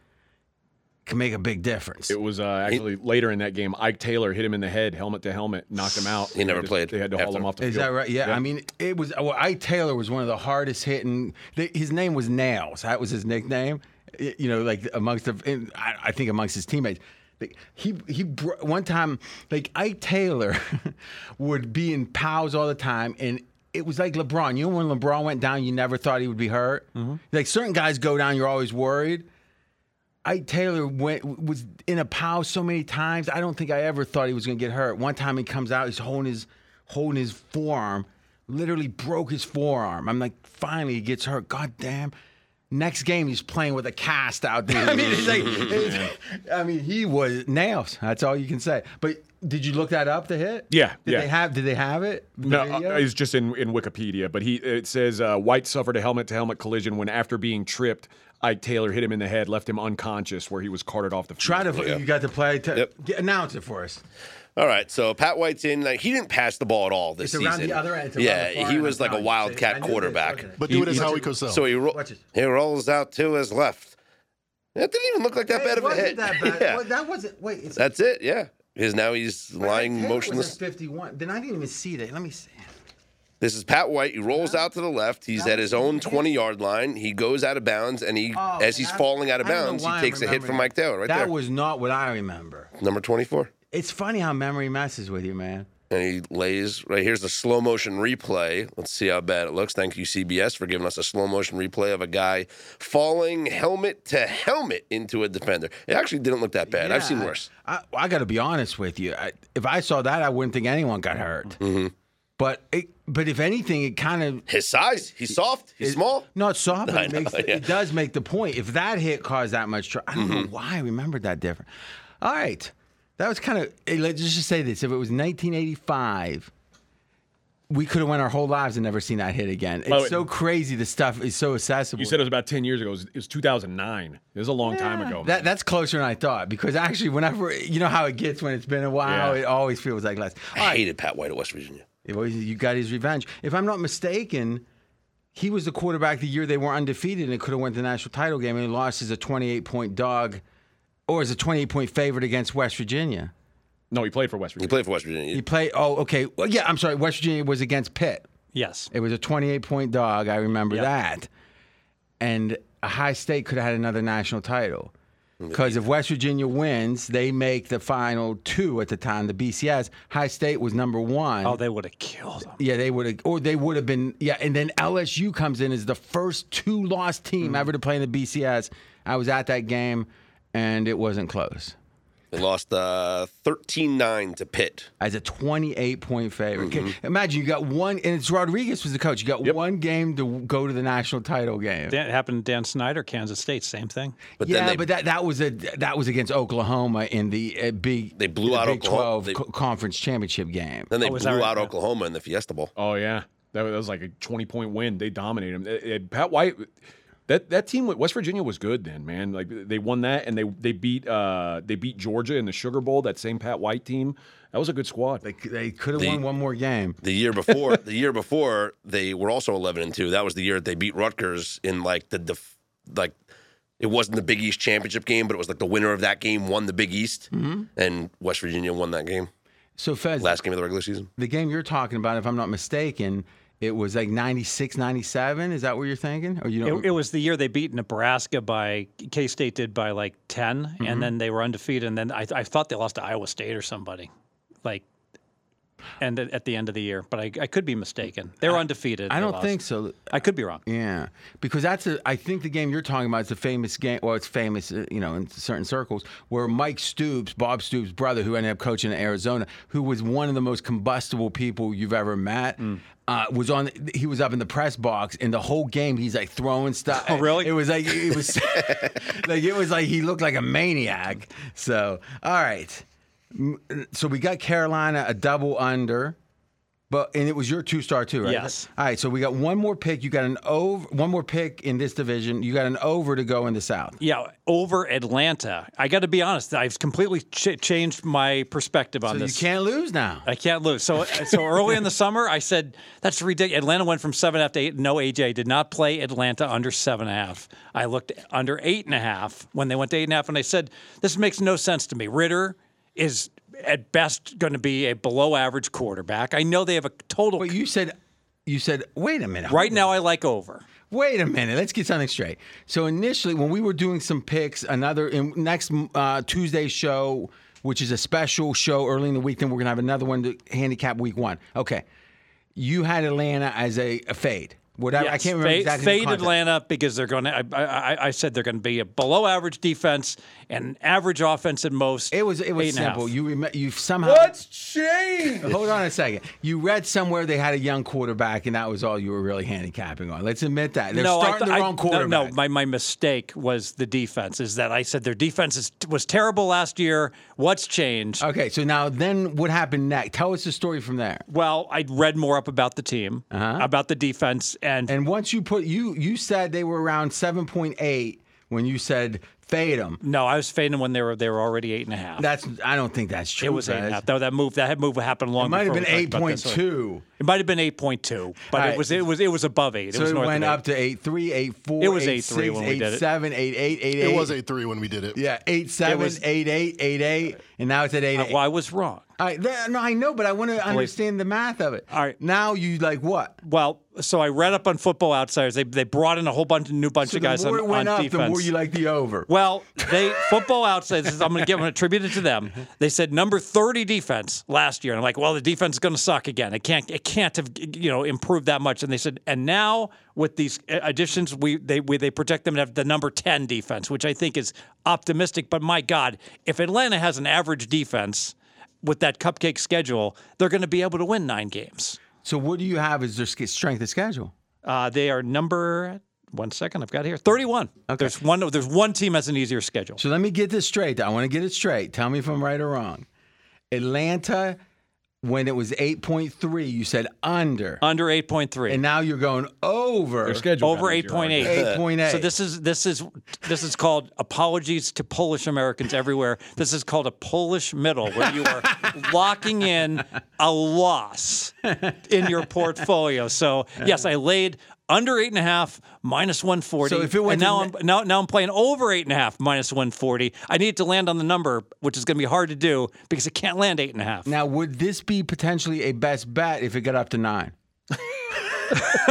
can make a big difference. It was uh, actually later in that game. Ike Taylor hit him in the head, helmet to helmet, knocked him out. He never They just- played They had to haul him off the Is field. that right? Yeah. I mean, it was. Well, Ike Taylor was one of the hardest hitting. the- His name was Nails. That was his nickname. You know, like amongst the, I, I think amongst his teammates. Like, He he one time like Ike Taylor would be in pals all the time and. It was like LeBron. You know when LeBron went down, you never thought he would be hurt. Mm-hmm. Like certain guys go down, you're always worried. Ike Taylor went was in a pow so many times. I don't think I ever thought he was going to get hurt. One time he comes out, he's holding his holding his forearm, literally broke his forearm. I'm like, finally he gets hurt. God damn. Next game he's playing with a cast out there. I mean, it's like, it's- I mean, he was nails. That's all you can say. But did you look that up? The hit? Yeah, Did yeah. they have? Did they have it? The No, video? uh, it's just in, in Wikipedia, but he it says uh, White suffered a helmet to helmet collision when after being tripped, Ike Taylor hit him in the head, left him unconscious, where he was carted off the field. Try to. You got to play. To, Yep. get- announce it for us. All right, so Pat White's in. Like, he didn't pass the ball at all this It's around season. the other end, it's around the yeah, he was like a wildcat knew this. quarterback. Okay. But do it as Howie Cosell. So he ro- he rolls out to his left. That didn't even look like that bad It of a wasn't hit. that bad. Yeah. Well, that wasn't. Wait, it's, That's it. Yeah, because now he's lying Taylor motionless. at Fifty-one. Then I didn't even see that. Let me see. This is Pat White. He rolls out to the left. He's at his own 20 yard line. He goes out of bounds, and he, Oh, as he's I- falling out of I don't know bounds, he takes a hit remembering from Mike that. Taylor right that there. was not what I remember. Number 24. It's funny how memory messes with you, man. And he lays right here's the slow motion replay. Let's see how bad it looks. Thank you, CBS, for giving us a slow motion replay of a guy falling helmet to helmet into a defender. It actually didn't look that bad. I've seen worse. I, I, got to be honest with you. I, if I saw that, I wouldn't think anyone got hurt. Mm-hmm. But it, but if anything, it kind of His size, he's soft, he's small. Not soft, but I it, know, makes, yeah. Mm-hmm. it does make the point. If that hit caused that much trouble, I don't know why I remembered that different. All right. That was kind of, eh, let's just say this. If it was 1985, we could have went our whole lives and never seen that hit again. It's By the way- so crazy. The stuff is so accessible. You said it was about 10 years ago. It was, it was 2009. It was a long time ago. that, that's closer than I thought because actually, whenever, you know how it gets when it's been a while, Yeah. it always feels like less. All I right. hated Pat White at West Virginia. It was- You got his revenge. If I'm not mistaken, he was the quarterback the year they were undefeated and it could have went to the national title game and he lost as a 28 point dog or is a 28 point favorite against West Virginia. no, he played for West Virginia. He played for West Virginia. He played. Oh, okay. Well, yeah. I'm sorry. West Virginia was against Pitt. Yes. It was a 28 point dog. I remember Yep. that. And Ohio State could have had another national title. Because if West Virginia wins, they make the final two at the time, the BCS. Ohio State was number one. Oh, they would have killed him. Yeah, they would have, or they would have been. Yeah, and then LSU comes in as the first two lost team mm. ever to play in the BCS. I was at that game, and it wasn't close. They lost uh, 13-9 to Pitt. As a 28 point favorite. Mm-hmm. Imagine you got one, and it's Rodriguez was the coach. You got one game to go to the national title game. That happened to Dan Snyder, Kansas State. Same thing. But yeah, then they, but that, that was a that was against Oklahoma in the uh, big They blew the out Big Oklahoma. 12 They- co- conference championship game. then they Oh, blew that right? out Oklahoma in the Fiesta Bowl. Oh, yeah. That was, that was like a 20 point win. They dominated him. Uh, uh, Pat White. That, that team West Virginia was good then, man. Like they won that and they they beat uh they beat Georgia in the Sugar Bowl. That same Pat White team, that was a good squad. They, they could have The- won one more game. The year before, the year before, they were also 11 and 2. That was the year that they beat Rutgers in like the def- like it wasn't the Big East championship game, but it was like the winner of that game won the Big East, Mm-hmm. and West Virginia won that game, So Fez, last game of the regular season. the game you're talking about, if I'm not mistaken, it was like 96, 97. Is that what you're thinking? Or you It, it was the year they beat Nebraska by K State did by like 10 and then they were undefeated. And then I, I thought they lost to Iowa State or somebody. Like and at the end of the year, but I, I could be mistaken. They're undefeated. I don't lost. think so. I could be wrong. Yeah, because that's a. I think the game you're talking about is a famous game. Well, it's famous, uh, you know, in certain circles where Mike Stoops, Bob Stoops' brother, who ended up coaching in Arizona, who was one of the most combustible people you've ever met. Mm. Uh, was on. He was up in the press box, and the whole game he's like throwing stuff. Oh, really? It was like it was like it was like he looked like a maniac. So, all right. So we got Carolina a double under. But and it was your two star too, right? Yes. All right, so we got one more pick. You got an over, one more pick in this division. You got an over to go in the South. Yeah, over Atlanta. I got to be honest. I've completely ch- changed my perspective on So you can't lose now. I can't lose. So, so early in the summer, I said that's ridiculous. Atlanta went from seven and a half to eight. No, AJ did not play Atlanta under seven and a half. I looked under eight and a half when they went to eight and a half, and I said this makes no sense to me. Ridder is at best going to be a below average quarterback. I know they have a total. But you said, you said, wait a minute. right now, I like over. Wait a minute. Let's get something straight. So initially, when we were doing some picks, another in next uh, Tuesday show, which is a special show early in the week, then we're gonna have another one to handicap week one. Okay. You had Atlanta as a, a fade. Whatever. I can't remember fade, exactly. Fade. Atlanta because they're going to. I, I, I said they're going to be a below average defense and average offense at most. It was it was Eight and a half. simple. You rem- you somehow what's changed? Hold on a second. You read somewhere they had a young quarterback, and that was all you were really handicapping on. Let's admit that. They're no, starting th- the wrong no, quarterback. No, my, my mistake was the defense. Is that I said their defense is, was terrible last year. What's changed? Okay, so now then what happened next? Tell us the story from there. well, I read more up about the team, uh-huh. about the defense, and. And once you put you you said they were around 7.8 when you said fade them. no, I was fading when they were they were already eight and a half. That's I don't think that's true. it was eight and a half. Though that move that move happened long. It might have been about this. 8.2. It might have been eight point two, but All it was it was it was above eight. So it was it north went of eight. up to 8.3, 8.4, It was 8.6, 8.3 when we did it. 8.7, 8.8, 8.8. It was 8 3 when we did it. Yeah, 8.7, was- 8.8, 8.8, and now it's at 8.8. Well, I was wrong. All right, th- no, I know, but I want to understand the math of it. All right. Now you like what? Well, so I read up on Football Outsiders. They they brought in a whole bunch of new bunch So of the guys more on, it went on up, defense. the more you like the over. Well, they football outsiders. I'm going to give them attribute it to them. They said number 30 defense last year, and I'm like, well, the defense is going to suck again. It can't. It can't have you know improved that much. And they said, and now with these additions, we they we, they project them to have the number 10 defense, which I think is optimistic. But my God, if Atlanta has an average defense with that cupcake schedule, they're going to be able to win nine games. So what do you have as their strength of schedule? Uh, they are number. One second, I've got here 31. Okay. There's one. There's one team has an easier schedule. So let me get this straight. I want to get it straight. Tell me if I'm right or wrong. Atlanta, when it was 8.3, you said under. Under 8.3. and now you're going over. Their schedule over got eight easier, point eight. 8.8. So this is this is this is called apologies to Polish Americans everywhere. This is called a Polish middle, where you are locking in a loss in your portfolio. So yes, I laid under eight and a half minus one forty. So if it went and now to I'm now now I'm playing over eight and a half minus one forty. I need to land on the number, which is going to be hard to do because it can't land eight and a half. Now, would this be potentially a best bet if it got up to nine?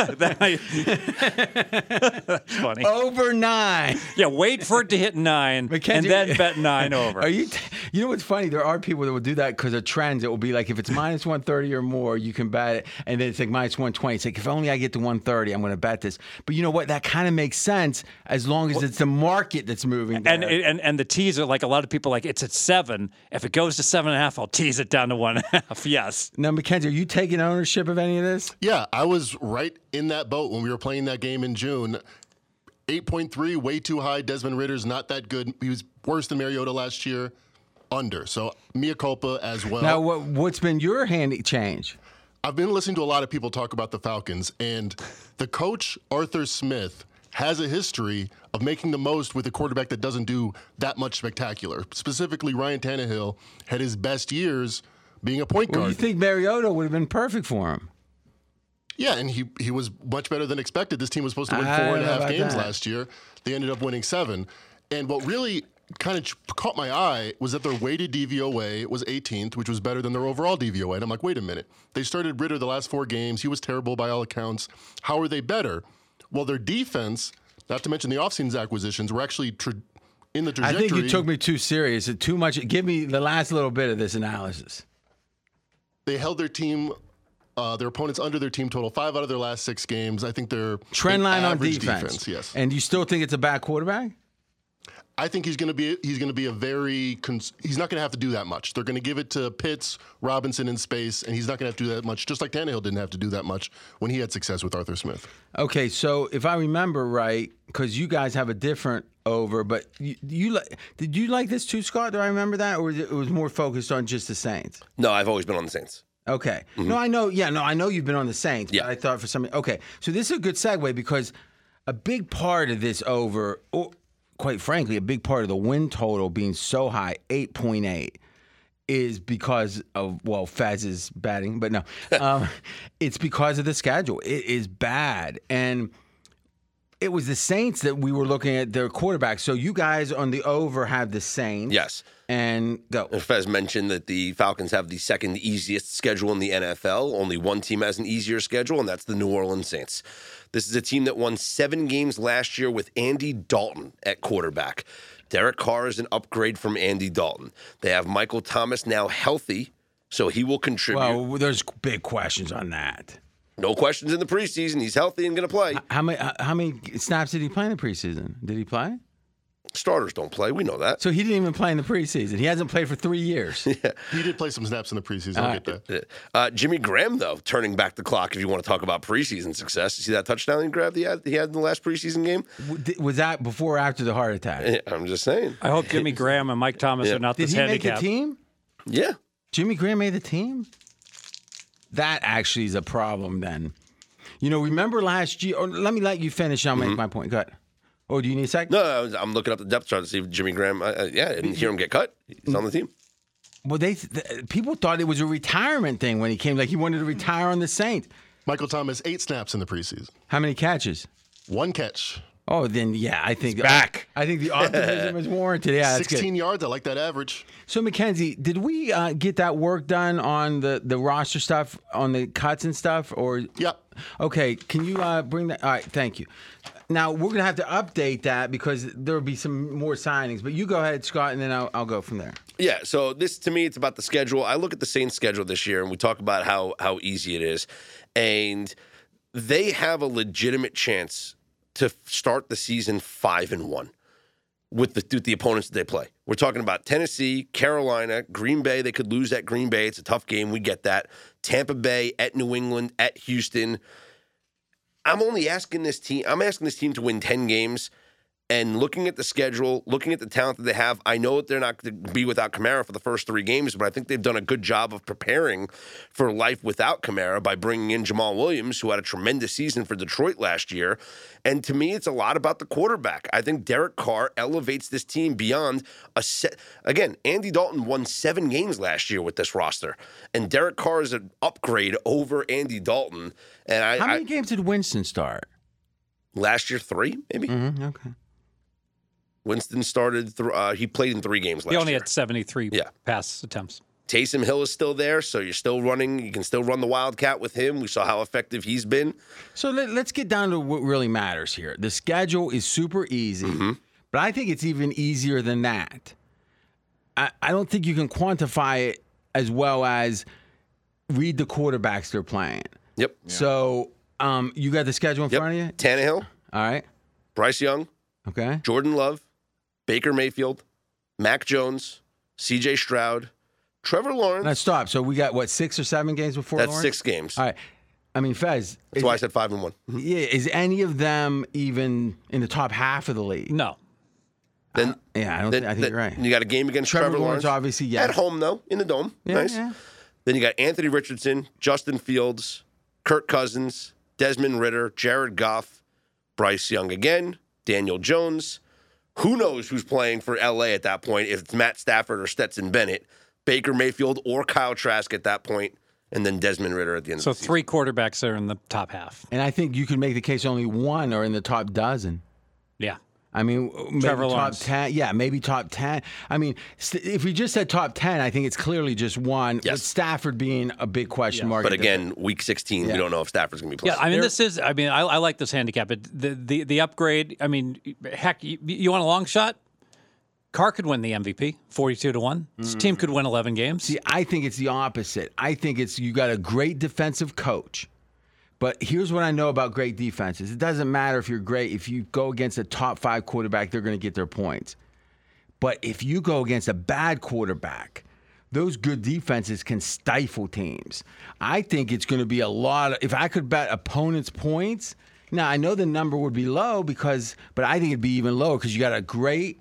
That's funny. Over nine. Yeah, wait for it to hit nine and then bet nine over. Are you? T- you know what's funny? There are people that will do that because of trends. It will be like if it's minus one thirty or more, you can bet it, and then it's like minus one twenty. It's like if only I get to one thirty, I'm going to bet this. But you know what? That kind of makes sense as long as it's the market that's moving. And, and and the teaser, like a lot of people, like it's at seven. If it goes to seven and a half, I'll tease it down to one and a half. Yes. now, Mackenzie, are you taking ownership of any of this? Yeah, I was right in that boat when we were playing that game in June. 8.3, way too high. Desmond Ridder's not that good. He was worse than Mariota last year. Under. So, mea culpa as well. Now, what, what's been your handy change? I've been listening to a lot of people talk about the Falcons, and the coach, Arthur Smith, has a history of making the most with a quarterback that doesn't do that much spectacular. Specifically, Ryan Tannehill had his best years being a point Well, guard. you think Mariota would have been perfect for him? Yeah, and he he was much better than expected. This team was supposed to win I four and a half games that. last year. They ended up winning seven. And what really kind of ch- caught my eye was that their weighted DVOA was 18th, which was better than their overall DVOA. And I'm like, wait a minute. They started Ridder the last four games. He was terrible by all accounts. How are they better? Well, their defense, not to mention the offseason acquisitions, were actually tra- in the trajectory. I think you took me too serious. Too much. Give me the last little bit of this analysis. They held their team, uh, their opponents under their team total five out of their last six games. I think they're Trend line on average defense. Yes, And you still think it's a bad quarterback? I think he's going to be he's going to be a very cons- he's not going to have to do that much. They're going to give it to Pitts, Robinson in space, and he's not going to have to do that much. Just like Tannehill didn't have to do that much when he had success with Arthur Smith. Okay, so if I remember right, because you guys have a different over, but you, you like did you like this too, Scott? Do I remember that, or was it, it was more focused on just the Saints? No, I've always been on the Saints. Okay. No, I know. Yeah, no, I know you've been on the Saints. Yeah. But I thought for some. Okay, so this is a good segue because a big part of this over, or quite frankly, a big part of the win total being so high, eight point eight, is because of well, Fez's batting, but no, um, it's because of the schedule. It is bad and. It was the Saints that we were looking at their quarterback. So you guys on the over have the Saints. Yes. And go. Fez mentioned that the Falcons have the second easiest schedule in the NFL. Only one team has an easier schedule, and that's the New Orleans Saints. This is a team that won seven games last year with Andy Dalton at quarterback. Derek Carr is an upgrade from Andy Dalton. They have Michael Thomas now healthy, so he will contribute. Well, there's big questions on that. No questions in the preseason. He's healthy and going to play. How many how many snaps did he play in the preseason? Did he play? Starters don't play. We know that. So he didn't even play in the preseason. He hasn't played for three years. yeah. He did play some snaps in the preseason. I'll get that. Uh, Jimmy Graham, though, turning back the clock. If you want to talk about preseason success, you see that touchdown he grabbed he had, he had in the last preseason game. Was that before or after the heart attack? I'm just saying. I hope Jimmy Graham and Mike Thomas Yeah. are not Did this he make the handicap. team? Yeah, Jimmy Graham made the team. That actually is a problem. Then, you know, remember last year? Or let me let you finish. I'll make my point. Go ahead. Oh, do you need a second? no, I was, I'm looking up the depth chart to see if Jimmy Graham. Uh, uh, yeah, I didn't hear him get cut. He's on the team. Well, they th- people thought it was a retirement thing when he came. Like he wanted to retire on the Saints. Michael Thomas eight snaps in the preseason, How many catches? one catch, Oh, then yeah, I think back. I think the optimism is warranted. Yeah, that's good. sixteen yards. I like that average. So Mackenzie, did we uh, get that work done on the the roster stuff, on the cuts and stuff, or? Yep. Okay, can you uh, bring that? All right, thank you. Now we're gonna have to update that because there will be some more signings. But you go ahead, Scott, and then I'll, I'll go from there. Yeah, so this to me, it's about the schedule. I look at the Saints' schedule this year, and we talk about how how easy it is, and they have a legitimate chance to start the season five and one with the with the opponents that they play. We're talking about Tennessee, Carolina, Green Bay. They could lose at Green Bay. It's a tough game. We get that. Tampa Bay at New England at Houston. I'm only asking this team. I'm asking this team to win ten games. And looking at the schedule, looking at the talent that they have, I know that they're not going to be without Kamara for the first three games, but I think they've done a good job of preparing for life without Kamara by bringing in Jamaal Williams, who had a tremendous season for Detroit last year. And to me, it's a lot about the quarterback. I think Derek Carr elevates this team beyond a set. Again, Andy Dalton won seven games last year with this roster, and Derek Carr is an upgrade over Andy Dalton. And I, How I many games did Winston start? last year three maybe. Mm-hmm, okay. Winston started. Th- uh, he played in three games last He only year. had 73 Yeah. pass attempts. Taysom Hill is still there, so you're still running. You can still run the Wildcat with him. We saw how effective he's been. So let, us get down to what really matters here. The schedule is super easy, but I think it's even easier than that. I, I don't think you can quantify it as well as read the quarterbacks they're playing. Yep. So um, you got the schedule in Yep. front of you? Tannehill, All right. Bryce Young, Okay. Jordan Love, Baker Mayfield, Mac Jones, C.J. Stroud, Trevor Lawrence. Let's stop. So we got what six or seven games before That's Lawrence? six games. All right. I mean, Fez. That's is, why I said five and one. Mm-hmm. yeah, is any of them even in the top half of the league? No. Then, uh, Yeah, I don't. then, think, I think then you're right. you got a game against Trevor Trevor, Lawrence, obviously, yes. At home though, in the dome. Yeah, nice. yeah. Then you got Anthony Richardson, Justin Fields, Kirk Cousins, Desmond Ridder, Jared Goff, Bryce Young again, Daniel Jones. Who knows who's playing for LA at that point, if it's Matt Stafford or Stetson Bennett, Baker Mayfield or Kyle Trask at that point, and then Desmond Ridder at the end So of the season. three quarterbacks are in the top half. And I think you can make the case only one are in the top dozen. Yeah. I mean, maybe Trevor top Lawrence. ten. Yeah, maybe top ten. I mean, st- if we just said top ten, I think it's clearly just one. Yes. With Stafford being a big question mark. But at this again, week 16, Yeah. we don't know if Stafford's going to be playing. Yeah, playing. I mean, this is. I mean, I, I like this handicap. But the, the the upgrade. I mean, heck, you, you want a long shot? Carr could win the MVP, 42 to 1. This team mm. could win 11 games. See, I think it's the opposite. I think it's you got a great defensive coach. But here's what I know about great defenses. It doesn't matter if you're great. If you go against a top five quarterback, they're going to get their points. But if you go against a bad quarterback, those good defenses can stifle teams. I think it's going to be a lot. Of, if I could bet opponents' points, now I know the number would be low because, but I think it'd be even lower because you got a great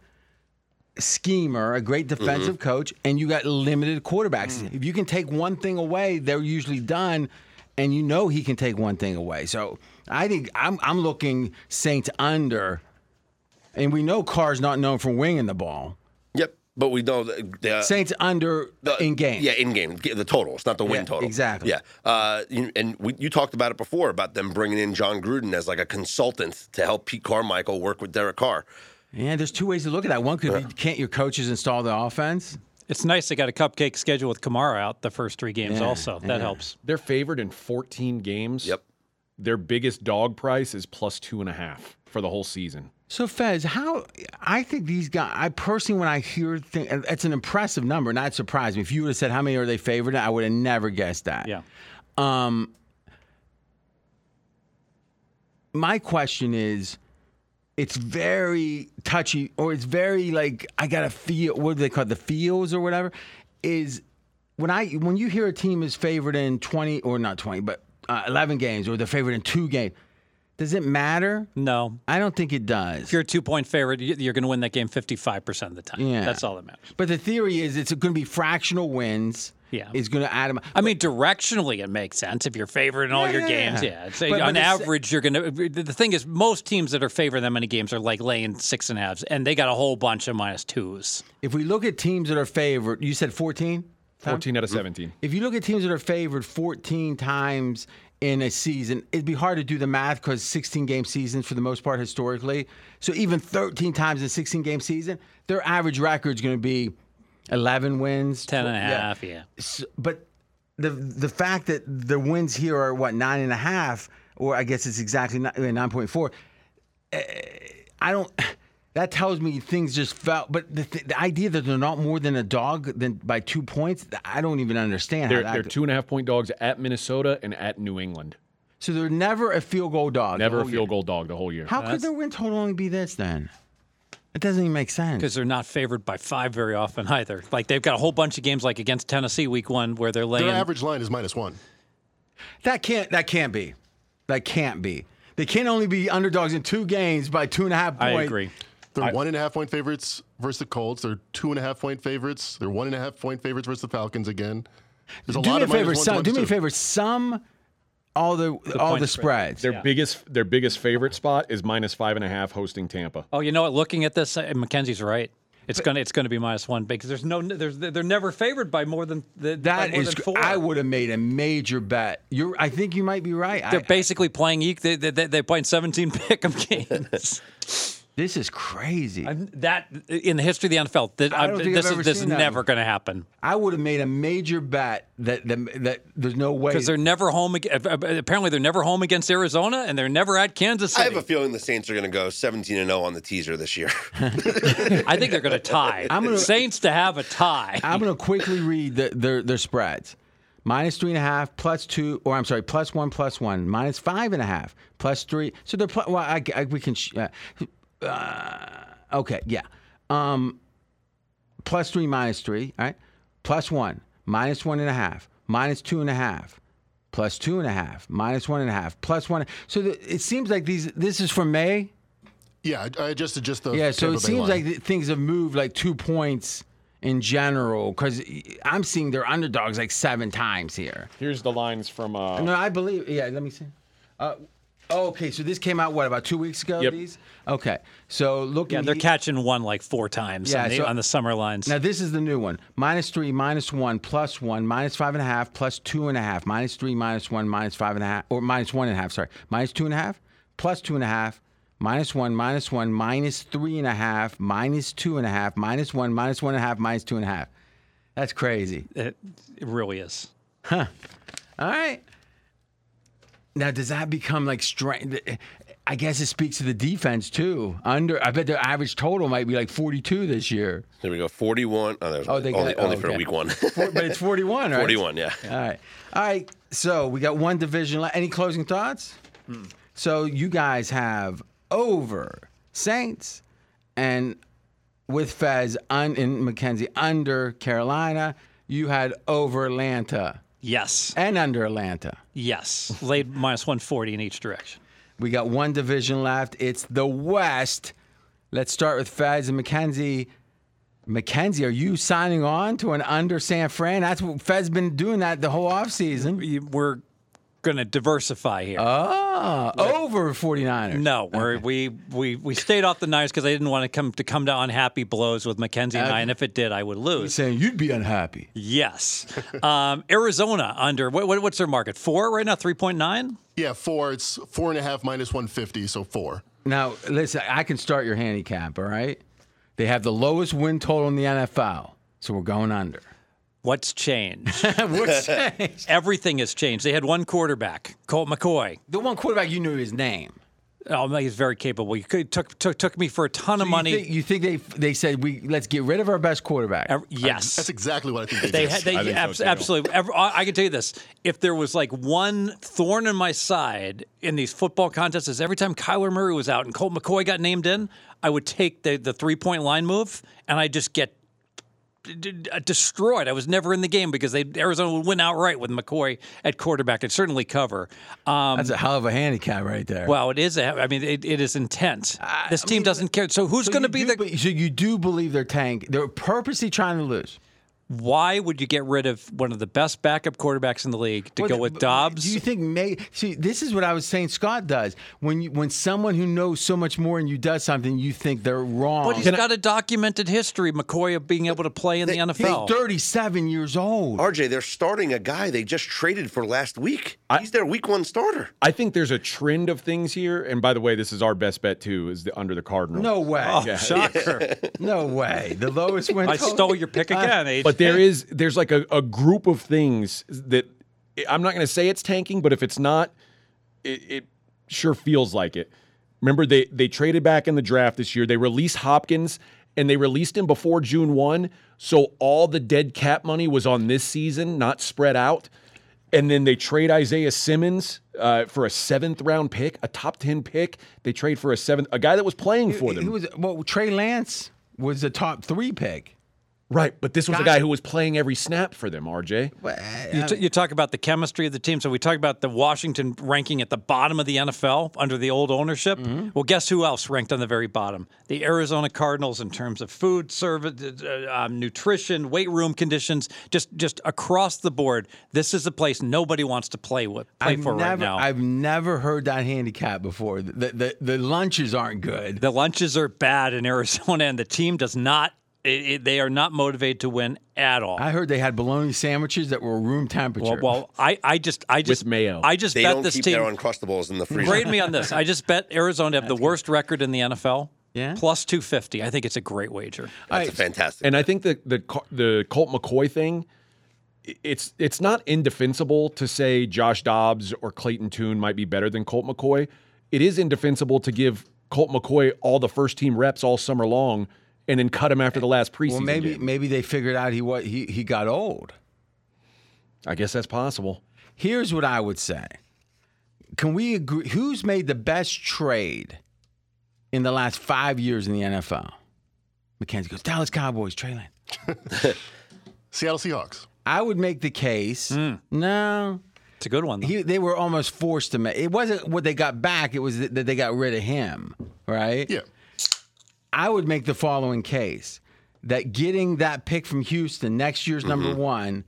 schemer, a great mm-hmm. defensive coach, and you got limited quarterbacks. Mm-hmm. If you can take one thing away, they're usually done, and you know he can take one thing away. So I think I'm I'm looking Saints under, and we know Carr's not known for winging the ball. Yep. But we know that the, Saints under the- in game. Yeah, in game. The total. It's not the win Yeah, total. exactly. Yeah. Uh, you, and we, you talked about it before about them bringing in Jon Gruden as like a consultant to help Pete Carmichael work with Derek Carr. Yeah, there's two ways to look at that. One could be, can't your coaches install the offense? It's nice they got a cupcake schedule with Kamara out the first three games, Yeah, also. That yeah. helps. They're favored in 14 games. Yep. Their biggest dog price is plus two and a half for the whole season. So Fez, how I think these guys. I personally, when I hear things, it's an impressive number. Not surprised me. If you would have said how many are they favored, I would have never guessed that. Yeah. Um, my question is, it's very touchy, or it's very like I got to feel. What do they call it? The feels or whatever. Is when I when you hear a team is favored in twenty or not twenty, but uh, eleven games, or they're favored in two games. Does it matter? No. I don't think it does. If you're a two point favorite, you- you're going to win that game 55% of the time. Yeah. That's all that matters. But the theory is it's going to be fractional wins. Yeah. It's going to add them. I mean, directionally, it makes sense if you're favored in all Yeah, your yeah, games. yeah. Yeah, it's, But- but on the sa- average, you're gonna. The thing is, most teams that are favored that many games are like laying six and a halves, and they got a whole bunch of minus twos. if we look at teams that are favored, you said 14? 14 out of 17. If you look at teams that are favored 14 times in a season, it'd be hard to do the math because 16 game seasons for the most part historically. So even 13 times in a 16 game season, their average record is going to be 11 wins, 10 and a Yeah. half, yeah. S- but the the fact that the wins here are what nine and a half, or I guess it's exactly nine point four. Eh, I don't. That tells me things just felt. But the, th- the idea that they're not more than a dog than by two points, I don't even understand. They're, how they're two and a half point dogs at Minnesota and at New England. so they're never a field goal dog. Never a field year. goal dog the whole year. How could their win total only be this then? It doesn't even make sense. Because they're not favored by five very often either. Like they've got a whole bunch of games, like against Tennessee week one, where they're laying. Their average line is minus one. That can't. That can't be. That can't be. They can only be underdogs in two games by two and a half points. I agree. They're one and a half point favorites versus the Colts. They're two and a half point favorites. They're one and a half point favorites versus the Falcons again. There's a Do lot me a of minus favor. ones, Some, minus do me a favor. Some all the, all the spread. spreads. Their biggest their biggest favorite spot is minus five and a half hosting Tampa. Oh, you know what? Looking at this, uh, Mackenzie's right. It's gonna it's gonna be minus one because there's no there's they're never favored by more than the, That more is, than four. I would have made a major bet. You're, I think you might be right. They're basically playing. e- They, they, they- they're playing 17 pick'em games. this is crazy. I, I'm- that in the history of the NFL, that, I don't I'm- think this I've is ever this is seen that. never going to happen I would have made a major bet that that, that there's no way. because they're never home. ag- Apparently, they're never home against Arizona, and they're never at Kansas City. I City. have a feeling the Saints are going to go 17 and 0 on the teaser this year. I think they're going to tie. I'm gonna- Saints to have a tie. I'm going to quickly read the, their their spreads. Minus three and a half, plus two, or I'm sorry, plus one, plus one, minus five and a half, plus three. So they're pl- well, I, I- we can. sh- Uh, uh, okay, yeah. Um, plus three, minus three. All right. Plus one, minus one and a half, minus two and a half, plus two and a half, minus one and a half, plus one. So the, it seems like these. This is from May. Yeah, I I adjusted just the Yeah, so it Bay seems line. like things have moved like two points in general because I'm seeing their underdogs like seven times here. Here's the lines from uh, No, I believe. Yeah, let me see. Uh, oh, okay, so this came out what about two weeks ago? Yep. These. Okay, so look. yeah, they're he- catching one like four times Yeah, on, the, so- on the summer lines. Now this is the new one: minus three, minus one, plus one, minus five and a half, plus two and a half, minus three, minus one, minus five and a half, or minus one and a half. Sorry, minus two and a half, plus two and a half, minus one, minus one, minus three and a half, minus two and a half, minus one, minus one and a half, minus two and a half. That's crazy. it, it really is. Huh. All right. Now, does that become like strength? I guess it speaks to the defense too. Under, I bet their average total might be like 42 this year. There we go. 41. Oh, there's Oh, they only, got- only oh, for okay. week one. For- but it's 41, right? 41, yeah. All right. All right. So we got one division left. Any closing thoughts? Hmm. So you guys have over Saints and with Fez un, and Mackenzie under Carolina. You had over Atlanta Yes. and under Atlanta. Yes. Laid minus 140 in each direction. We got one division left. It's the West. Let's start with Fez and Mackenzie. Mackenzie, are you signing on to an under San Fran? That's what Fez been doing that the whole offseason. We- We're going to diversify here. Oh, over 49ers. no, we're, we we we stayed off the Niners because I didn't want to come to come to unhappy blows with Mackenzie and I, and if it did, I would He's lose. saying you'd be unhappy. Yes. Um, Arizona under what, what what's their market? Four right now, three point nine. Yeah, four. It's four and a half minus 150, so four. Now, listen, I can start your handicap, all right? They have the lowest win total in the NFL, so we're going under. What's changed? What's changed? Everything has changed. They had one quarterback, Colt McCoy. The one quarterback you knew his name. Oh, he's very capable. He could, took took took me for a ton of You money. think, you think they they said we let's get rid of our best quarterback? Ev- yes. That's exactly what I think they, They did. had, they I think so, absolutely. Ever, I I can tell you this: if there was like one thorn in my side in these football contests, is every time Kyler Murray was out and Colt McCoy got named in, I would take the the three point line move and I just get d- d- destroyed. I was never in the game because they Arizona would win outright with McCoy at quarterback. They'd certainly cover. Um, That's a hell of a handicap right there. well, it is. A, I mean, it, it is intense. this team doesn't care. So who's So going to be do the? so you do believe they're tank? They're purposely trying to lose. Why would you get rid of one of the best backup quarterbacks in the league to Well, go with Dobbs? Do you think may see this is what I was saying Scott does. When you, when someone who knows so much more than you does something, you think they're wrong. But he's got a documented history, McCoy, of being able to play in the NFL. He's 37 years old. RJ, they're starting a guy they just traded for last week. He's their week one starter. I think there's a trend of things here. And by the way, this is our best bet too, is the under the Cardinals. No way. Oh, shocker. No way. The lowest win. I stole your pick uh, again, Age. But there is there's like a, a group of things that I'm not going to say it's tanking, but if it's not, it, it sure feels like it. Remember they they traded back in the draft this year. They released Hopkins and they released him before June 1, so all the dead cap money was on this season, not spread out. And then they trade Isaiah Simmons uh, for a seventh round pick, a top 10 pick. They trade for a seventh, a guy that was playing for He them. was well. Trey Lance was the top three pick. Right, but this was a Guys- guy who was playing every snap for them, RJ. you, t- you talk about the chemistry of the team. So we talk about the Washington ranking at the bottom of the NFL under the old ownership. Mm-hmm. Well, guess who else ranked on the very bottom? The Arizona Cardinals in terms of food service, uh, um, nutrition, weight room conditions, just just across the board. This is a place nobody wants to play with play I've for never, right now. I've never heard that handicap before. The, the the lunches aren't good. The lunches are bad in Arizona, and the team does not. It, it, they are not motivated to win at all. I heard they had bologna sandwiches that were room temperature. well, well, I, I just, I just, mayo. I just They bet don't this keep team. their Uncrustables in the freezer. Grade me on this. I just bet Arizona have the worst record in the NFL. Yeah? Plus 250. I think it's a great wager. That's a fantastic. And I think the the the Colt McCoy thing, it's it's not indefensible to say Josh Dobbs or Clayton Tune might be better than Colt McCoy. It is indefensible to give Colt McCoy all the first team reps all summer long and then cut him after the last preseason well, maybe game. maybe they figured out he what he he got old. I guess that's possible. Here's what I would say. Can we agree? Who's made the best trade in the last five years in the NFL? Mackenzie goes Dallas Cowboys. Trey Lance. Seattle Seahawks. I would make the case. Hmm. No, It's a good one. He, they were almost forced to make. It wasn't what they got back. It was that that they got rid of him. Right. Yeah. I would make the following case that getting that pick from Houston next year's number one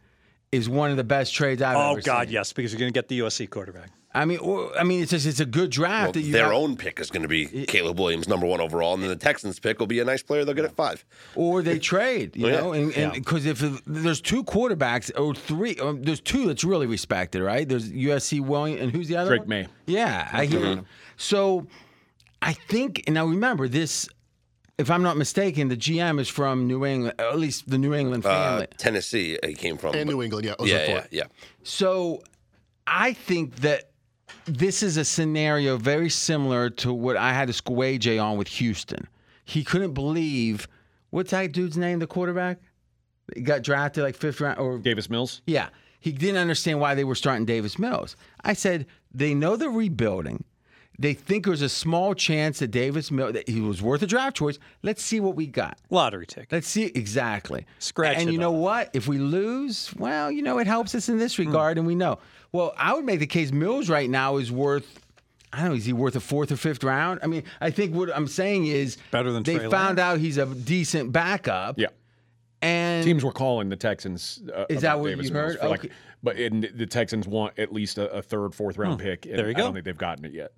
is one of the best trades I've oh ever God, seen. yes, because you're going to get the USC quarterback. I mean, or, I mean, it's just it's a good draft Well, that you their have- own pick is going to be Caleb Williams, number one overall, and then the Texans pick will be a nice player. They'll get at five. or they trade, you Oh, yeah. know, and because if there's two quarterbacks or three, um, there's two that's really respected, right? There's USC Williams and who's the other? Drake one? May. Yeah, I hear. you. So, I think and now remember this. If I'm not mistaken, the GM is from New England, at least the New England Uh, family. Tennessee, he came from. And New England, yeah. Yeah, yeah, yeah. So I think that this is a scenario very similar to what I had to school AJ on with Houston. He couldn't believe what's that dude's name, the quarterback? He got drafted like fifth round or Davis Mills. yeah. He didn't understand why they were starting Davis Mills. I said, they know they're rebuilding. They think there's a small chance that Davis Mills that he was worth a draft choice. Let's see what we got. Lottery ticket. Let's see exactly. Scratch And you know off. what? If we lose, well, you know, it helps us in this Hmm. regard, and we know. Well, I would make the case Mills right now is worth. I don't know. Is he worth a fourth or fifth round? I mean, I think what I'm saying is Better than they Trey found Lance. out he's a decent backup. Yeah. and Teams were calling the Texans. Uh, Is that what Davis you heard? for like- but in, the Texans want at least a, a third, fourth round pick. And Hmm. There you I go. don't think they've gotten it yet.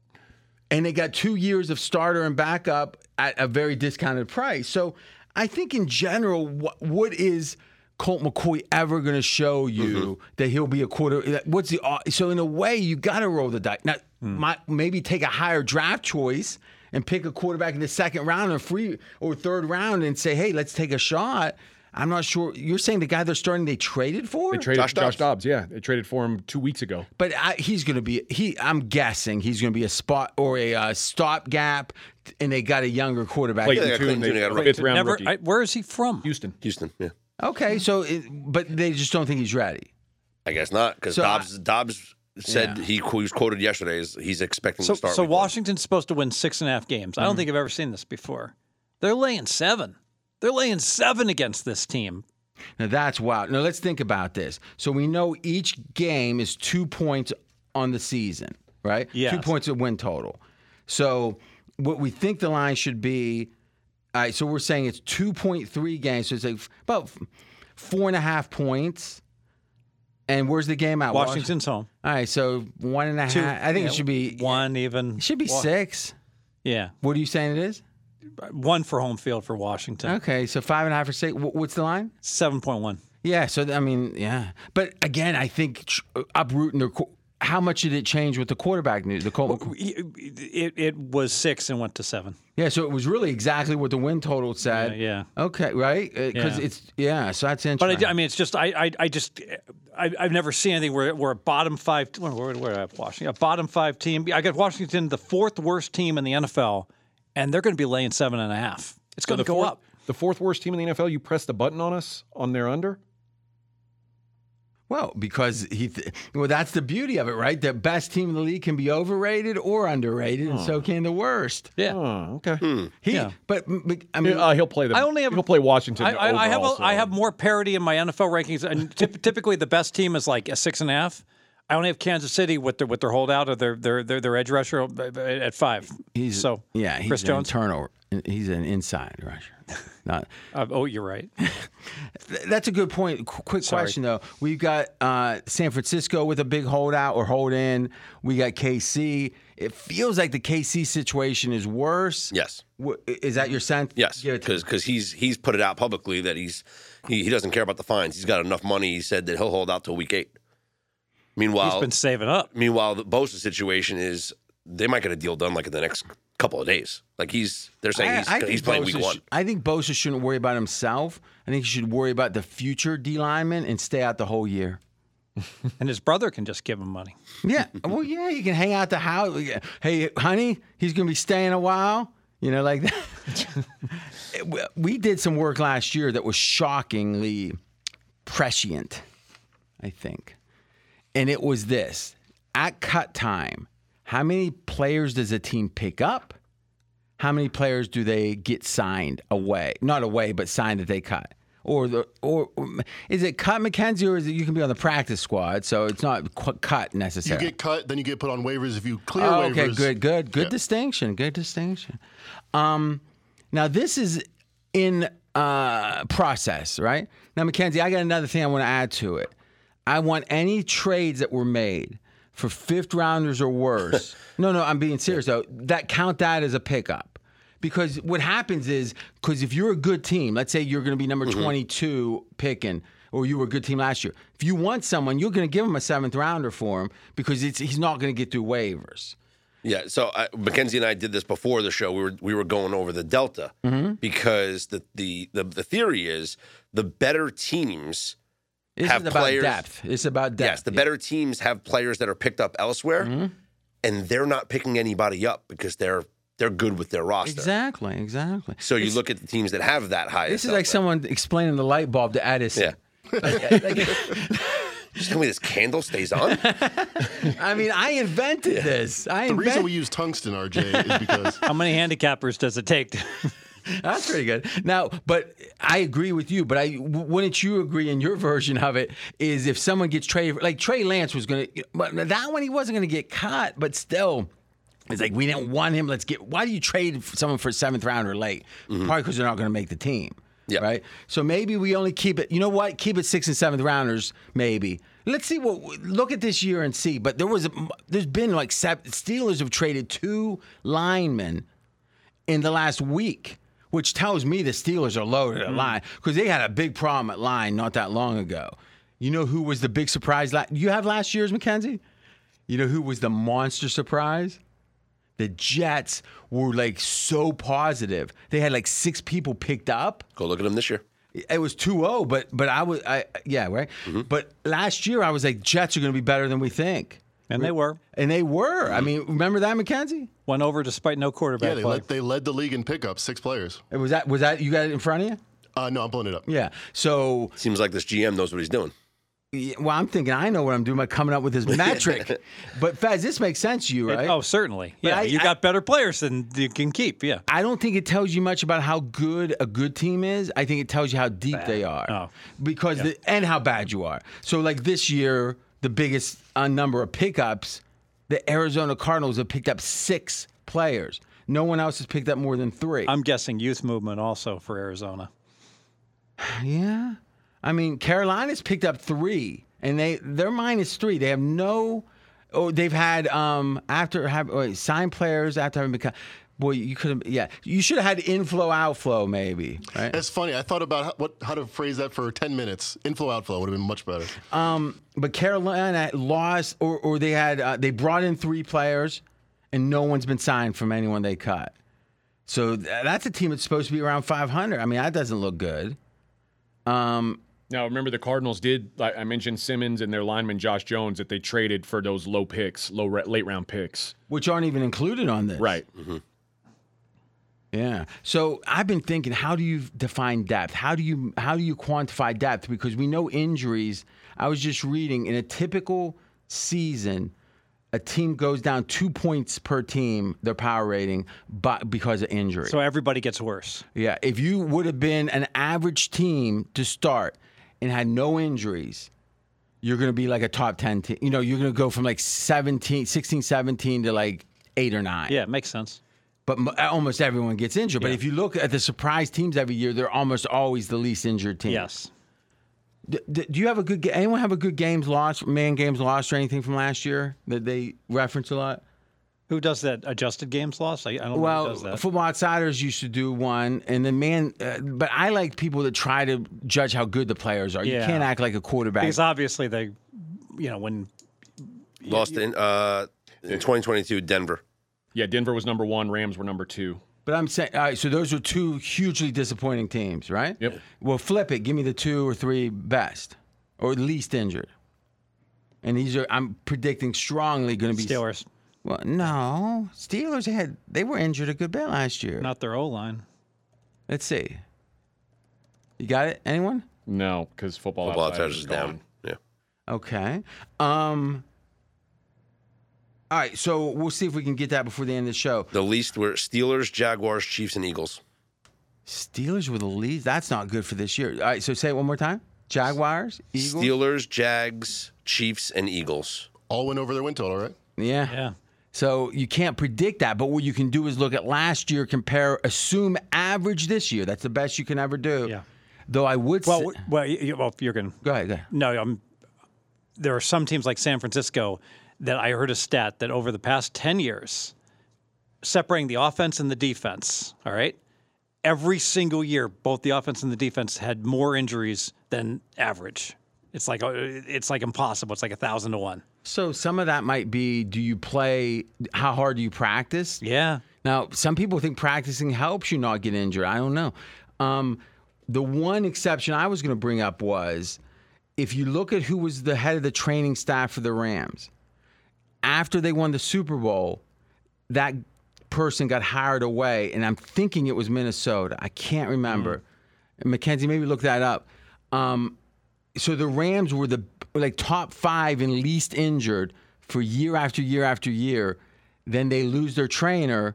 And they got two years of starter and backup at a very discounted price. So I think in general, what, what is Colt McCoy ever going to show you mm-hmm. that he'll be a quarter? What's the uh, so in a way you got to roll the dice now? Hmm. My, maybe take a higher draft choice and pick a quarterback in the second round or free or third round and say, hey, let's take a shot. I'm not sure. You're saying the guy they're starting they traded for? They traded Josh Josh Dobbs. Dobbs. Yeah, they traded for him two weeks ago. But I, he's going to be he. I'm guessing he's going to be a spot or a uh, stopgap, and they got a younger quarterback. Clayton they got Tune, they- they got a fifth round Never. rookie. I, where is he from? Houston. Houston, yeah. Okay, so it, but they just don't think he's ready. I guess not because So Dobbs Dobbs said Yeah. he, he was quoted yesterday as he's expecting So, to start. so week one. Washington's supposed to win six and a half games. I don't think I've ever seen this before. They're laying seven. They're laying seven against this team. Now that's wild. Now let's think about this. So we know each game is two points on the season, right? Yes. Two points of win total. So what we think the line should be. All right, so we're saying it's two point three games. So it's like about four and a half points. And where's the game at? Washington's home. All right, so one and a half. Two. I think yeah, it should be one even. It should be Wa- six. Yeah, What are you saying it is? One for home field for Washington. Okay, so five and a half or six. What's the line? Seven point one. Yeah, so I mean, yeah, but again, I think uh, uprooting their. How much did it change with the quarterback news? The Colt, It, it was six and went to seven. yeah, so it was really exactly what the win total said. Yeah, yeah. Okay, right? Uh, because Yeah. it's yeah, so that's But interesting. I, I mean, it's just I I, I just I, I've never seen anything where where a bottom five where where, where I have Washington a bottom five team. I got Washington the fourth worst team in the NFL, and they're going to be laying seven and a half. It's going to go fourth, up. The fourth worst team in the NFL. You pressed the button on us on their under. well, because he, th- well, that's the beauty of it, right? The best team in the league can be overrated or underrated, and so hmm. can the worst. Yeah. Oh, okay. Hmm. He, Yeah. but, but I mean, Uh, he'll play the. I only have- He'll play Washington. I, I, I have a, overall, I have more parity in my NFL rankings, and typ- typically the best team is like a six and a half. I only have Kansas City with their with their holdout or their their their, their edge rusher at five. he's so yeah, he's Chris an Jones. internal. He's an inside rusher. Not Uh, oh, you're right. That's a good point. Qu- quick Sorry. question though. We've got uh, San Francisco with a big holdout or hold in. We got KC. It feels like the KC situation is worse. Yes. Wh- Is that your sense? Yes, Give it to- because he's he's put it out publicly that he's he, he doesn't care about the fines. He's got enough money. He said that he'll hold out till week eight. He's Meanwhile, been saving up. meanwhile, the Bosa situation is they might get a deal done like in the next couple of days. Like he's they're saying he's, think he's playing Bosa week one. sh- I think Bosa shouldn't worry about himself. I think he should worry about the future D lineman and stay out the whole year. And his brother can just give him money. Yeah. well, yeah, you can hang out the house. Hey, honey, he's going to be staying a while. You know, like that. we- we did some work last year that was shockingly prescient, I think. And it was this at cut time, how many players does a team pick up? How many players do they get signed away? Not away, but signed that they cut. Or the or is it cut Mackenzie or is it you can be on the practice squad, so it's not qu- cut necessarily. You get cut, then you get put on waivers. If you clear Oh, waivers, okay, good, good, good Yeah. distinction. Good distinction. Um, now this is in uh, process, right? Now, Mackenzie, I got another thing I want to add to it. I want any trades that were made for fifth rounders or worse. no, no, I'm being serious though. That count that as a pickup. Because what happens is, because if you're a good team, let's say you're going to be number 22 picking, or you were a good team last year. If you want someone, you're going to give him a seventh rounder for him because it's, he's not going to get through waivers. Yeah, so I, Mackenzie and I did this before the show. We were we were going over the delta Mm-hmm. because the, the the the theory is the better teams This Have is about players- depth. It's about depth. Yes, the better teams have players that are picked up elsewhere, Mm-hmm. and they're not picking anybody up because they're they're good with their roster. Exactly, exactly. So you look at the teams that have that highest. This is like output. someone explaining the light bulb to Edison. Yeah. Just tell me this candle stays on. I mean, I invented this. I The reason we use tungsten, RJ, is because How many handicappers does it take? To, That's pretty good. Now, but I agree with you. But I wouldn't you agree in your version of it is if someone gets traded, like Trey Lance was going to, but that one he wasn't going to get caught. but still. It's like we didn't want him. Let's get. Why do you trade someone for seventh round or late? Mm-hmm. Probably because they're not going to make the team. Yeah. Right. So maybe we only keep it. You know what? Keep it six and seventh rounders. Maybe. Let's see what. Look at this year and see. But there was. There's been like seven, Steelers have traded two linemen in the last week, which tells me the Steelers are loaded at mm. line because they had a big problem at line not that long ago. You know who was the big surprise? La- you have last year's Mackenzie. You know who was the monster surprise? The Jets were like so positive. They had like six people picked up. Go look at them this year. It was 2-0, but but I was I yeah, right? Mm-hmm. But last year I was like Jets are going to be better than we think. And they were. And they were. I mean, remember that Mackenzie Went over despite no quarterback yeah, they play. led, they led the league in pickups, six players. It was that was that you got it in front of you? Uh, no, I'm pulling it up. Yeah. So Seems like this GM knows what he's doing. Yeah, Well, I'm thinking I know what I'm doing by coming up with this metric. but Fez, this makes sense to you, It- right? oh, certainly. But Yeah, I- you I- got better players than you can keep. Yeah. I don't think it tells you much about how good a good team is. I think it tells you how deep they are. Oh. Because the, and how bad you are. So like this year, the biggest uh, number of pickups, the Arizona Cardinals have picked up six players. No one else has picked up more than 3 I'm guessing youth movement also for Arizona. yeah. I mean, Carolina's picked up three, and they they're minus three. They have no. Oh, they've had um after have wait, signed players after having become. Boy, you could have yeah. You should have had inflow outflow maybe. Right. It's funny. I thought about how, what how to phrase that for 10 minutes. Inflow outflow would have been much better. But Carolina lost, or or they had uh, they brought in three players, and no one's been signed from anyone they cut. So th- that's a team that's supposed to be around 500. I mean, that doesn't look good. Um, Now, remember the Cardinals did. Like I mentioned Simmons and their lineman Josh Jones that they traded for those low picks, low re- late round picks. which aren't even included on this. Right. Yeah. So I've been thinking, how do you define depth? How do you how do you quantify depth? Because we know injuries. I was just reading in a typical season, a team goes down two points per team, their power rating, but because of injury. So everybody gets worse. yeah. If you would have been an average team to start and had no injuries, you're going to be like a top 10 team. You know, you're going to go from like 17, 16, 17 to like eight or nine Yeah, it makes sense. But m- almost everyone gets injured. But if you look at the surprise teams every year, they're almost always the least injured team. Yes. D- d- do you have a good? ga- Anyone have a good games lost, man games lost, or anything from last year that they reference a lot? Who does that adjusted games loss? I, I don't know Well, who does that. Football Outsiders used to do one, and then man, uh, but I like people that try to judge how good the players are. You Yeah. can't act like a quarterback. because obviously they, you know, when Lost in uh, in 2022, Denver. Yeah, Denver was number one. Rams were number two. But I'm saying, all right, so those are two hugely disappointing teams, right? Yep. Well, flip it. Give me the two or three best or least injured. And these are, I'm predicting strongly going to be Steelers, Well, no, Steelers had they were injured a good bit last year. not their O line. Let's see. You got it? Anyone? No, because football, Football outsiders outsiders is down. Yeah. Okay. Um. All right, so we'll see if we can get that before the end of the show. The least were Steelers, Jaguars, Chiefs, and Eagles. Steelers were the least. That's not good for this year. All right, so say it one more time. Jaguars, Eagles. Steelers, Jags, Chiefs, and Eagles. All went over their win total, right? Yeah. Yeah. So you can't predict that, but what you can do is look at last year, compare, assume average this year. That's the best you can ever do. Yeah. Though I would Well, say, well, you, you- well, you're going. to go ahead. Go ahead. No, um, there are some teams like San Francisco that I heard a stat that over the past 10 years, separating the offense and the defense, all right, every single year, both the offense and the defense had more injuries than average. It's like uh, it's like impossible. It's like a thousand to one. So some of that might be: Do you play? How hard do you practice? Yeah. Now, some people think practicing helps you not get injured. I don't know. Um, the one exception I was going to bring up was if you look at who was the head of the training staff for the Rams, after they won the Super Bowl, that person got hired away, and I'm thinking it was Minnesota. I can't remember. Mackenzie, maybe look that up. Um, so the Rams were the like top five in least injured for year after year after year. Then they lose their trainer,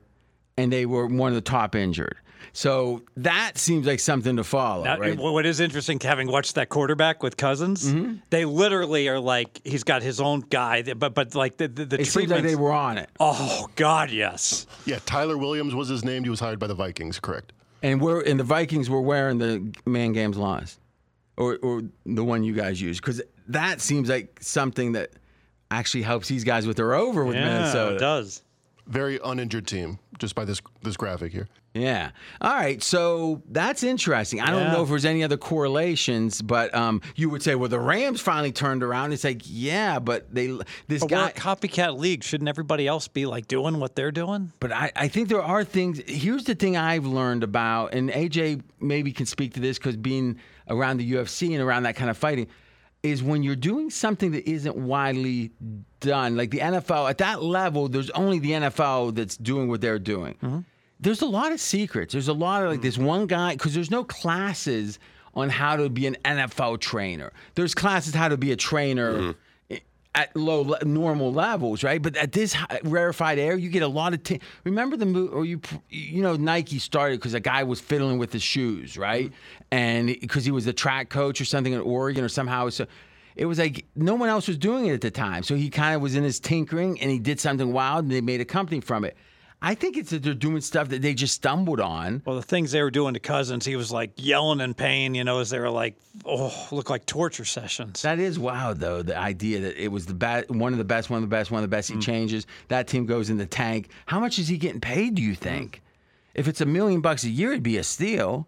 and they were one of the top injured. So that seems like something to follow, Now, right? What is interesting, having watched that quarterback with Cousins, Mm-hmm. they literally are like he's got his own guy, but but like the the, the it seems like they were on it. Oh God, yes. Yeah, Tyler Williams was his name. He was hired by the Vikings, correct? And we're and the Vikings were wearing the man games lost, or or the one you guys use, because that seems like something that actually helps these guys with their over with Yeah, Minnesota. it does. Very uninjured team, just by this this graphic here. Yeah. All right. So that's interesting. I don't know if there's any other correlations, but um, you would say, well, the Rams finally turned around. It's like, yeah, but they this But we're guy. a copycat league. Shouldn't everybody else be like doing what they're doing? But I, I think there are things. Here's the thing I've learned about, and AJ maybe can speak to this because being around the UFC and around that kind of fighting, is when you're doing something that isn't widely done, like the NFL, at that level, there's only the NFL that's doing what they're doing. Mm-hmm. There's a lot of secrets. There's a lot of like this one guy, because there's no classes on how to be an NFL trainer. There's classes how to be a trainer mm-hmm. At low normal levels, right? But at this hi- rarefied air, you get a lot of. T- Remember the move, or you you know Nike started because a guy was fiddling with his shoes, right? Mm-hmm. And because he was a track coach or something in Oregon or somehow so. It was like no one else was doing it at the time, so he kind of was in his tinkering and he did something wild, and they made a company from it. I think it's that they're doing stuff that they just stumbled on. Well, the things they were doing to Cousins, he was like yelling in pain, you know, as they were like, oh, look like torture sessions. That is wild, though. The idea that it was the best, one of the best, one of the best, one of the best. He mm. changes. That team goes in the tank. How much is he getting paid? Do you think? If it's a million bucks a year, it'd be a steal.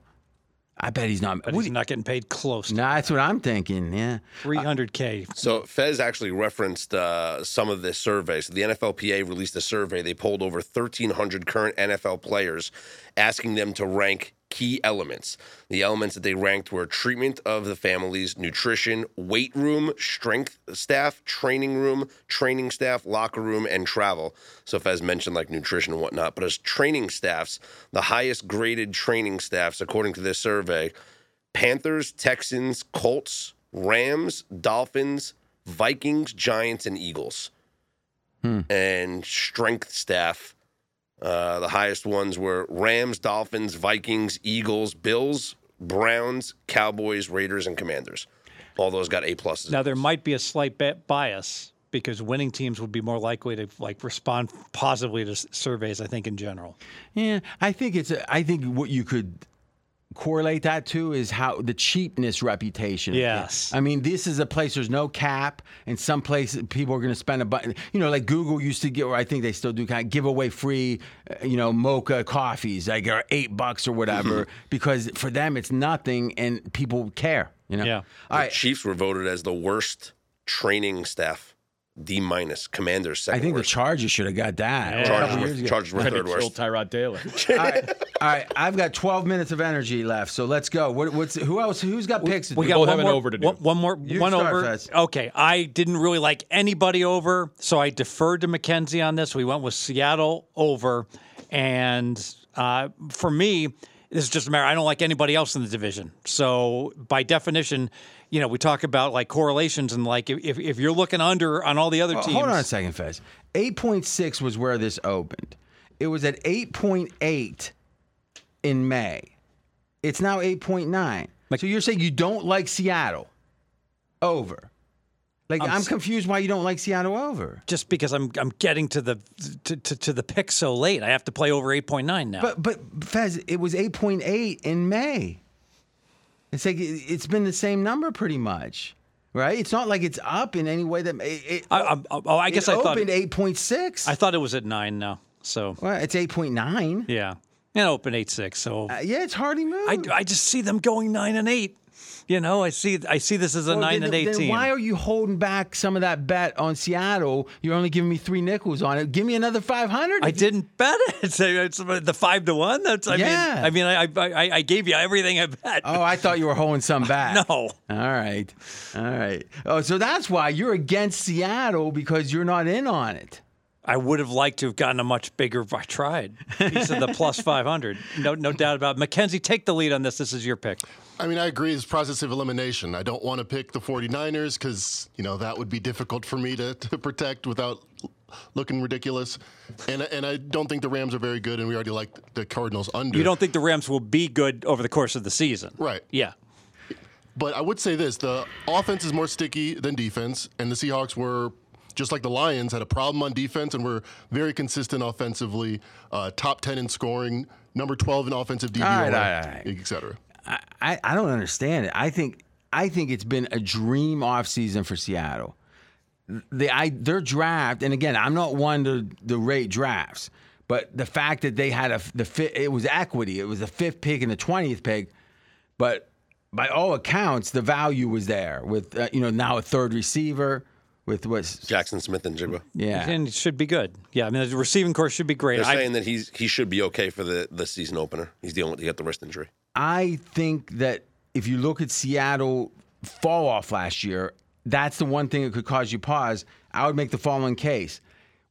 I bet he's not. but what he's not getting paid close No, Nah, that's what I'm thinking. Yeah. 300K. So Fez actually referenced uh, some of this survey. So the NFLPA released a survey. They polled over 1,300 current NFL players, asking them to rank key elements. The elements that they ranked were treatment of the families, nutrition, weight room, strength staff, training room, training staff, locker room, and travel. So Fez mentioned like nutrition and whatnot. But as training staffs, the highest graded training staffs, according to this survey, Panthers, Texans, Colts, Rams, Dolphins, Vikings, Giants, and Eagles. Hmm. And strength staff, uh, the highest ones were Rams, Dolphins, Vikings, Eagles, Bills, Browns, Cowboys, Raiders, and Commanders. All those got A pluses. Now, there might be a slight bias because winning teams would be more likely to like respond positively to surveys, I think, in general. Yeah, I think it's. I think what you could correlate that to is how the cheapness reputation. Yes. I mean, this is a place there's no cap, and some places people are going to spend a bunch. You know, like Google used to give, or I think they still do, kind of give away free, uh, you know, mocha coffees, like or eight bucks or whatever, because for them it's nothing, and people care. You know. Yeah. All the right. Chiefs were voted as the worst training staff, D minus. Commanders second I think the. Chargers should have got that. Yeah. a Chargers, couple were, years. Chargers were Trying to third worst. Tyrod Taylor. all, right, all right, I've got 12 minutes of energy left, so let's go. What, what's who else? Who's got picks? to We got both one have an more, over to do. One, one more, You one over. Fez. Okay, I didn't really like anybody over, so I deferred to Mackenzie on this. We went with Seattle over, and uh, for me, this is just a matter. I don't like anybody else in the division, so by definition, you know, we talk about like correlations and like if if you're looking under on all the other teams. Hold on a second, Fez. 8.6 was where this opened. It was at 8.8 in May. It's now 8.9. Like, so you're saying you don't like Seattle over? Like I'm, s- confused why you don't like Seattle over. Just because I'm I'm getting to the to, to, to the pick so late, I have to play over eight point nine now. But but Fez, it was 8.8 in May. It's like it- it's been the same number pretty much, right? It's not like it's up in any way that it. I, I, oh, I guess I thought opened 8.6. I thought it was at nine now. So well, it's 8.9. yeah, and open eight six. So Uh, yeah, it's hardly moved. I, I just see them going nine and eight. You know, I see I see this as a Well, nine then, and then eighteen. why are you holding back some of that bet on Seattle? You're only giving me three nickels on it. Give me another five hundred. I didn't bet it. It's the five to one. That's I Yeah. mean I mean I, I I gave you everything I bet. Oh, I thought you were holding some back. No. All right. All right. Oh, so that's why you're against Seattle because you're not in on it. I would have liked to have gotten a much bigger. I tried piece of the plus five hundred. No, no doubt about. it. Mackenzie, take the lead on this. This is your pick. I mean, I agree. It's process of elimination. I don't want to pick the 49ers because, you know, that would be difficult for me to, to protect without looking ridiculous. And, and I don't think the Rams are very good, and we already like the Cardinals under. You don't think the Rams will be good over the course of the season? Right. Yeah. But I would say this the offense is more sticky than defense, and the Seahawks were. Just like the Lions had a problem on defense and were very consistent offensively, uh, top 10 in scoring, number 12 in offensive DVOA, All right, all right, et cetera. I, I, I don't understand it. I think I think it's been a dream offseason for Seattle. The I their draft, and again, I'm not one to, to rate drafts, but the fact that they had a the fit, it was equity. It was the fifth pick and the twentieth pick, but by all accounts, the value was there with uh, you know now a third receiver with what's Jaxon Smith-Njigba. yeah. And it should be good. Yeah. I mean, the receiving course should be great. They're I- saying that he's he should be okay for the, the season opener. He's dealing with he got the wrist injury. I think that if you look at Seattle fall off last year, that's the one thing that could cause you pause. I would make the following case.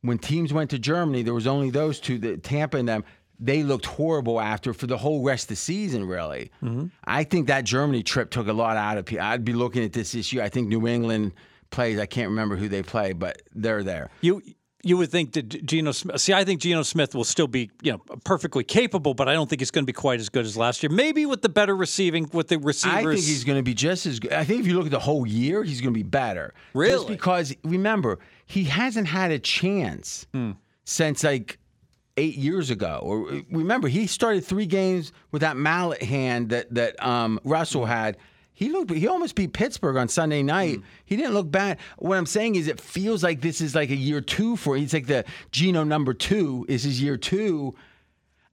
When teams went to Germany, there was only those two, the Tampa and them. They looked horrible after for the whole rest of the season, really. Mm-hmm. I think that Germany trip took a lot out of people. I'd be looking at this issue. I think New England plays. I can't remember who they play, but they're there. You you would think that Geno Smith. See, I think Geno Smith will still be you know perfectly capable, but I don't think he's going to be quite as good as last year. Maybe with the better receiving, with the receivers. I think he's going to be just as good. I think if you look at the whole year, he's going to be better. Just Really? because remember, he hasn't had a chance Hmm. since like eight years ago. Or remember, he started three games with that mallet hand that that um, Russell had. He looked. He almost beat Pittsburgh on Sunday night. Hmm. He didn't look bad. What I'm saying is, it feels like this is like a year two for. He's like the Geno number two. Is his year two.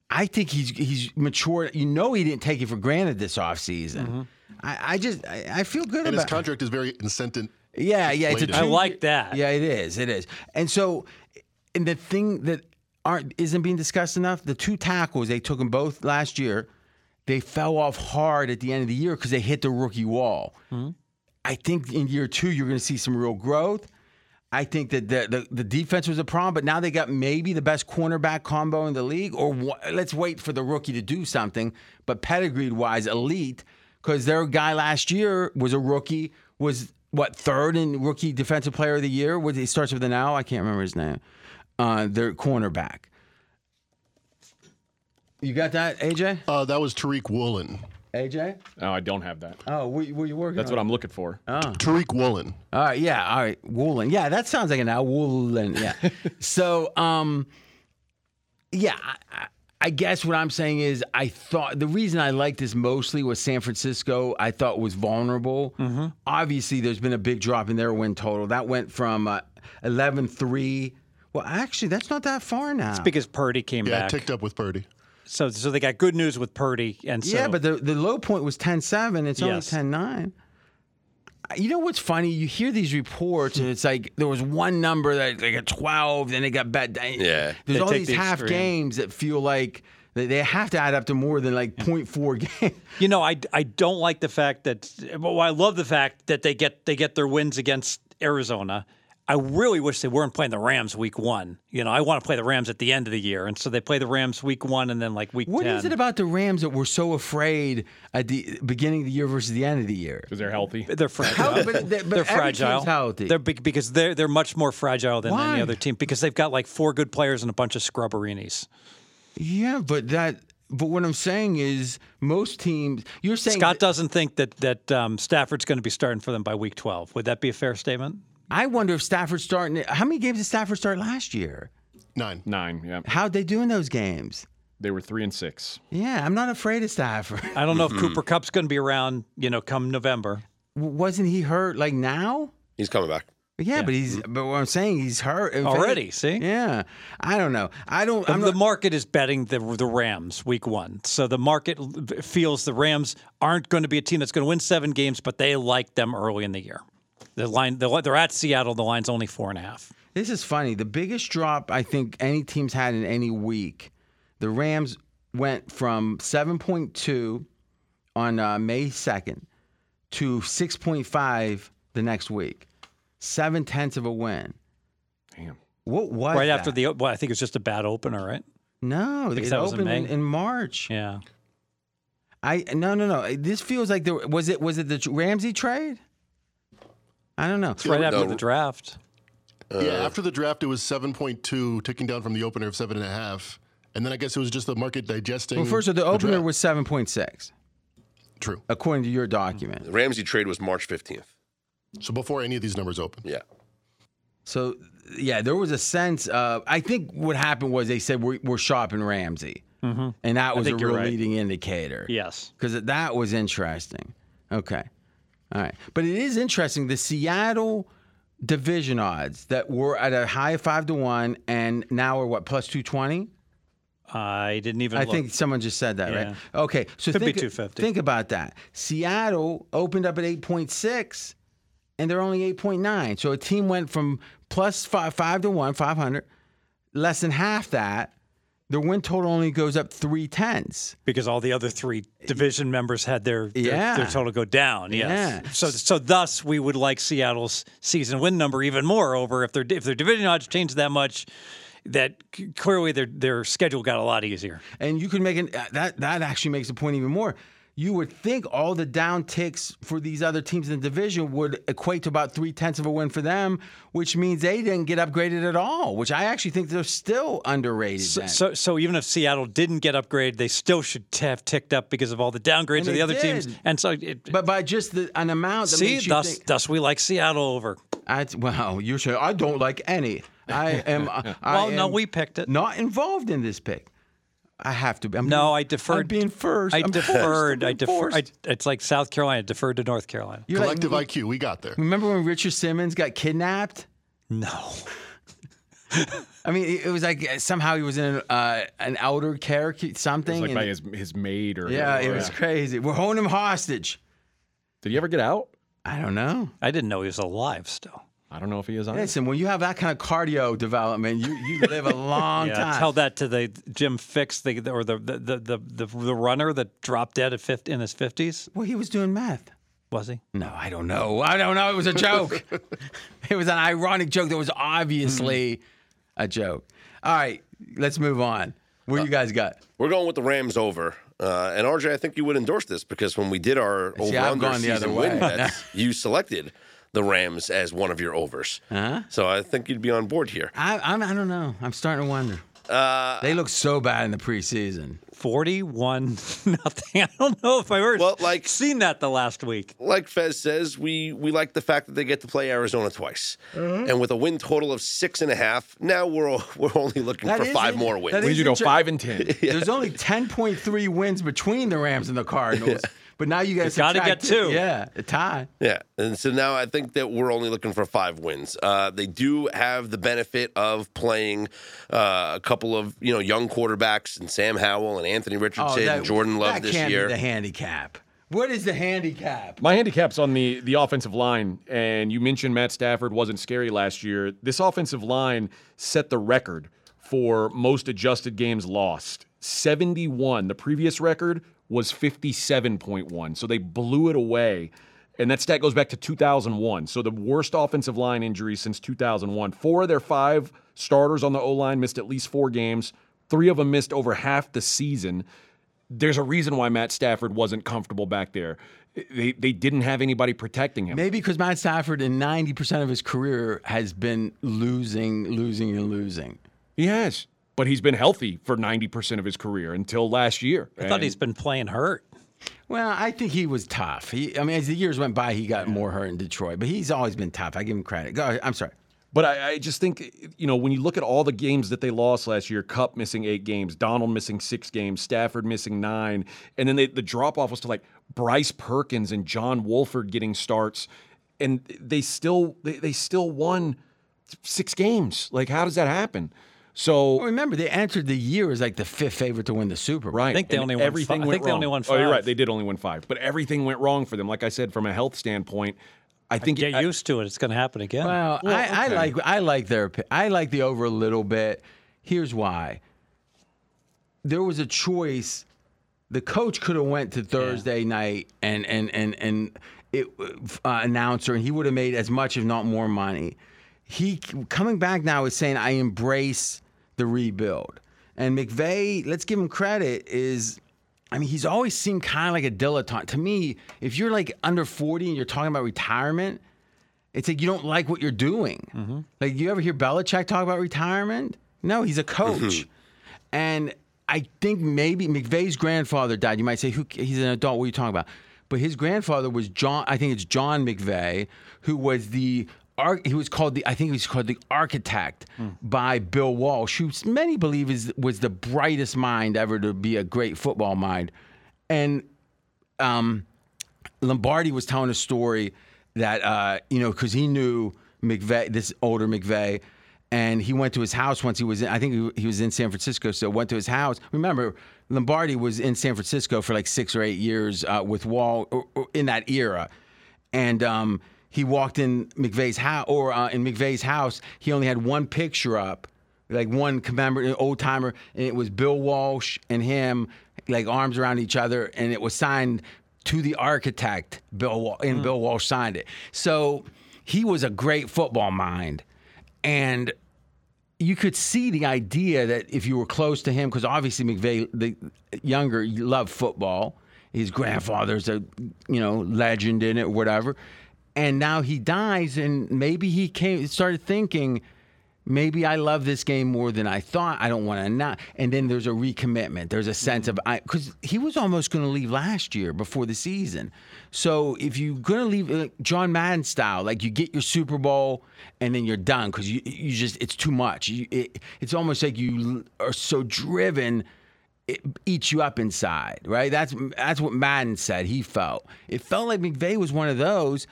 I think he's he's matured. You know, he didn't take it for granted this offseason. Mm-hmm. I, I just I, I feel good And his contract is very incentive. yeah, yeah, it's a inflated. I like that. Yeah, it is. It is. And so, and the thing that aren't isn't being discussed enough, the two tackles they took them both last year, they fell off hard at the end of the year because they hit the rookie wall. I think in year two you're going to see some real growth. I think that the, the the defense was a problem, but now they got maybe the best cornerback combo in the league. Or wha- let's wait for the rookie to do something. But pedigree wise, elite because their guy last year was a rookie, was what third in rookie defensive player of the year. He starts with an L. I can't remember his name. Uh, their cornerback. You got that, AJ? Uh, that was Tariq Woolen. AJ? No, I don't have that. Oh, were, were you working? That's on? what I'm looking for. Oh. Tariq Woolen. All right, yeah, all right, Woolen. Yeah, that sounds like an owl. Woolen. Yeah. so, um, yeah, I, I- I guess what I'm saying is I thought the reason I liked this mostly was San Francisco. I thought was vulnerable. Obviously, there's been a big drop in their win total. That went from uh, 11-3. Well, actually, that's not that far now. It's because Purdy came back. Yeah, back. ticked up with Purdy. So so they got good news with Purdy, and so yeah, but the, the low point was 10-7. It's Yes. only 10-9. You know what's funny? You hear these reports, and it's like there was one number that they got 12, then they got bad. Yeah. There's They all these the half extreme. games that feel like they they have to add up to more than like 0.4 games. You know, I, I don't like the fact that. Well, I love the fact that they get they get their wins against Arizona. I really wish they weren't playing the Rams week one. You know, I want to play the Rams at the end of the year, and so they play the Rams week one and then like week What ten. is it about the Rams that we're so afraid at the beginning of the year versus the end of the year? Because they're healthy. They're fragile. How- but they- but they're fragile. healthy. They're big because they're they're much more fragile than Why? any other team because they've got like four good players and a bunch of scrubberinis. Yeah, but that. But what I'm saying is, most teams. You're saying Scott doesn't think that that um, Stafford's going to be starting for them by week twelve. Would that be a fair statement? I wonder if Stafford starting. How many games did Stafford start last year? Nine. Nine. Yeah. How'd they do in those games? They were three and six. Yeah, I'm not afraid of Stafford. I don't know if Cooper Kupp's going to be around. You know, come November. Wasn't he hurt like now? He's coming back. Yeah, but he's. But what I'm saying, he's hurt In Already, fact- see? Yeah, I don't know. I don't. The, I'm the not, market is betting the the Rams week one, so the market l- feels the Rams aren't going to be a team that's going to win seven games, but they like them early in the year. The line, the, they're at Seattle. The line's only four and a half. This is funny. The biggest drop I think any team's had in any week, the Rams went from 7.2 on uh, May 2nd to 6.5 the next week. Seven tenths of a win. Damn. What was right after the, well, I think it was just a bad opener, right? No, it that was in in, May? in March. Yeah. I no no no. This feels like there was it was it the Ramsey trade? I don't know. It's right after no. the draft. Uh, yeah, after the draft, it was 7.2, ticking down from the opener of 7.5. And then I guess it was just the market digesting. Well, first of all, the opener draft. was seven point six, True. according to your document. The Ramsey trade was March 15th. So before any of these numbers open. Yeah. So yeah, there was a sense. Of, I think what happened was they said we're, we're shopping Ramsey, mm-hmm. and that was a think real right. leading indicator. Yes. because that was interesting. Okay, all right, but it is interesting. The Seattle division odds that were at a high of five to one, and now are what plus two twenty. I didn't even. I look. think someone just said that, Yeah. right? Okay, so Could be think, 250. think about that. Seattle opened up at 8.6 and they're only 8.9. So a team went from plus five, five to one, 500, less than half that. Their win total only goes up three tenths. because all the other three division members had their their, Yeah. their total go down. Yes. Yeah. So so thus we would like Seattle's season win number even more over if their if their division odds changed that much. That clearly their their schedule got a lot easier. And you could make an that that actually makes the point even more. You would think all the down ticks for these other teams in the division would equate to about three tenths of a win for them, which means they didn't get upgraded at all. Which I actually think they're still underrated. So, so so even if Seattle didn't get upgraded, they still should have ticked up because of all the downgrades And of the other teams. And so it, but by just the, an amount that see, thus think, thus we like Seattle over. I, well, you should. I don't like any. I am. I Well, no, am we picked it. Not involved in this pick. I have to be. I'm No, being- I deferred. I'm being first. I I'm deferred. I'm I deferred. I, it's like South Carolina deferred to North Carolina. You're like- Collective IQ, we got there. remember when Richard Simmons got kidnapped? No. I mean, it it was like somehow he was in uh, an elder care, something. It's like and- by his his maid or yeah, it was crazy. We're holding him hostage. Did he ever get out? I don't know. I didn't know he was alive still. I don't know if he is on. Listen, when you have that kind of cardio development, you, you live a long Yeah, time. tell that to the Jim Fixx, the or the the the the, the, the runner that dropped dead at 50, in his fifties. Well, he was doing meth. Was he? No, I don't know. I don't know. It was a joke. it was an ironic joke that was obviously a joke. All right, let's move on. What do you guys got? We're going with the Rams over. Uh, and RJ, I think you would endorse this because when we did our See, over under gone the other season win bets, you selected the Rams as one of your overs. Huh? So I think you'd be on board here. I, I'm, I don't know. I'm starting to wonder. Uh, they look so bad in the preseason. Forty-one nothing. I don't know if I've ever Well, like- seen that the last week. Like Fez says, we we like the fact that they get to play Arizona twice, and with a win total of six and a half, now we're we're only looking That for five it. more wins. is We need to go five and ten. There's only 10.3 wins between the Rams and the Cardinals. But now you guys gotta get two. Yeah, a tie. Yeah, and so now I think that we're only looking for five wins. Uh, they do have the benefit of playing uh, a couple of you know young quarterbacks and Sam Howell and Anthony Richardson and Jordan Love Oh, that this can't year. Be the handicap. What is the handicap? My handicap's on the the offensive line, and you mentioned Matt Stafford wasn't scary last year. This offensive line set the record for most adjusted games lost. 71. The previous record was 57.1. So they blew it away. And that stat goes back to 2001. So the worst offensive line injury since 2001. Four of their five starters on the O line missed at least four games. Three of them missed over half the season there's a reason why Matt Stafford wasn't comfortable back there. They they didn't have anybody protecting him. Maybe because Matt Stafford in 90% of his career has been losing, losing, and losing. He has, but he's been healthy for 90% of his career until last year. I thought he's been playing hurt. Well, I think he was tough. He, I mean, as the years went by, he got more hurt in Detroit, but he's always been tough. I give him credit. Go, ahead. I'm sorry. But I, I just think, you know, when you look at all the games that they lost last year, Kupp missing eight games, Donald missing six games, Stafford missing nine, and then they, the drop off was to like Bryce Perkins and John Wolford getting starts. and they still they, they still won six games. Like, how does that happen? So Well, remember, they entered the year as like the fifth favorite to win the Super Bowl. Right. I think they and only won everything fi- I went think they wrong. only won five. Oh, you're right. They did only win five, but everything went wrong for them. Like I said, from a health standpoint, I think Get I- used to it. It's going to happen again. Well, I, I okay. like I like their I like the over a little bit. Here's why. There was a choice. The coach could have went to Thursday night and and and and it uh, announcer, and he would have made as much, if not more, money. He coming back now is saying I embrace the rebuild, and McVay. Let's give him credit. Is I mean, he's always seemed kind of like a dilettante. To me, if you're like under 40 and you're talking about retirement, it's like you don't like what you're doing. Mm-hmm. Like, you ever hear Belichick talk about retirement? No, he's a coach. Mm-hmm. And I think maybe McVay's grandfather died. You might say, Who, he's an adult. What are you talking about? But his grandfather was John, I think it's John McVay, who was the. He was called the, I think he was called the architect by Bill Walsh, who many believe is was the brightest mind ever to be a great football mind. And um, Lombardi was telling a story that uh, you know because he knew McVay, this older McVay, and he went to his house once he was in. I think he, was in San Francisco, so went to his house. Remember, Lombardi was in San Francisco for like six or eight years uh, with Wall in that era, and um, he walked in McVay's house or uh, in McVay's house. He only had one picture up like one commemorative old timer, and it was Bill Walsh and him, like arms around each other, and it was signed to the architect, Bill, Wa- and Bill Walsh signed it. So he was a great football mind, and you could see the idea that if you were close to him, because obviously McVeigh, the younger, loved football. His grandfather's a you know legend in it, or whatever. And now he dies, and maybe he came started thinking, maybe I love this game more than I thought. I don't want to not. And then there's a recommitment. There's a sense of I because he was almost going to leave last year before the season. So if you're going to leave uh, John Madden style, like you get your Super Bowl and then you're done because you you just it's too much. You, it, it's almost like you are so driven. It eats you up inside, right? That's that's what Madden said. He felt it felt like McVay was one of those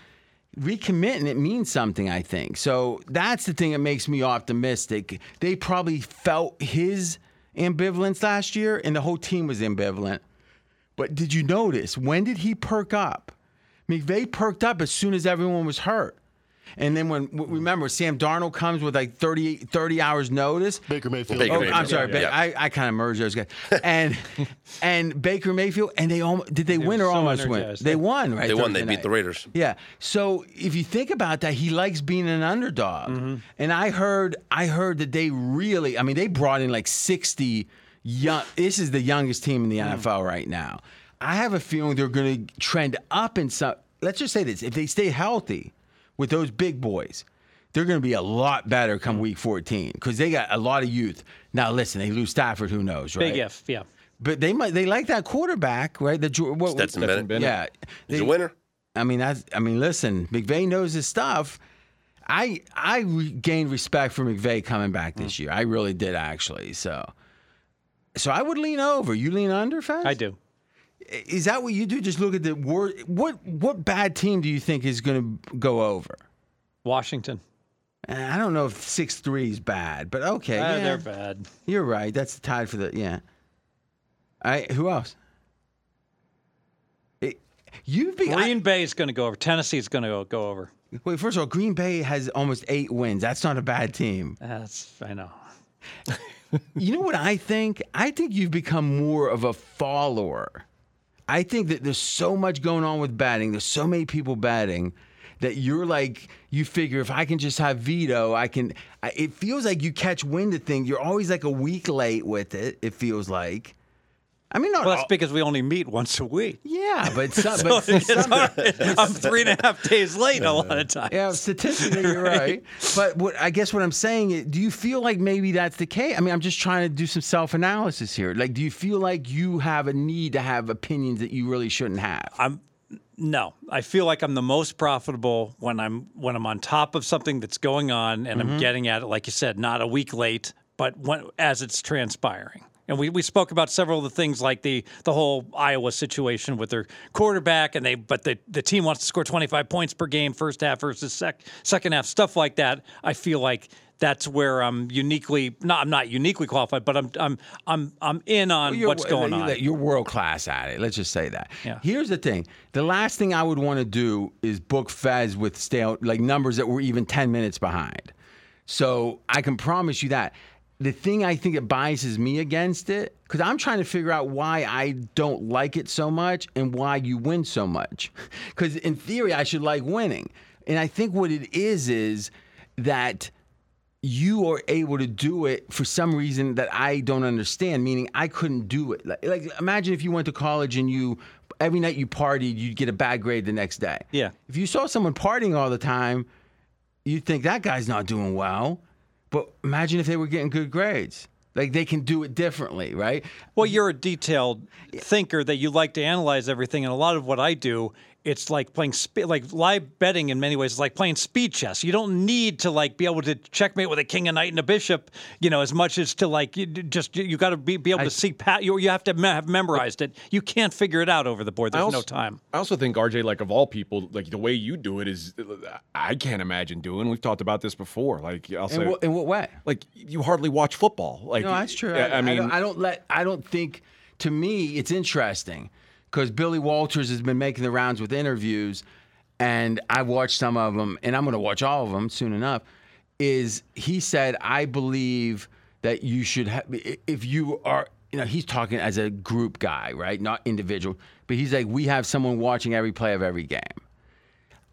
recommitting it means something i think. So that's the thing that makes me optimistic. They probably felt his ambivalence last year and the whole team was ambivalent. But did you notice when did he perk up? McVay perked up as soon as everyone was hurt and then when remember Sam Darnold comes with like 30, 30 hours notice. Baker Mayfield. Baker Oh, Mayfield. I'm sorry, Ba- Yeah. I, I kind of merged those guys. And and Baker Mayfield, and they almost did they, win or so almost win? They won, right? They won. They Thursday beat night. the Raiders. Yeah. So if you think about that, he likes being an underdog. Mm-hmm. And I heard I heard that they really I mean they brought in like 60 young this is the youngest team in the Mm. NFL right now. I have a feeling they're going to trend up in some Let's just say this, if they stay healthy with those big boys, they're going to be a lot better come Mm. week 14 cuz they got a lot of youth. Now listen, they lose Stafford, who knows, right? Big if, yeah. But they might they like that quarterback, right? The what, Stetson Stetson Bennett. Bennett. Yeah. He's They- a winner. I mean, that's. I mean, listen, McVay knows his stuff. I I gained respect for McVay coming back this year. I really did actually. So, so I would lean over. You lean under, Faz? I do. Is that what you do? Just look at the word. What what bad team do you think is going to go over? Washington. Uh, I don't know if six three is bad, but okay, Ah, yeah, They're bad. you're right. That's tied for the yeah. I who else? It, you've been Green Bay is going to go over. Tennessee is going to go, go over. Wait, first of all, Green Bay has almost eight wins. That's not a bad team. That's I know. You know what I think? I think you've become more of a follower. I think that there's so much going on with batting. There's so many people batting that you're like, you figure if I can just have Vito, I can. It feels like you catch wind of things. You're always like a week late with it. It feels like. I mean, not Well, that's all- because we only meet once a week. yeah, but some, So but it's some-. I'm three and a half days late a lot of times. Yeah, statistically, you're right. But what I guess what I'm saying is, do you feel like maybe that's the case? I mean, I'm just trying to do some self analysis here. Like, do you feel like you have a need to have opinions that you really shouldn't have? I'm no. I feel like I'm the most profitable when I'm when I'm on top of something that's going on and Mm-hmm. I'm getting at it, like you said, not a week late, but when as it's transpiring. And we, we spoke about several of the things like the the whole Iowa situation with their quarterback, and they but the, the team wants to score 25 points per game, first half versus sec, second half, stuff like that. I feel like that's where I'm uniquely not I'm not uniquely qualified, but I'm I'm I'm I'm in on You're- what's going you're- on. You're world class at it. Let's just say that. Yeah. Here's the thing: the last thing I would want to do is book Fez with stale like numbers that were even ten minutes behind. So I can promise you that. The thing I think that biases me against it, because I'm trying to figure out why I don't like it so much and why you win so much. Because in theory, I should like winning. And I think what it is is that you are able to do it for some reason that I don't understand. Meaning, I couldn't do it. Like, like, imagine if you went to college and you every night you partied, you'd get a bad grade the next day. Yeah. If you saw someone partying all the time, you'd think that guy's not doing well. But imagine if they were getting good grades. Like they can do it differently, right? Well, you're a detailed thinker that you like to analyze everything, and a lot of what I do, it's like playing spe- like live betting in many ways. It's like playing speed chess. You don't need to like be able to checkmate with a king, a knight, and a bishop, you know, as much as to like you just you got to be, be able to see pat. You, you have to me- have memorized it. You can't figure it out over the board. There's also, no time. I also think RJ, like of all people, like the way you do it is, I can't imagine doing. We've talked about this before. Like I'll say, In what, in what way? like you hardly watch football. Like No, that's true. I, I mean, don't, I don't let. I don't think. To me, it's interesting because Billy Walters has been making the rounds with interviews, and I've watched some of them, and I'm going to watch all of them soon enough. Is he said, I believe that you should have if you are. You know, he's talking as a group guy, right? Not individual. But he's like, we have someone watching every play of every game.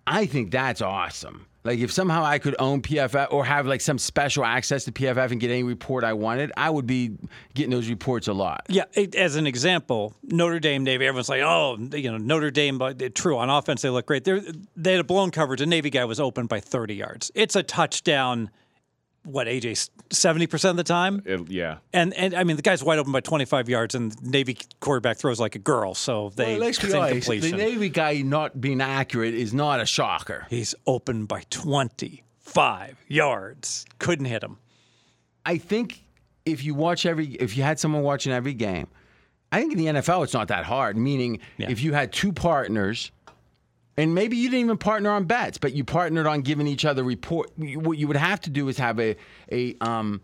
I think that's awesome. Like if somehow I could own PFF or have like some special access to PFF and get any report I wanted, I would be getting those reports a lot. Yeah, it, as an example, Notre Dame, Navy. Everyone's like, "Oh, you know, Notre Dame." But true on offense, they look great. They're, they had a blown coverage. A Navy guy was open by 30 yards. It's a touchdown. What AJ? 70 percent of the time. it- yeah. And and I mean, the guy's wide open by 25 yards, and the Navy quarterback throws like a girl. So they Well, let's be honest, the. Navy guy not being accurate is not a shocker. He's open by 25 yards. Couldn't hit him. I think if you watch every, if you had someone watching every game, I think in the NFL it's not that hard. Meaning, Yeah. if you had two partners, and maybe you didn't even partner on bets, but you partnered on giving each other report. What you would have to do is have a a um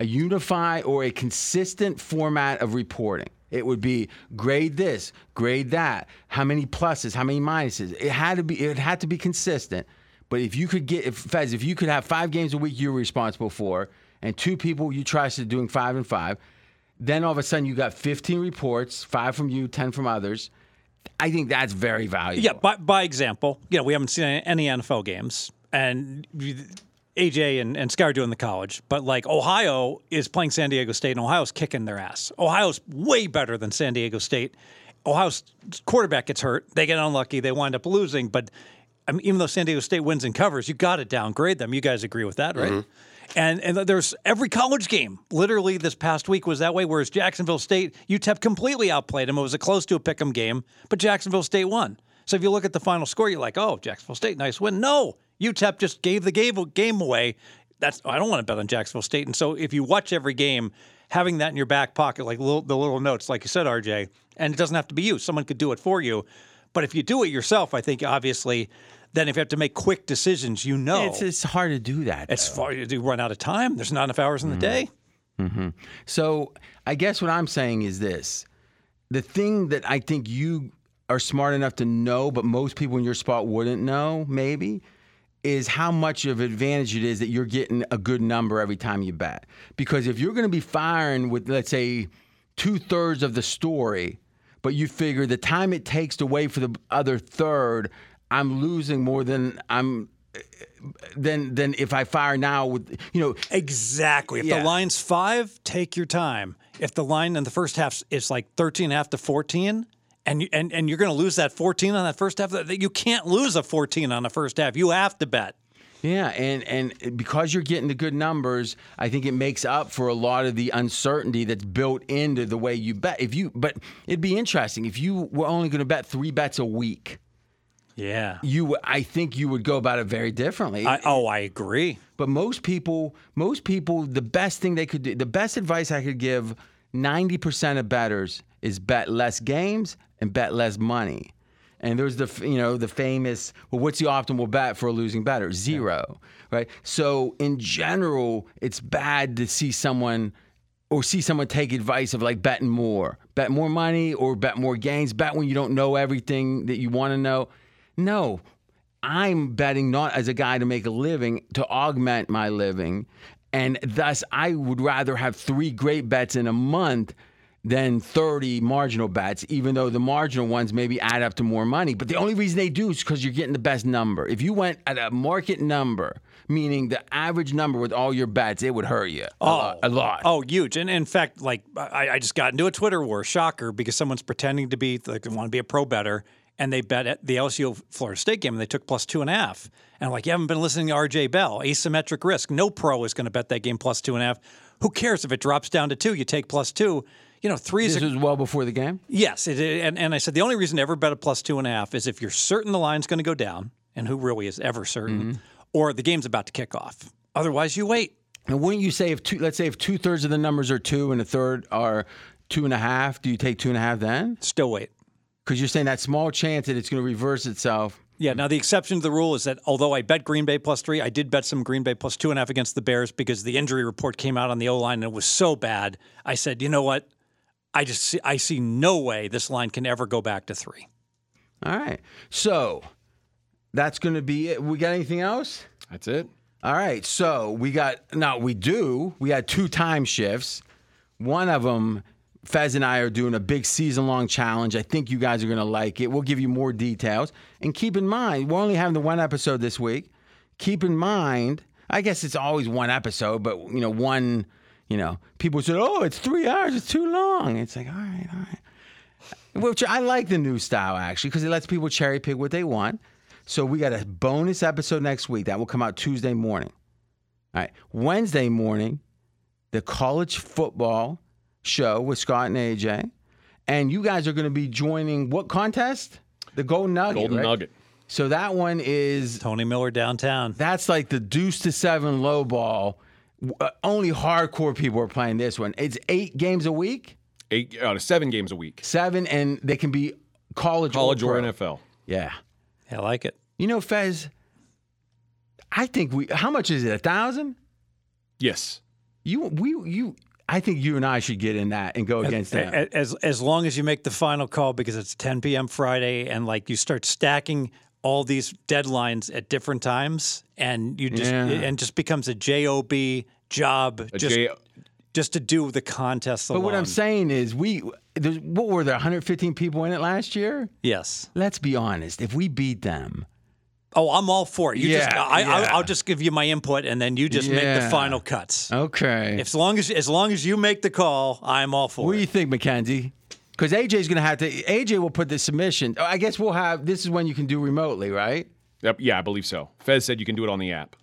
a unified or a consistent format of reporting. It would be grade this, grade that, how many pluses, how many minuses. It had to be it had to be consistent. But if you could get if Fez, if you could have five games a week you're responsible for, and two people you trusted doing five and five, then all of a sudden you got 15 reports, five from you, 10 from others. I think that's very valuable. Yeah, by, by example, you know, we haven't seen any NFL games, and AJ and, and Sky are doing the college, but like Ohio is playing San Diego State, and Ohio's kicking their ass. Ohio's way better than San Diego State. Ohio's quarterback gets hurt, they get unlucky, they wind up losing. But I mean, even though San Diego State wins and covers, you got to downgrade them. You guys agree with that, right? Mm-hmm. And and there's every college game. Literally, this past week was that way. Whereas Jacksonville State, UTEP completely outplayed them. It was a close to a pick 'em game, but Jacksonville State won. So if you look at the final score, you're like, oh, Jacksonville State, nice win. No, UTEP just gave the game, game away. That's I don't want to bet on Jacksonville State. And so if you watch every game, having that in your back pocket, like little, the little notes, like you said, RJ, and it doesn't have to be you. Someone could do it for you. But if you do it yourself, I think obviously, then if you have to make quick decisions, you know It's, it's hard to do that. it's far you run out of time. There's not enough hours in the mm-hmm. day. Mm-hmm. So I guess what I'm saying is this: the thing that I think you are smart enough to know, but most people in your spot wouldn't know, maybe, is how much of advantage it is that you're getting a good number every time you bet. Because if you're going to be firing with, let's say, two thirds of the story, but you figure the time it takes to wait for the other third, I'm losing more than I'm. Than, than if I fire now with you know Exactly. If Yeah. the line's five, take your time. If the line in the first half is like 13 and a half to 14, and you, and, and you're going to lose that 14 on that first half, you can't lose a 14 on the first half. You have to bet. Yeah, and and because you're getting the good numbers, I think it makes up for a lot of the uncertainty that's built into the way you bet. If you, but it'd be interesting if you were only going to bet three bets a week. Yeah. You, I think you would go about it very differently. I, oh, I agree. but most people, most people, the best thing they could do, the best advice I could give 90% of bettors is bet less games and bet less money. And there's the you know the famous well what's the optimal bet for a losing bettor? Zero, right? So in general, it's bad to see someone or see someone take advice of like betting more, bet more money or bet more gains, bet when you don't know everything that you want to know. No, I'm betting not as a guy to make a living, to augment my living. And thus, I would rather have three great bets in a month than 30 marginal bets, even though the marginal ones maybe add up to more money. But the only reason they do is because you're getting the best number. If you went at a market number, meaning the average number with all your bets, it would hurt you a, lot, a oh. lot. Oh, huge. And in fact, like I, I just got into a Twitter war, shocker, because someone's pretending to be like they want to be a pro bettor, and they bet at the LSU Florida State game, and they took plus two and a half. And I'm like, you haven't been listening to RJ Bell, asymmetric risk. No pro is going to bet that game plus two and a half. Who cares if it drops down to two? You take plus two. You know, three is This was well before the game. Yes, it, and and I said the only reason to ever bet a plus two and a half is if you're certain the line's going to go down, and who really is ever certain, Mm-hmm. or the game's about to kick off. Otherwise, you wait. And wouldn't you say if two, let's say if two thirds of the numbers are two and a third are two and a half, do you take two and a half then? Still wait. Because you're saying that small chance that it's going to reverse itself. Yeah. Now the exception to the rule is that although I bet Green Bay plus three, I did bet some Green Bay plus two and a half against the Bears because the injury report came out on the O line and it was so bad. I said, you know what? I just see, I see no way this line can ever go back to three. All right. So that's going to be it. We got anything else? That's it. All right. So we got, now we do, we had two time shifts. One of them, Fez and I are doing a big season long challenge. I think you guys are going to like it. We'll give you more details. And keep in mind, we're only having the one episode this week. Keep in mind, I guess it's always one episode, but, you know, one, you know, people said, oh, it's three hours, it's too long. It's like, all right, all right. Which I like the new style actually because it lets people cherry pick what they want. So we got a bonus episode next week that will come out Tuesday morning. All right, Wednesday morning, the college football show with Scott and AJ, and you guys are going to be joining what contest? The Golden Nugget. Golden right? Nugget. So that one is Tony Miller downtown. that's like the deuce to seven low ball. Uh, only hardcore people are playing this one. It's eight games a week, Eight out of seven games a week. seven, and they can be college, College or pro. NFL. Yeah. I like it. You know, Fez, I think we, how much is it? A thousand? Yes. You, we, you, I think you and I should get in that and go against them. A- As as long as you make the final call because it's 10 p.m. Friday and like you start stacking all these deadlines at different times and you just Yeah. and just becomes a job job A just J- just to do the contest but what I'm saying is, we, there's, what were there, 115 people in it last year? yes. Let's be honest. If we beat them, Oh, I'm all for it. You just, Yeah, I, yeah. I'll, I'll just give you my input, and then you just make the final cuts. okay. As long as as long as you make the call, I'm all for it. what do you think, Mackenzie? Because AJ's going to have to, AJ will put the submission. Oh, I guess we'll have, this is when you can do remotely, right? Yep, yeah, I believe so. Fez said you can do it on the app.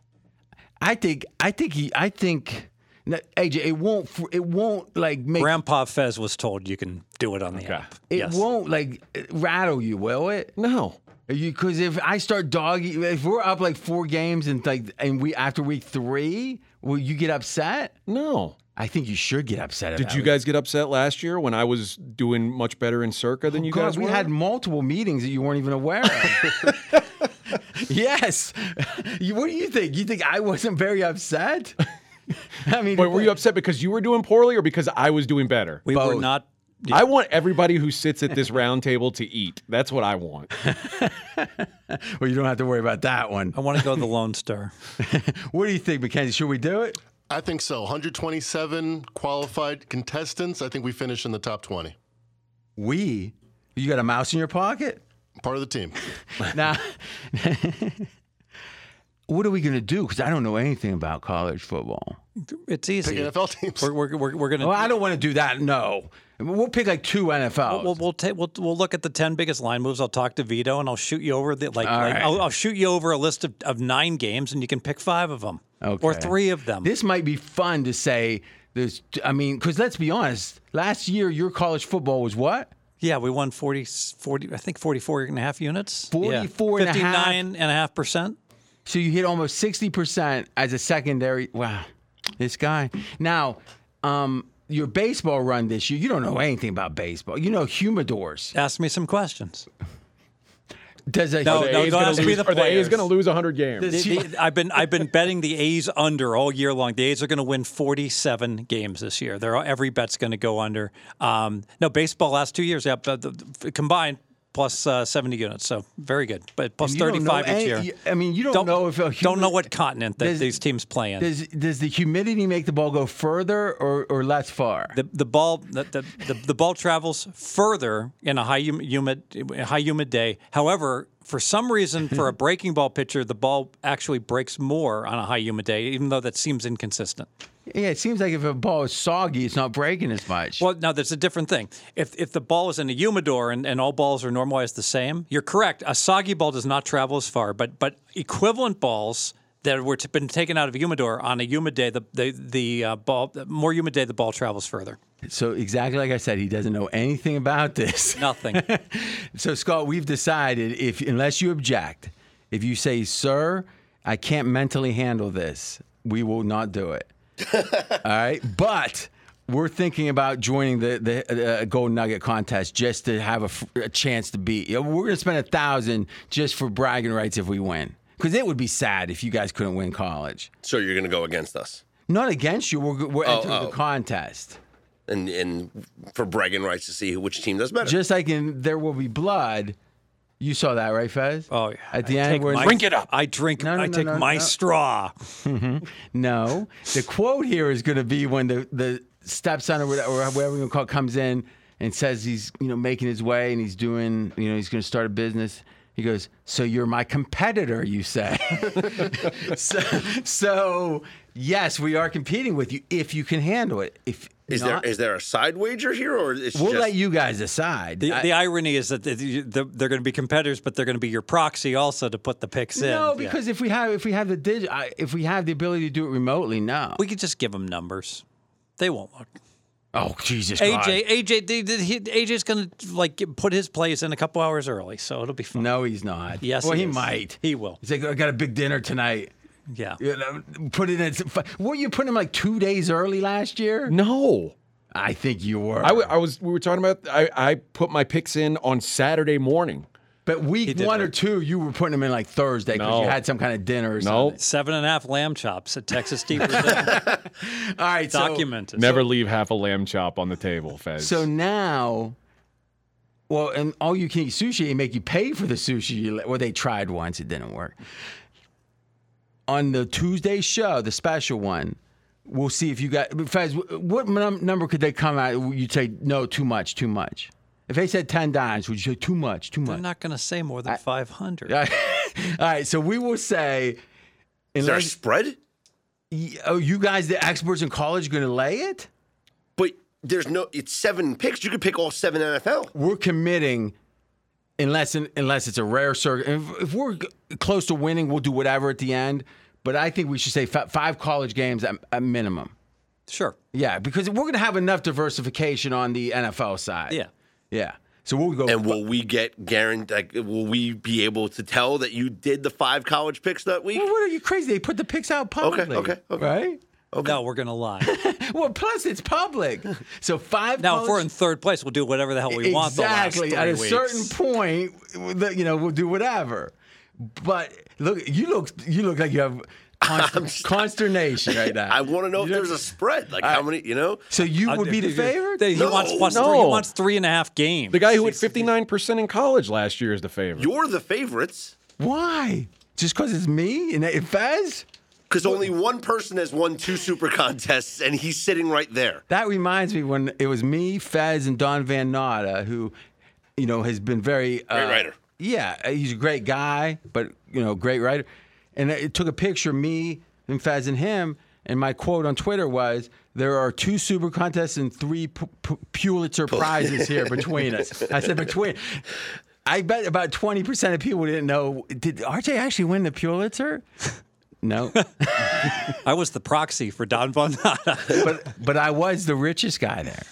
I think, I think he, I think, no, AJ, it won't, it won't like make, Grandpa Fez was told you can do it on the app. it yes. won't like eh, rattle you, will it? No. Because if I start doggy, if we're up like four games and like, and we after week three, will you get upset? No. I think you should get upset. Did you it. guys get upset last year when I was doing much better in Circa than oh, you God, guys we had multiple meetings that you weren't even aware of. yes. You, what do you think? You think I wasn't very upset? I mean, Wait, were you upset because you were doing poorly or because I was doing better? we were both. Not. I want everybody who sits at this round table to eat. That's what I want. well, you don't have to worry about that one. I want to go to the Lone Star. What do you think, Mackenzie? Should we do it? I think so. 127 qualified contestants. I think we finish in the top 20. We? You got a mouse in your pocket? Part of the team. Now, what are we going to do? Because I don't know anything about college football. It's easy. Pick NFL teams. We're, we're, we're, we're gonna. Well, I don't want to do that. No, we'll pick like two NFL. We'll we'll, ta- we'll we'll look at the ten biggest line moves. I'll talk to Vito and I'll shoot you over the like. Like right. I'll, I'll shoot you over a list of, of nine games and you can pick five of them or three of them. This might be fun to say. There's, I mean, because let's be honest. Last year, your college football was what? yeah, we won 40, 40 I think 44 and a half units. 44 and a half? 59 and a half percent. So you hit almost 60% as a secondary. Wow, this guy. Now, um, your baseball run this year, you don't know anything about baseball. You know humidors. Ask me some questions. Does a No, The no, A's don't gonna ask me lose- the Are the A's going to lose 100 games? Does- The- the- I've been I've been betting the A's under all year long. The A's are going to win 47 games this year. They're every bet's going to go under. Um, no baseball last two years, yeah, but the, the- combined plus uh, 70 units. So very good. But plus And you don't 35 know each year. you- I mean, you don't know if don't know what continent that Does- these teams play in. Does does the humidity make the ball go further or, or less far? the, the ball the, the, the, the ball travels further in a high humid high humid day. However, for some reason, for a breaking ball pitcher, the ball actually breaks more on a high humid day, even though that seems inconsistent. Yeah, it seems like if a ball is soggy, it's not breaking as much. Well, now that's a different thing. If if the ball is in a humidor and, and all balls are normalized the same, you're correct. A soggy ball does not travel as far, but but equivalent balls that were t- been taken out of a humidor on a humid day, the the the uh, ball the more humid day, the ball travels further. so exactly like I said, he doesn't know anything about this. Nothing. So Scott, we've decided if unless you object, if you say, "Sir, I can't mentally handle this," we will not do it. All right, but we're thinking about joining the the uh, Golden Nugget contest just to have a, f- a chance to beat. You know, we're going to spend a thousand just for bragging rights if we win, because it would be sad if you guys couldn't win college. So you're going to go against us, Not against you. We're, we're entering oh. the contest. and and for bragging rights to see which team does better. Just like in There Will Be Blood. You saw that, right, Fez? Oh, yeah. At the I end, my- Drink it up. I drink. No, no, I no, take my straw. Mm-hmm. No, the quote here is going to be when the the stepson or whatever, or whatever you call it comes in and says he's you know making his way and he's doing you know he's going to start a business. He goes, "So you're my competitor," you say. so, so yes, we are competing with you if you can handle it. If is not, there is there a side wager here, or is we'll just, let you guys decide. The, I- the irony is that the, the, they're going to be competitors, but they're going to be your proxy also to put the picks in. no, Yeah. because if we have if we have the dig, if we have the ability to do it remotely, no. we could just give them numbers. They won't look. oh Jesus God. AJ, AJ, they- they- AJ's going to like put his plays in a couple hours early, so it'll be fun. No, he's not. Yes, well, he he, is. might. He will. He's like, I got a big dinner tonight. Yeah. You know, put it in. Were you putting him like two days early last year? No. I think you were. I, w- I was. We were talking about. I, I put my picks in on Saturday morning. but week one right. or two, you were putting them in like Thursday because No. you had some kind of dinner or No. something. Seven and a half lamb chops at Texas Deep Brazil. All right, so, Documented. Never leave half a lamb chop on the table, Fez. so now, well, and all you can eat sushi, they make you pay for the sushi. You, well, they tried once, it didn't work. On the Tuesday show, the special one, we'll see if you got. Fez, what num- number could they come out? You'd say no, too much, too much. If they said ten dimes, would you say too much, too much? They're not going to say more than 500. All right, so we will say, is there a spread? oh, you guys, the experts in college, going to lay it? But there's no. It's seven picks. You could pick all seven NFL. We're committing, unless unless it's a rare circuit. If, if we're close to winning, we'll do whatever at the end. But I think we should say fi- five college games at, at minimum. Sure. Yeah, because we're going to have enough diversification on the NFL side. Yeah. yeah. So we'll go. And will we get guaranteed? Like, will we be able to tell that you did the five college picks that week? well, what are you crazy? They put the picks out publicly. okay, okay. Right. No, we're going to lie. Well, plus it's public. So five. now, if we're in third place, we'll do whatever the hell we want exactly at a weeks. certain point, you know, we'll do whatever. But look, you look, you look like you have const- consternation right now. I want to know if there's a spread. Like how many? You know. So you would be the favorite? He No, wants plus no. three. He wants three and a half games. the guy who had 59% in college last year is the favorite. You're the favorites Why? Just because it's me and it- Fez? Because only one person has won two super contests, and he's sitting right there. That reminds me when it was me, Fez, and Don Van Natta, who, you know, has been very uh, Great writer. Yeah, he's a great guy, but you know, great writer. And it took a picture of me and Fez and him, and my quote on Twitter was, "There are two super contests and three P- P- Pulitzer prizes here between us." I said between. I bet about twenty percent of people didn't know. Did RJ actually win the Pulitzer? No, I was the proxy for Don Van Natta. but but I was the richest guy there.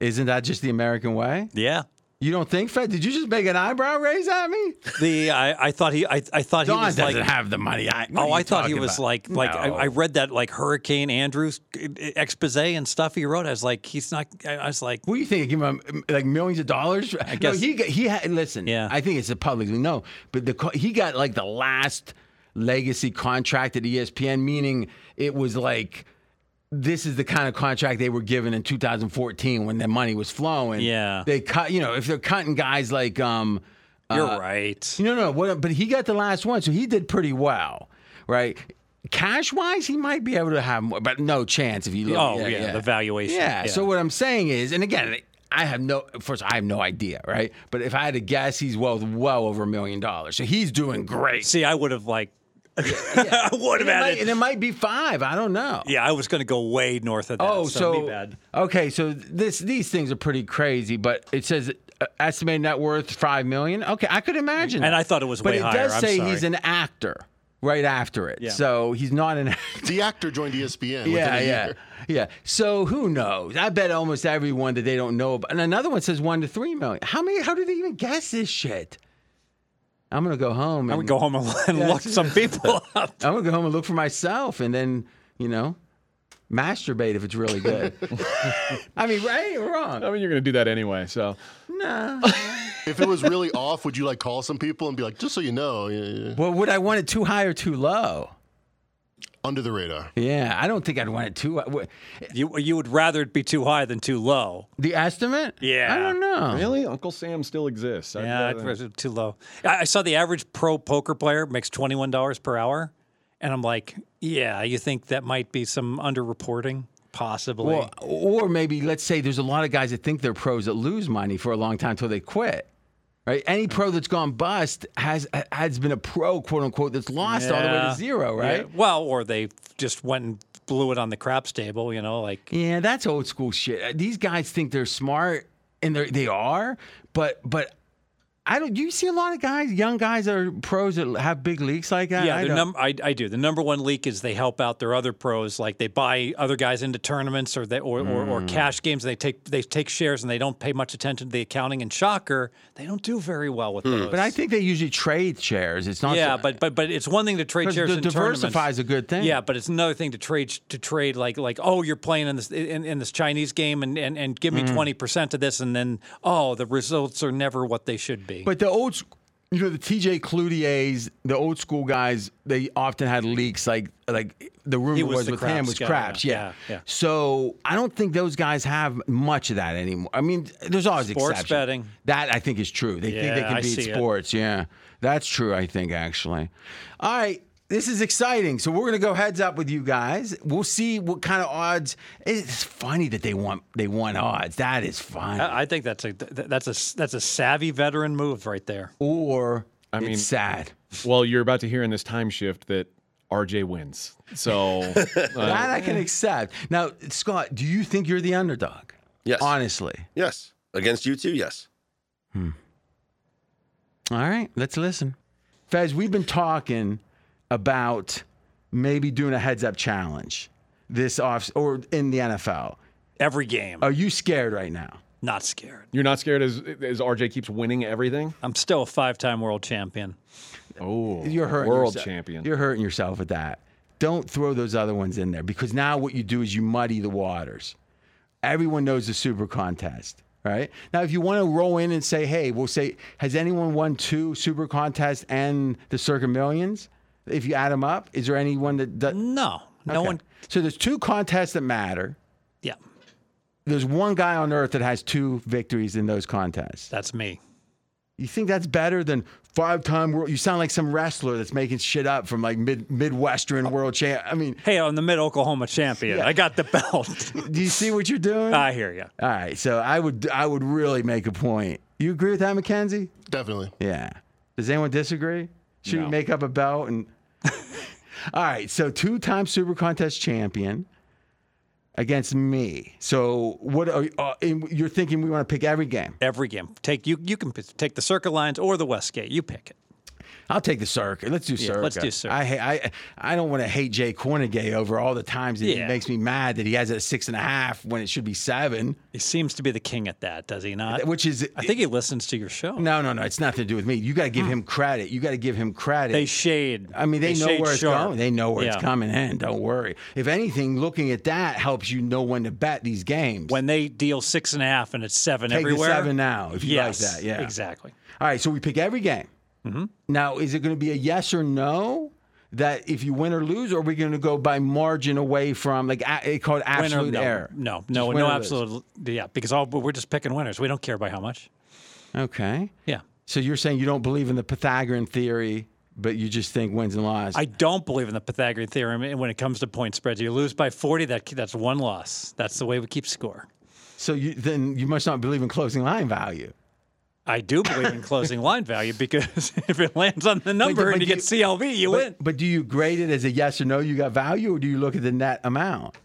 Isn't that just the American way? yeah. You don't think, Fed? Did you just make an eyebrow raise at me? The I, I thought he I, I thought Don he was doesn't like have the money. I, Oh, I thought he was about? like like I, No. I read that like Hurricane Andrews expose and stuff he wrote. I was like, he's not. I I was like, What do you think? Give him um, like millions of dollars? I guess- no, he got, he had listen. Yeah. I think it's a publicly no, but the he got like the last legacy contract at ESPN, meaning it was like this is the kind of contract they were given in 2014 when the money was flowing. Yeah. they cut. You know, if they're cutting guys like um, you're uh, right. no, no, what, but he got the last one, so he did pretty well, right? Cash wise, he might be able to have more, but no chance if you look. Oh, yeah, the valuation, Yeah. yeah. So what I'm saying is, and again, I have no. First, I have no idea, right? But if I had to guess, he's well, well over a million dollars. So he's doing great. See, I would have like, I would and, have it might, added. and it might be five. I don't know. yeah, I was going to go way north of that. Oh, so, so, me bad. okay, so this these things are pretty crazy, but it says uh, estimated net worth five million. Okay, I could imagine, And that. I thought it was but way it higher. does I'm say he's an actor right after it, Yeah. so he's not an. actor. The actor joined ESPN. within Yeah, a yeah, year. yeah. So who knows? I bet almost everyone that they don't know about. And another one says one to three million. How many? How do they even guess this shit? I'm gonna go home. I And, would go home and, and look some people up. I'm gonna go home and look for myself, and then you know, masturbate if it's really good. I mean, right or wrong? I mean, you're going to do that anyway. So Nah. If it was really off, would you like call some people and be like, just so you know, yeah, yeah, well, would I want it too high or too low? Under the radar? Yeah, I don't think I'd want it too. Uh, high. You you would rather it be too high than too low. The estimate? Yeah. I don't know. really, Uncle Sam still exists. I'd Yeah, I'd rather- rather too low. I, I saw the average pro poker player makes twenty one dollars per hour, and I'm like, yeah, you think that might be some underreporting, possibly. Well, or maybe let's say there's a lot of guys that think they're pros that lose money for a long time until they quit. Right? Any pro that's gone bust has has been a pro, quote unquote, that's lost all the way to zero, right? Yeah. Well, or they just went and blew it on the craps table, you know, like Yeah, that's old school shit. These guys think they're smart, and they they are, but but I don't. You see a lot of guys, young guys that are pros that have big leaks like that. yeah, I num- I, I do. The number one leak is they help out their other pros, like they buy other guys into tournaments or they or, or, Mm. or cash games. They take they take shares and they don't pay much attention to the accounting. And shocker, they don't do very well with those. Hmm. but I think they usually trade shares. It's not. yeah, so- but but but it's one thing to trade shares the in diversify is a good thing. Yeah, but it's another thing to trade to trade like like oh you're playing in this in, in this Chinese game and, and, and give me Mm. twenty percent of this and then oh the results are never what they should be. But the old, you know, the TJ Cloutier's, the old school guys, they often had leaks. Like, like the rumor was was, the with him was guy, craps. yeah. Yeah. Yeah, yeah. So I don't think those guys have much of that anymore. I mean, there's always Sports exceptions. betting. That I think is true. They think they can I beat see it. sports. Yeah, that's true. I think actually. All right. This is exciting. So we're gonna go heads up with you guys. We'll see what kind of odds. It's funny that they want they want odds. That is funny. I I think that's a that's a that's a savvy veteran move right there. or I mean- sad. well, you're about to hear in this time shift that RJ wins. So uh, That I can accept. Now, Scott, do you think you're the underdog? Yes. Honestly. Yes. Against you two, yes. Hmm. All right, let's listen. Fez, we've been talking about maybe doing a heads up challenge this off or in the NFL. Every game, Are you scared right now? not scared. you're not scared as as RJ keeps winning everything. I'm still a five time world champion. Oh, You're hurting world yourself. champion. You're hurting yourself with that. Don't throw those other ones in there because now what you do is you muddy the waters. Everyone knows the super contest, right? Now, if you want to roll in and say, hey, we'll say, has anyone won two super contests and the Circa Millions? If you add them up, is there anyone that does? No, no Okay. one. So there's two contests that matter. Yeah, There's one guy on earth that has two victories in those contests. that's me. You think that's better than five-time world? You sound like some wrestler that's making shit up from like mid Midwestern world champ. I mean, Hey, I'm the Mid Oklahoma champion. I got the belt. do you see what you're doing? I hear you. All right, so I would I would really make a point. You agree with that, Mackenzie? Definitely. Yeah. Does anyone disagree? Should we No. make up a belt and? All right, so two-time Super Contest champion against me. So what are uh, you're thinking? We want to pick every game. Every game. Take you. You can p- take the Circa Lines or the Westgate. You pick it. I'll take the Circa. Let's do Circa. let's do Circa. I, I I don't want to hate Jay Kornegay over all the times that he makes me mad that he has it at six and a half when it should be seven, He seems to be the king at that, does he not? which is I think he listens to your show. no, no, no. It's nothing to do with me. You got to give hmm. him credit. You got to give him credit. They shade. I mean, they, know where it's sharp. going. They know where Yeah. it's coming in. Don't worry. If anything, looking at that helps you know when to bet these games. When they deal six and a half and it's seven Take everywhere. seven now, if you like that, yeah. exactly. All right, so we pick every game. Mm-hmm. Now, is it going to be a yes or no? That if you win or lose, or are we going to go by margin away from like a, it called Winner- absolute no, error? No, no, no, lose. absolute. Yeah, because all we're just picking winners. We don't care by how much. Okay. Yeah. So you're saying you don't believe in the Pythagorean theory, but you just think wins and losses. I don't believe in the Pythagorean theorem and when it comes to point spreads. You lose by 40, that that's one loss. That's the way we keep score. so you then you must not believe in closing line value. I do believe in closing line value because if it lands on the number but and you get CLV, you win. But, but do you grade it as a yes or no? You got value, or do you look at the net amount?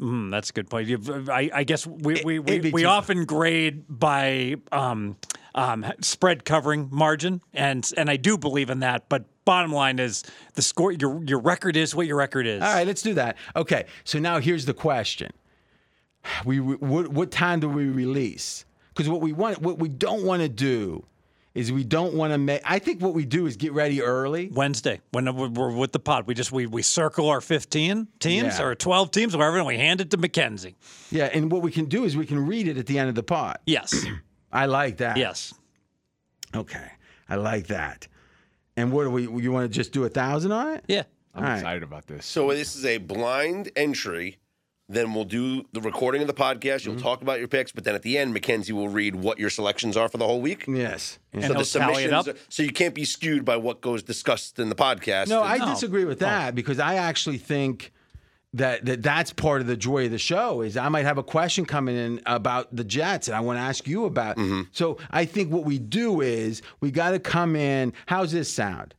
Mm, that's a good point. I, I guess we we, we, it'd we often grade by um, um, spread covering margin, and and I do believe in that. But bottom line is the score. Your your record is what your record is. All right, let's do that. Okay, so now here's the question: We what, what time do we release? Because what we want, what we don't want to do, is we don't want to make. I think what we do is get ready early. Wednesday when we're we're with the pod, we just we we circle our 15 teams Yeah. or 12 teams, whatever, and we hand it to Mackenzie. Yeah, and what we can do is we can read it at the end of the pot. Yes, I like that. yes. Okay, I like that. And what do we? You want to just do a thousand on it? Yeah. I'm All right. excited about this. So this is a blind entry. Then we'll do the recording of the podcast. You'll talk about your picks, but then at the end, Mackenzie will read what your selections are for the whole week. Yes. And so the tally it up? submissions, so you can't be skewed by what goes discussed in the podcast. No, I No. disagree with that because I actually think that, that that's part of the joy of the show is I might have a question coming in about the Jets and I want to ask you about. So I think what we do is we got to come in. How's this sound?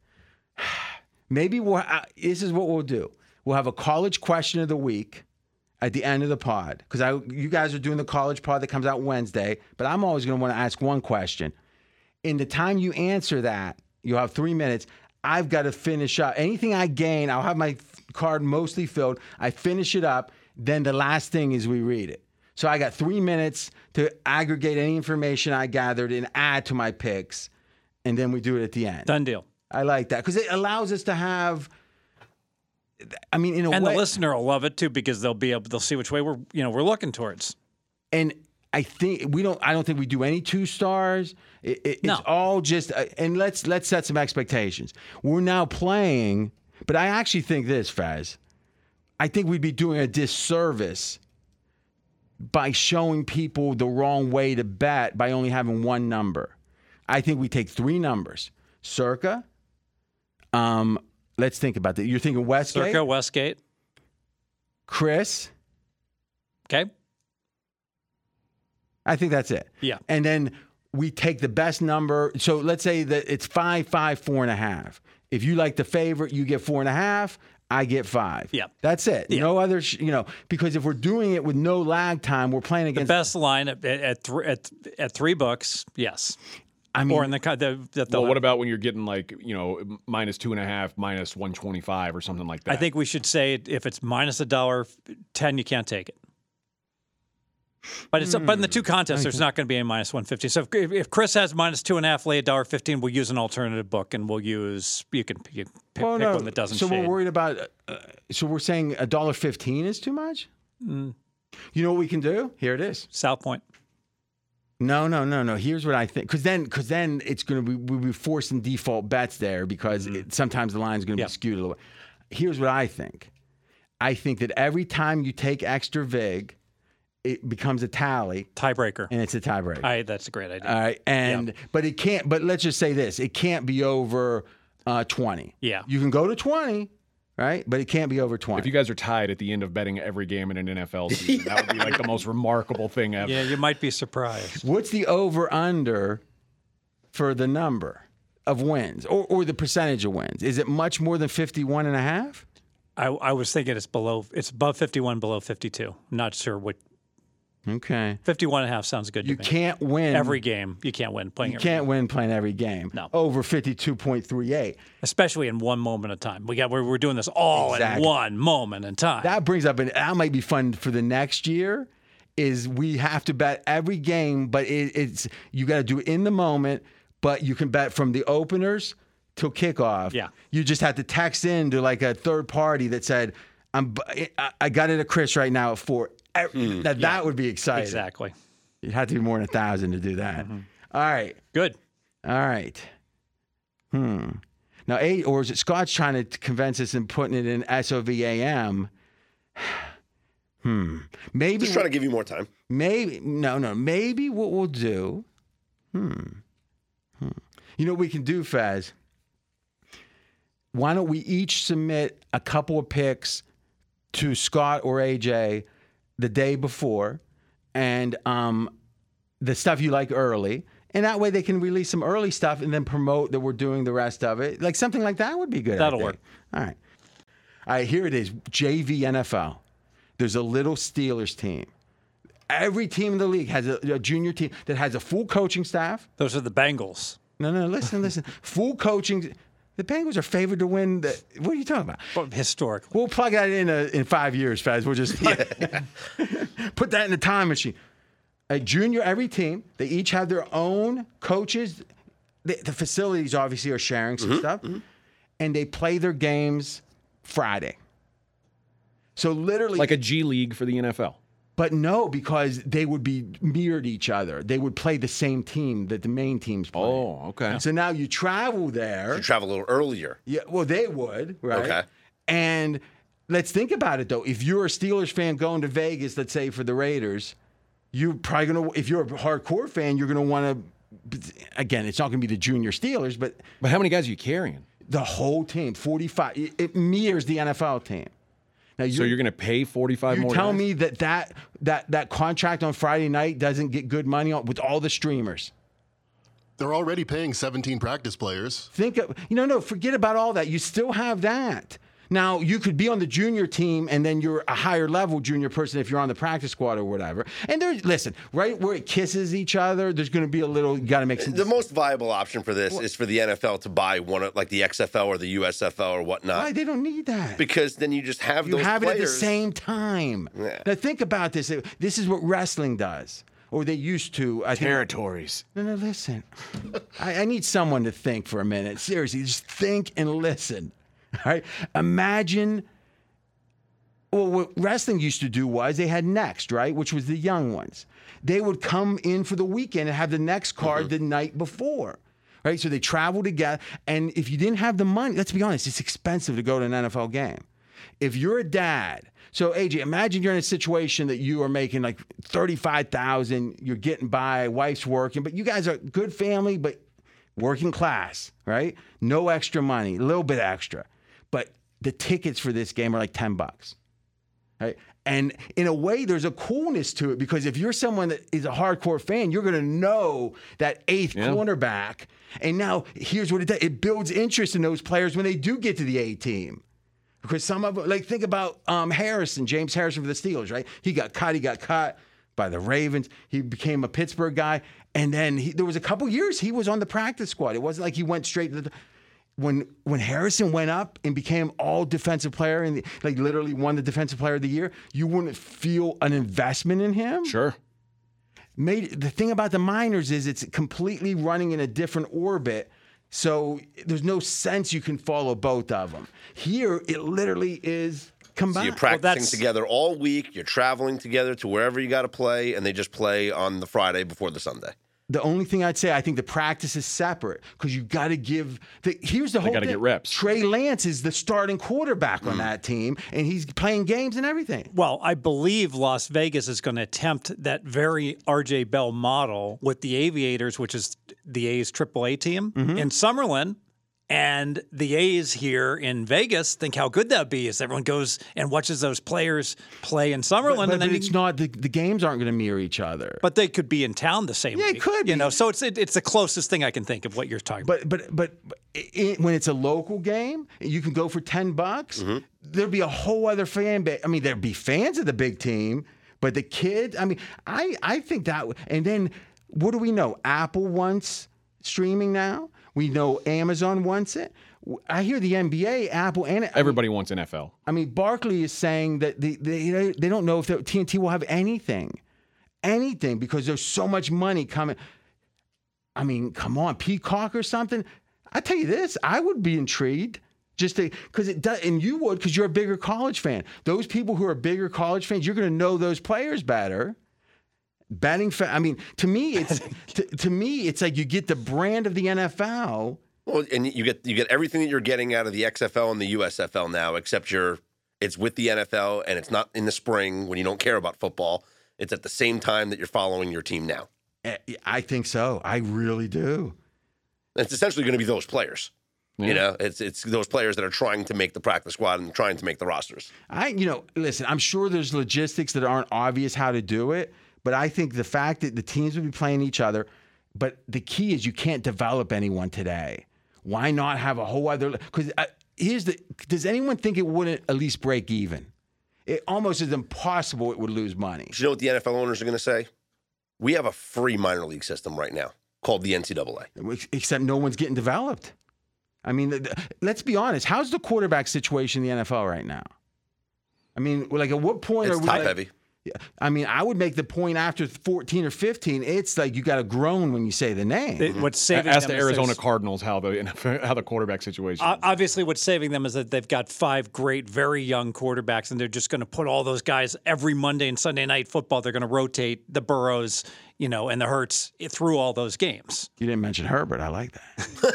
Maybe we'll, uh, this is what we'll do. We'll have a college question of the week at the end of the pod because I you guys are doing the college pod that comes out Wednesday, but I'm always going to want to ask one question. In the time you answer that, you'll have three minutes. I've got to finish up anything I gain. I'll have my card mostly filled. I finish it up. Then the last thing is we read it. So I got three minutes to aggregate any information I gathered and add to my picks, and then we do it at the end. Done deal. I like that because it allows us to have. I mean, in a And way, the listener will love it too because they'll be able they'll see which way we're you know we're looking towards. and I think we don't. I don't think we do any two stars. It, it, No. It's all just. Uh, and let's let's set some expectations. We're now playing, but I actually think this, Faz. I think we'd be doing a disservice by showing people the wrong way to bet by only having one number. I think we take three numbers. Circa. Um, let's think about that. You're thinking Westgate, Circa Westgate. Chris. Okay. I think that's it. Yeah. And then we take the best number. So let's say that it's five, five, four and a half. If you like the favorite, you get four and a half. I get five. Yeah. That's it. No other, sh- you know, because if we're doing it with no lag time, we're playing against The best line at at, thr at at three books. Yes. I mean, or in the co- the, the, the Well, what about when you're getting like you know minus two and a half, minus one twenty five or something like that? I think we should say if it's minus a dollar ten, you can't take it. But it's but in the two contests, there's not going to be a minus one fifty. So if, if Chris has minus two and a half, lay a dollar fifteen. We'll use an alternative book, and we'll use you can, you can pick, Well, pick no. one that doesn't So shade. we're worried about. Uh, so we're saying a dollar fifteen is too much. Mm. You know what we can do? Here it is. South Point. No, no, no, no. Here's what I think. Because then, because then it's going to be we'll be forcing default bets there because it, sometimes the line's going to Yeah. be skewed a little. bit. Here's what I think. I think that every time you take extra vig, it becomes a tally Tiebreaker. and it's a tiebreaker. I, that's a great idea. All right, and but it can't. But let's just say this: it can't be over uh, twenty. Yeah. you can go to twenty, right? But it can't be over twenty. if you guys are tied at the end of betting every game in an NFL season, that would be like the most remarkable thing ever. yeah, you might be surprised. What's the over under for the number of wins or, or the percentage of wins? Is it much more than 51 and a half? I, I was thinking it's below. It's above fifty-one, below fifty-two. Not sure what. Okay. 51 and a half sounds good You to me. can't win every game. You can't win playing You every can't win playing every game. No. Over 52.38. especially in one moment of time. We got we're, we're doing this all Exactly. in one moment in time. That brings up, and that might be fun for the next year. Is we have to bet every game, but it, it's you got to do it in the moment. But you can bet from the openers till kickoff. Yeah. you just have to text in to like a third party that said, "I'm I, I got it at Chris right now at four. That that would be exciting. exactly. You'd have to be more than a thousand to do that. All right. Good. All right. Hmm. Now, A, or is it Scott's trying to convince us and putting it in SOVAM? Hmm. Maybe. Just trying to give you more time. Maybe. No, no. Maybe what we'll do. Hmm. Hmm. You know what we can do, Faz? Why don't we each submit a couple of picks to Scott or AJ the day before, and um, the stuff you like early, and that way they can release some early stuff and then promote that we're doing the rest of it. Like something like that would be good. That'll work. All right. All right, here it is JV NFL. There's a little Steelers team. Every team in the league has a, a junior team that has a full coaching staff. Those are the Bengals. No, no, listen, listen. Full coaching. The Bengals are favored to win. The, what are you talking about? But historically. We'll plug that in uh in five years, Faz. We'll just put that in the time machine. A junior, every team, they each have their own coaches. The, the facilities obviously are sharing some stuff, and they play their games Friday. So literally, Like a G League for the NFL. But no, because they would be mirrored each other. They would play the same team that the main teams play. Oh, okay. So now you travel there. You travel a little earlier. Yeah, well, they would, right? Okay. And let's think about it though. If you're a Steelers fan going to Vegas, let's say for the Raiders, you're probably gonna. If you're a hardcore fan, you're gonna want to. Again, it's not gonna be the junior Steelers, but But how many guys are you carrying? the whole team, 45. It, it mirrors the NFL team. Now So you're going to pay 45 you more tell guys? me that, that that that contract on Friday night doesn't get good money on, with all the streamers. They're already paying 17 practice players. Think of you know no forget about all that. You still have that. Now you could be on the junior team and then you're a higher level junior person if you're on the practice squad or whatever. And there's listen right where it kisses each other. There's going to be a little. You got to make some. Sense. The most viable option for this is for the NFL to buy one of like the XFL or the USFL or whatnot. Why they don't need that? Because then you just have you those have it at the same time. Yeah. Now think about this. This is what wrestling does, or they used to. I think, Territories. No, no, listen. I, I need someone to think for a minute. Seriously, just think and listen. All right. Imagine. Well, what wrestling used to do was they had next, right, which was the young ones. They would come in for the weekend and have the next card mm-hmm. the night before. Right, so they travel together, and if you didn't have the money, let's be honest, it's expensive to go to an NFL game. If you're a dad, so AJ, imagine you're in a situation that you are making like thirty-five thousand, you're getting by, wife's working, but you guys are good family, but working class, right? No extra money, a little bit extra, the tickets for this game are like ten bucks, right? And in a way, there's a coolness to it because if you're someone that is a hardcore fan, you're going to know that eighth cornerback. And now here's what it does: it builds interest in those players when they do get to the A team. Because some of them, like think about um, Harrison, James Harrison for the Steelers, right? He got cut. He got cut by the Ravens. He became a Pittsburgh guy, and then he, there was a couple years he was on the practice squad. It wasn't like he went straight to the. When when Harrison went up and became all defensive player and like literally won the defensive player of the year, you wouldn't feel an investment in him Sure. made the thing about the minors is it's completely running in a different orbit. So there's no sense you can follow both of them. Here, it literally is So combined. you're practicing that's- together all week. You're traveling together to wherever you got to play, and they just play on the Friday before the Sunday. The only thing I'd say, I think the practice is separate because you got to give. The, here's the whole. gotta thing. get reps. Trey Lance is the starting quarterback on that team, and he's playing games and everything. Well, I believe Las Vegas is going to attempt that very RJ Bell model with the Aviators, which is the A's AAA team Mm-hmm. in Summerlin. And the A's here in Vegas think how good that'd be as everyone goes and watches those players play in Summerlin. But, and then but it's can- not the, the games aren't going to mirror each other. but they could be in town the same Yeah, it week, could You be. know, so it's it, it's the closest thing I can think of what you're talking about. But but but, but it, when it's a local game, you can go for ten bucks. Mm-hmm. There'd be a whole other fan base. I mean, there'd be fans of the big team, But the kid, I mean, I I think that, and then what do we know? Apple wants streaming now. We know Amazon wants it. I hear the NBA, Apple, and Everybody wants NFL. I mean, Barkley is saying that they they, they don't know if the TNT will have anything, anything because there's so much money coming. I mean, come on, Peacock or something. I tell you this, I would be intrigued just to because it does, and you would because you're a bigger college fan. Those people who are bigger college fans, you're going to know those players better. Betting, fa- I mean, to me, it's to, to me, it's like you get the brand of the NFL. Well, and you get you get everything that you're getting out of the XFL and the USFL now, except you're it's with the NFL and it's not in the spring when you don't care about football. It's at the same time that you're following your team now. Eh, I think so. I really do. It's essentially going to be those players. You know, it's it's those players that are trying to make the practice squad and trying to make the rosters. I, you know, listen, I'm sure there's logistics that aren't obvious how to do it, but I think the fact that the teams will be playing each other, but the key is you can't develop anyone today. Why not have a whole other? Because uh, here's the: Does anyone think it wouldn't at least break even? It almost is impossible it would lose money. Do you know what the NFL owners are going to say? We have a free minor league system right now called the NCAA. Except no one's getting developed. I mean, let's be honest. How's the quarterback situation in the NFL right now? I mean, like at what point It's are we top like- heavy. Yeah, I mean, I would make the point after 14 or 15. It's like you got to groan when you say the name. It- what's saving Ask them the Arizona Cardinals how the how the quarterback situation. O- is. Obviously, what's saving them is that they've got five great, very young quarterbacks, and they're just going to put all those guys every Monday and Sunday night football. They're going to rotate the Burrows, you know, and the Hurts through all those games. You didn't mention Herbert. I like that.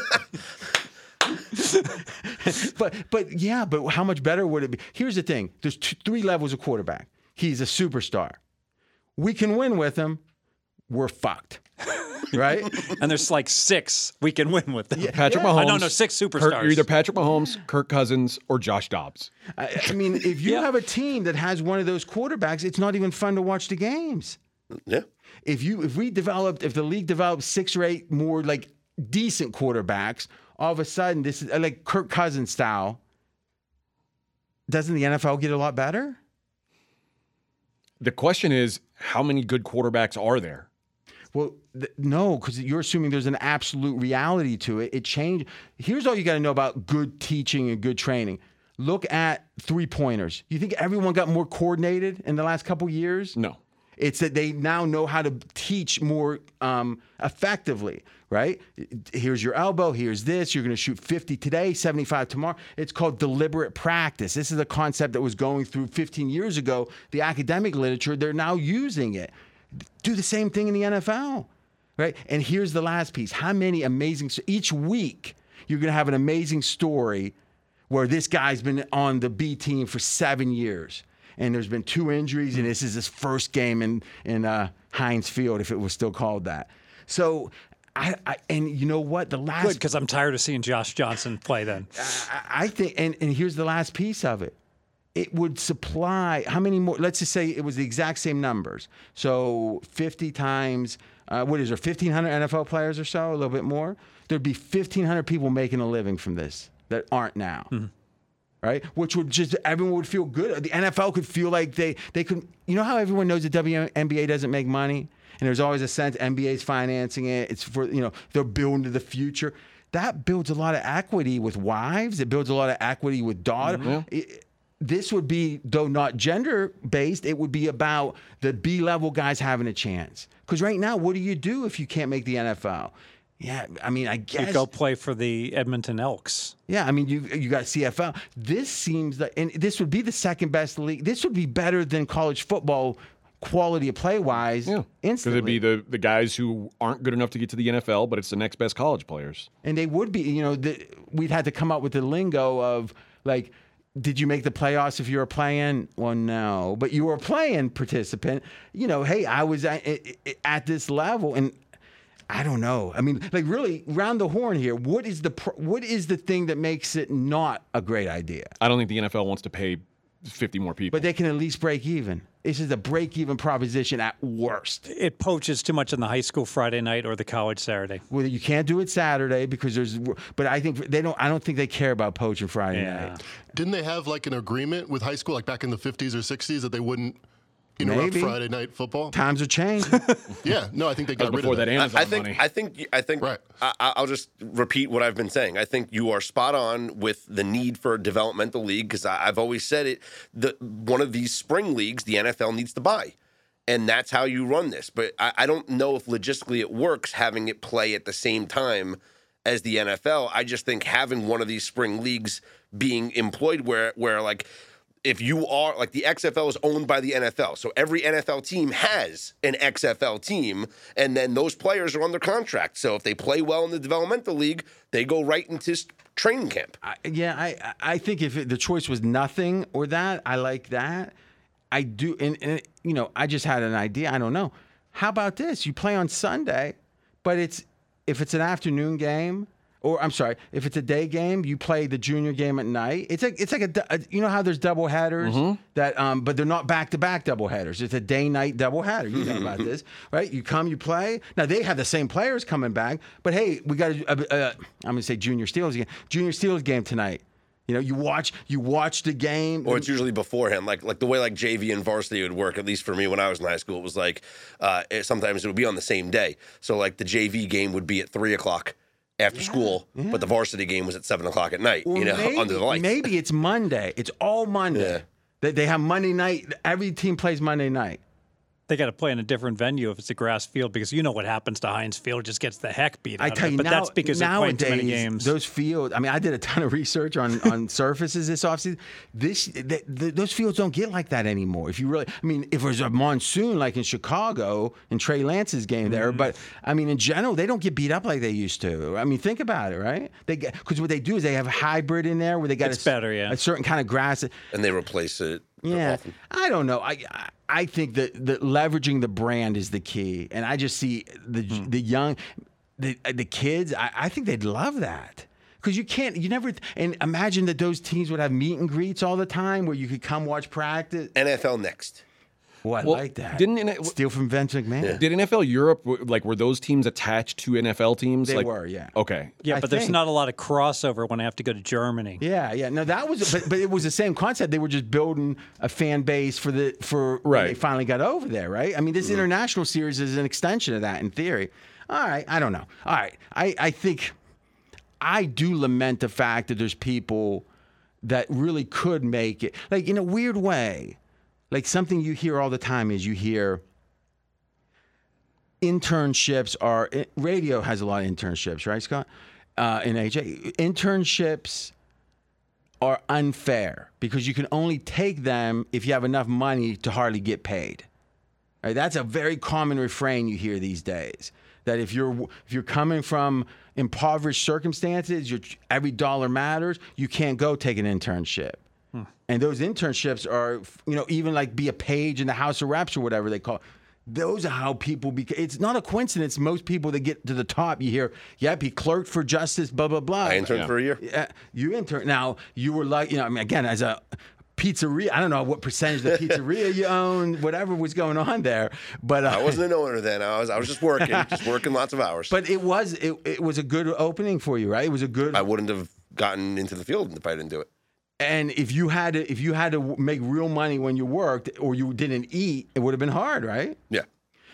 but but yeah, but how much better would it be? Here's the thing: there's two, three levels of quarterback. He's a superstar. We can win with him. We're fucked, right? And there's like six we can win with them. Patrick yeah. Mahomes. I don't know, six Kirk- superstars. you're either Patrick Mahomes, Kirk Cousins, or Josh Dobbs. I, I mean, if you Yeah. have a team that has one of those quarterbacks, it's not even fun to watch the games. Yeah. if you if we developed if the league developed six or eight more like decent quarterbacks, all of a sudden this is like Kirk Cousins style. Doesn't the NFL get a lot better? The question is, how many good quarterbacks are there? Well, th- no, because you're assuming there's an absolute reality to it. It changed. Here's all you got to know about good teaching and good training. Look at three pointers. You think everyone got more coordinated in the last couple years? No. It's that they now know how to teach more um, effectively, right? Here's your elbow, here's this. You're to shoot 50 today, 75 tomorrow. It's called deliberate practice. This is a concept that was going through 15 years ago. The academic literature, they're now using it. Do the same thing in the NFL, right? And here's the last piece how many amazing, each week, you're to have an amazing story where this guy's been on the B team for seven years, and there's been two injuries, and this is his first game in in uh, Heinz Field, if it was still called that. So, I, I and you know what, the last Good, because I'm tired of seeing Josh Johnson play then. I- I think, and, and here's the last piece of it. It would supply how many more? Let's just say it was the exact same numbers. So 50 times, uh, what is there, 1,500 NFL players or so, a little bit more? There'd be 1,500 people making a living from this that aren't now. Right, which would just everyone would feel good. The NFL could feel like they they could. You know how everyone knows the WNBA doesn't make money, and there's always a sense NBA's financing it. It's for you know they're building to the future. That builds a lot of equity with wives. It builds a lot of equity with daughter. Mm-hmm. It- this would be though not gender based. It would be about the B level guys having a chance. Because right now, what do you do if you can't make the NFL? Yeah, I mean, I guess You guess go play for the Edmonton Elks. yeah, I mean, you you got CFL. This seems like, and this would be the second best league. This would be better than college football quality of play wise. Yeah. Because it'd be the, the guys who aren't good enough to get to the NFL, but it's the next best college players. and they would be. You know, the, we'd had to come up with the lingo of like. Did you make the playoffs if you were playing? Well, no, but you were a playing participant. You know, hey, I was at, at this level, and I don't know. I mean, like really, round the horn here. What is the pr- what is the thing that makes it not a great idea? I don't think the NFL wants to pay 50 more people. but they can at least break even. This is a break even proposition at worst. It poaches too much in the high school Friday night or the college Saturday. Well, you can't do it Saturday because there's. But I think they don't. I don't think they care about poaching Friday Yeah. night. Didn't they have like an agreement with high school, like back in the 50s or 60s, that they wouldn't interrupt Maybe. Friday night football. Times have changed. Yeah, no, I think they got rid before of that that. Amazon I think money. I think I think Right. I, I- I'll just repeat what I've been saying. I think you are spot on with the need for a developmental league because I've always said it. The one of these spring leagues the NFL needs to buy, and that's how you run this. But I, I don't know if logistically it works having it play at the same time as the NFL. I just think having one of these spring leagues being employed where where like if you are like the XFL is owned by the NFL, so every NFL team has an XFL team, and then those players are under contract. So if they play well in the developmental league, they go right into training camp. I, yeah, I I I think if it, the choice was nothing or that, I like that. I do, and, and you know, I just had an idea. I don't know. How about this? You play on Sunday, but it's if it's an afternoon game, or I'm sorry, if it's a day game, you play the junior game at night. It's like it's like a, a- you know how there's double headers that, um, but they're not back to back double headers. It's a day night double header. You know about this, right? You come, you play. Now they have the same players coming back, but hey, we got a, a, a I'm gonna say junior Steelers game, junior Steelers game tonight. You know, you watch you watch the game. Or it's usually beforehand, like like the way like JV and varsity would work. At least for me, when I was in high school, it was like uh, it, sometimes it would be on the same day. So like the JV game would be at three o'clock after school, but the varsity game was at seven o'clock at night. Or you know, maybe, under the lights. Maybe it's Monday. It's all Monday. Yeah. They, they have Monday night. Every team plays Monday night. They got to play in a different venue if it's a grass field because you know what happens to Heinz Field. Just gets the heck beat out I of tell it. you But now, that's because they're playing nowadays too many games. those fields. I mean, I did a ton of research on on surfaces this offseason. This th th those fields don't get like that anymore. If you really, I mean, if it was a monsoon like in Chicago in Trey Lance's game there, Mm-hmm. but I mean, in general, they don't get beat up like they used to. I mean, think about it, right? They because what they do is they have hybrid in there where they got It's a, better, yeah. a certain kind of grass. and they replace it. Yeah, often. I don't know. I I- I think that that leveraging the brand is the key, and I just see the Hmm. the young, the the kids. I, I think they'd love that because you can't. You never and imagine that those teams would have meet and greets all the time where you could come watch practice. NFL next. Oh, I Well, like that. didn't it- steal from Vince McMahon? Did NFL Europe like were those teams attached to NFL teams? They like, were, yeah. Okay. yeah, I but there's not a lot of crossover when I have to go to Germany. Yeah, yeah. No, that was, but, but it was the same concept. They were just building a fan base for the for when Right. they finally got over there, right? I mean, this mm-hmm. international series is an extension of that in theory. All right, I don't know. All right, I I think I do lament the fact that there's people that really could make it, like in a weird way. Like something you hear all the time is you hear internships are eh, radio has a lot of internships, right, Scott? Uh, in AJ, internships are unfair because you can only take them if you have enough money to hardly get paid. Right? That's a very common refrain you hear these days. That if you're if you're coming from impoverished circumstances, every dollar matters. You can't go take an internship. And those internships are, you know, even like be a page in the House of Reps or whatever they call. It. Those are how people become. It's not a coincidence. Most people that get to the top, you hear, "Yep, he clerked for justice." Blah blah blah. I interned for a year. Yeah, you intern. Now you were like, you know, I mean, again, as a pizzeria, I don't know what percentage of the pizzeria you owned, whatever was going on there, but uh, I wasn't an owner then. I was I was just working, just working lots of hours. But it was it, it was a good opening for you, right? It was a good. I wouldn't have gotten into the field if I didn't do it. And if you had to, if you had to make real money when you worked or you didn't eat, it would have been hard, right? Yeah.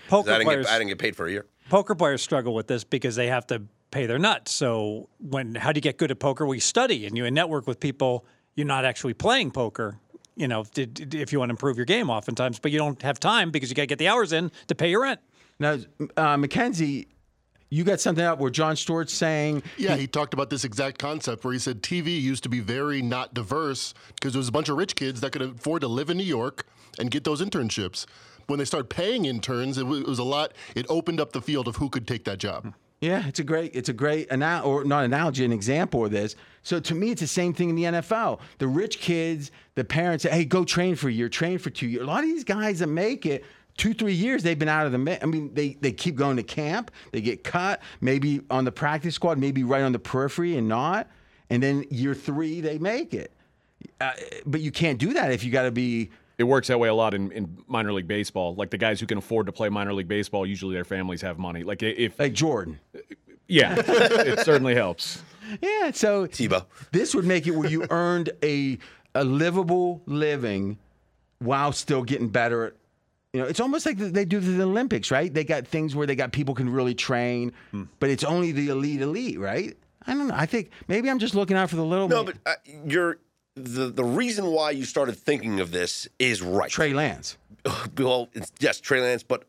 Poker I didn't, players, get, I didn't get paid for a year. poker players struggle with this because they have to pay their nuts. So when how do you get good at poker? We study and you network with people. You're not actually playing poker. You know, if, if you want to improve your game, oftentimes, but you don't have time because you got to get the hours in to pay your rent. Now, uh, Mackenzie, you got something out where Jon Stewart's saying, Yeah, he talked about this exact concept where he said TV used to be very not diverse because there was a bunch of rich kids that could afford to live in New York and get those internships. When they started paying interns, it was, it was a lot. It opened up the field of who could take that job. Yeah, it's a great, it's a great, anal- or not analogy, an example of this. So to me, it's the same thing in the NFL. The rich kids, the parents say, "Hey, go train for a year, train for two years." A lot of these guys that make it two, three years, they've been out of the. mi- I mean, they they keep going to camp, they get cut, maybe on the practice squad, maybe right on the periphery, and not. And then year three, they make it. Uh, but you can't do that if you got to be. It works that way a lot in, in minor league baseball. Like the guys who can afford to play minor league baseball, usually their families have money. Like if Like Jordan. yeah, it certainly helps. Yeah, so Tebow. This would make it where you earned a a livable living while still getting better at You know, it's almost like they do the Olympics, right? They got things where they got people can really train, Hmm. but it's only the elite elite, right? I don't know. I think maybe I'm just looking out for the little No, man. but uh, you're the the reason why you started thinking of this is right. Trey Lance. well, it's, yes, Trey Lance, but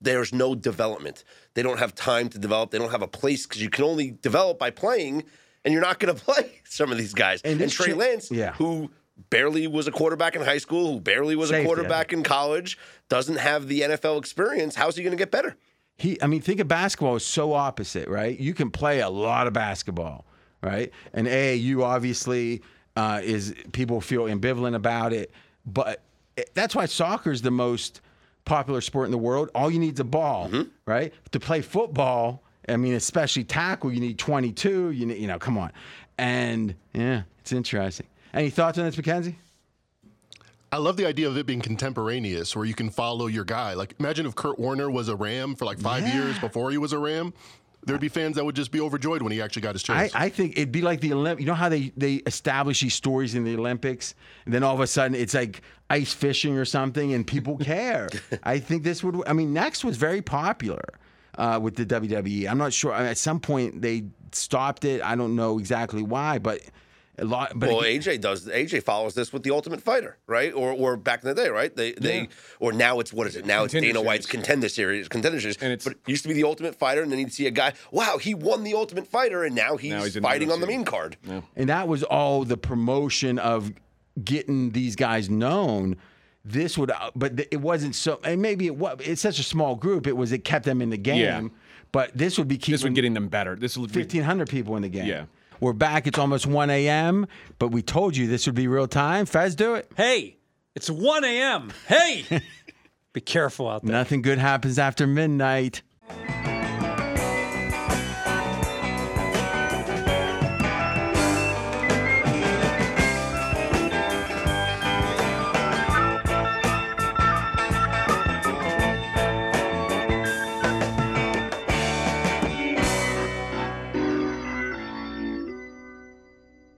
there's no development. They don't have time to develop. They don't have a place because you can only develop by playing, and you're not going to play some of these guys. And And, Trey Trey- Lance, yeah. who barely was a quarterback in high school, who barely was Safety, a I quarterback in college, doesn't have the NFL experience. How's he going to get better? He, I mean, think of basketball is so opposite, right? You can play a lot of basketball, right? And AAU obviously uh, is people feel ambivalent about it, but it, that's why soccer is the most popular sport in the world. All you need is a ball, right? To play football, I mean, especially tackle, you need 22. You need, you know, come on, and yeah, it's interesting. Any thoughts on this, Mackenzie? I love the idea of it being contemporaneous, where you can follow your guy. Like, imagine if Kurt Warner was a Ram for like five years before he was a Ram. There'd be fans that would just be overjoyed when he actually got his chance. I think it'd be like the Olymp. You know how they they establish these stories in the Olympics, and then all of a sudden it's like ice fishing or something, and people care. I think this would. I mean, Next was very popular uh, with the WWE. I'm not sure. At some point they stopped it. I don't know exactly why, but lot. But well, it- AJ does. AJ follows this with the Ultimate Fighter, right? Or, or back in the day, right? They, they, or now it's what is it? Now it's Dana White's Series. Contender Series, Contender Series. And it's- but it used to be the Ultimate Fighter, and then you'd see a guy. Wow, he won the Ultimate Fighter, and now he's, Now he's fighting on the main card. and that was all the promotion of getting these guys known. This would, uh, but it wasn't so. And maybe it was. It's such a small group. It was. It kept them in the game. Yeah. But this would be keeping This would getting them better. This would be 1,500 people in the game. Yeah. We're back. It's almost 1 a.m., but we told you this would be real time. Fez, do it. Hey, it's 1 a.m. Hey, be careful out there. Nothing good happens after midnight.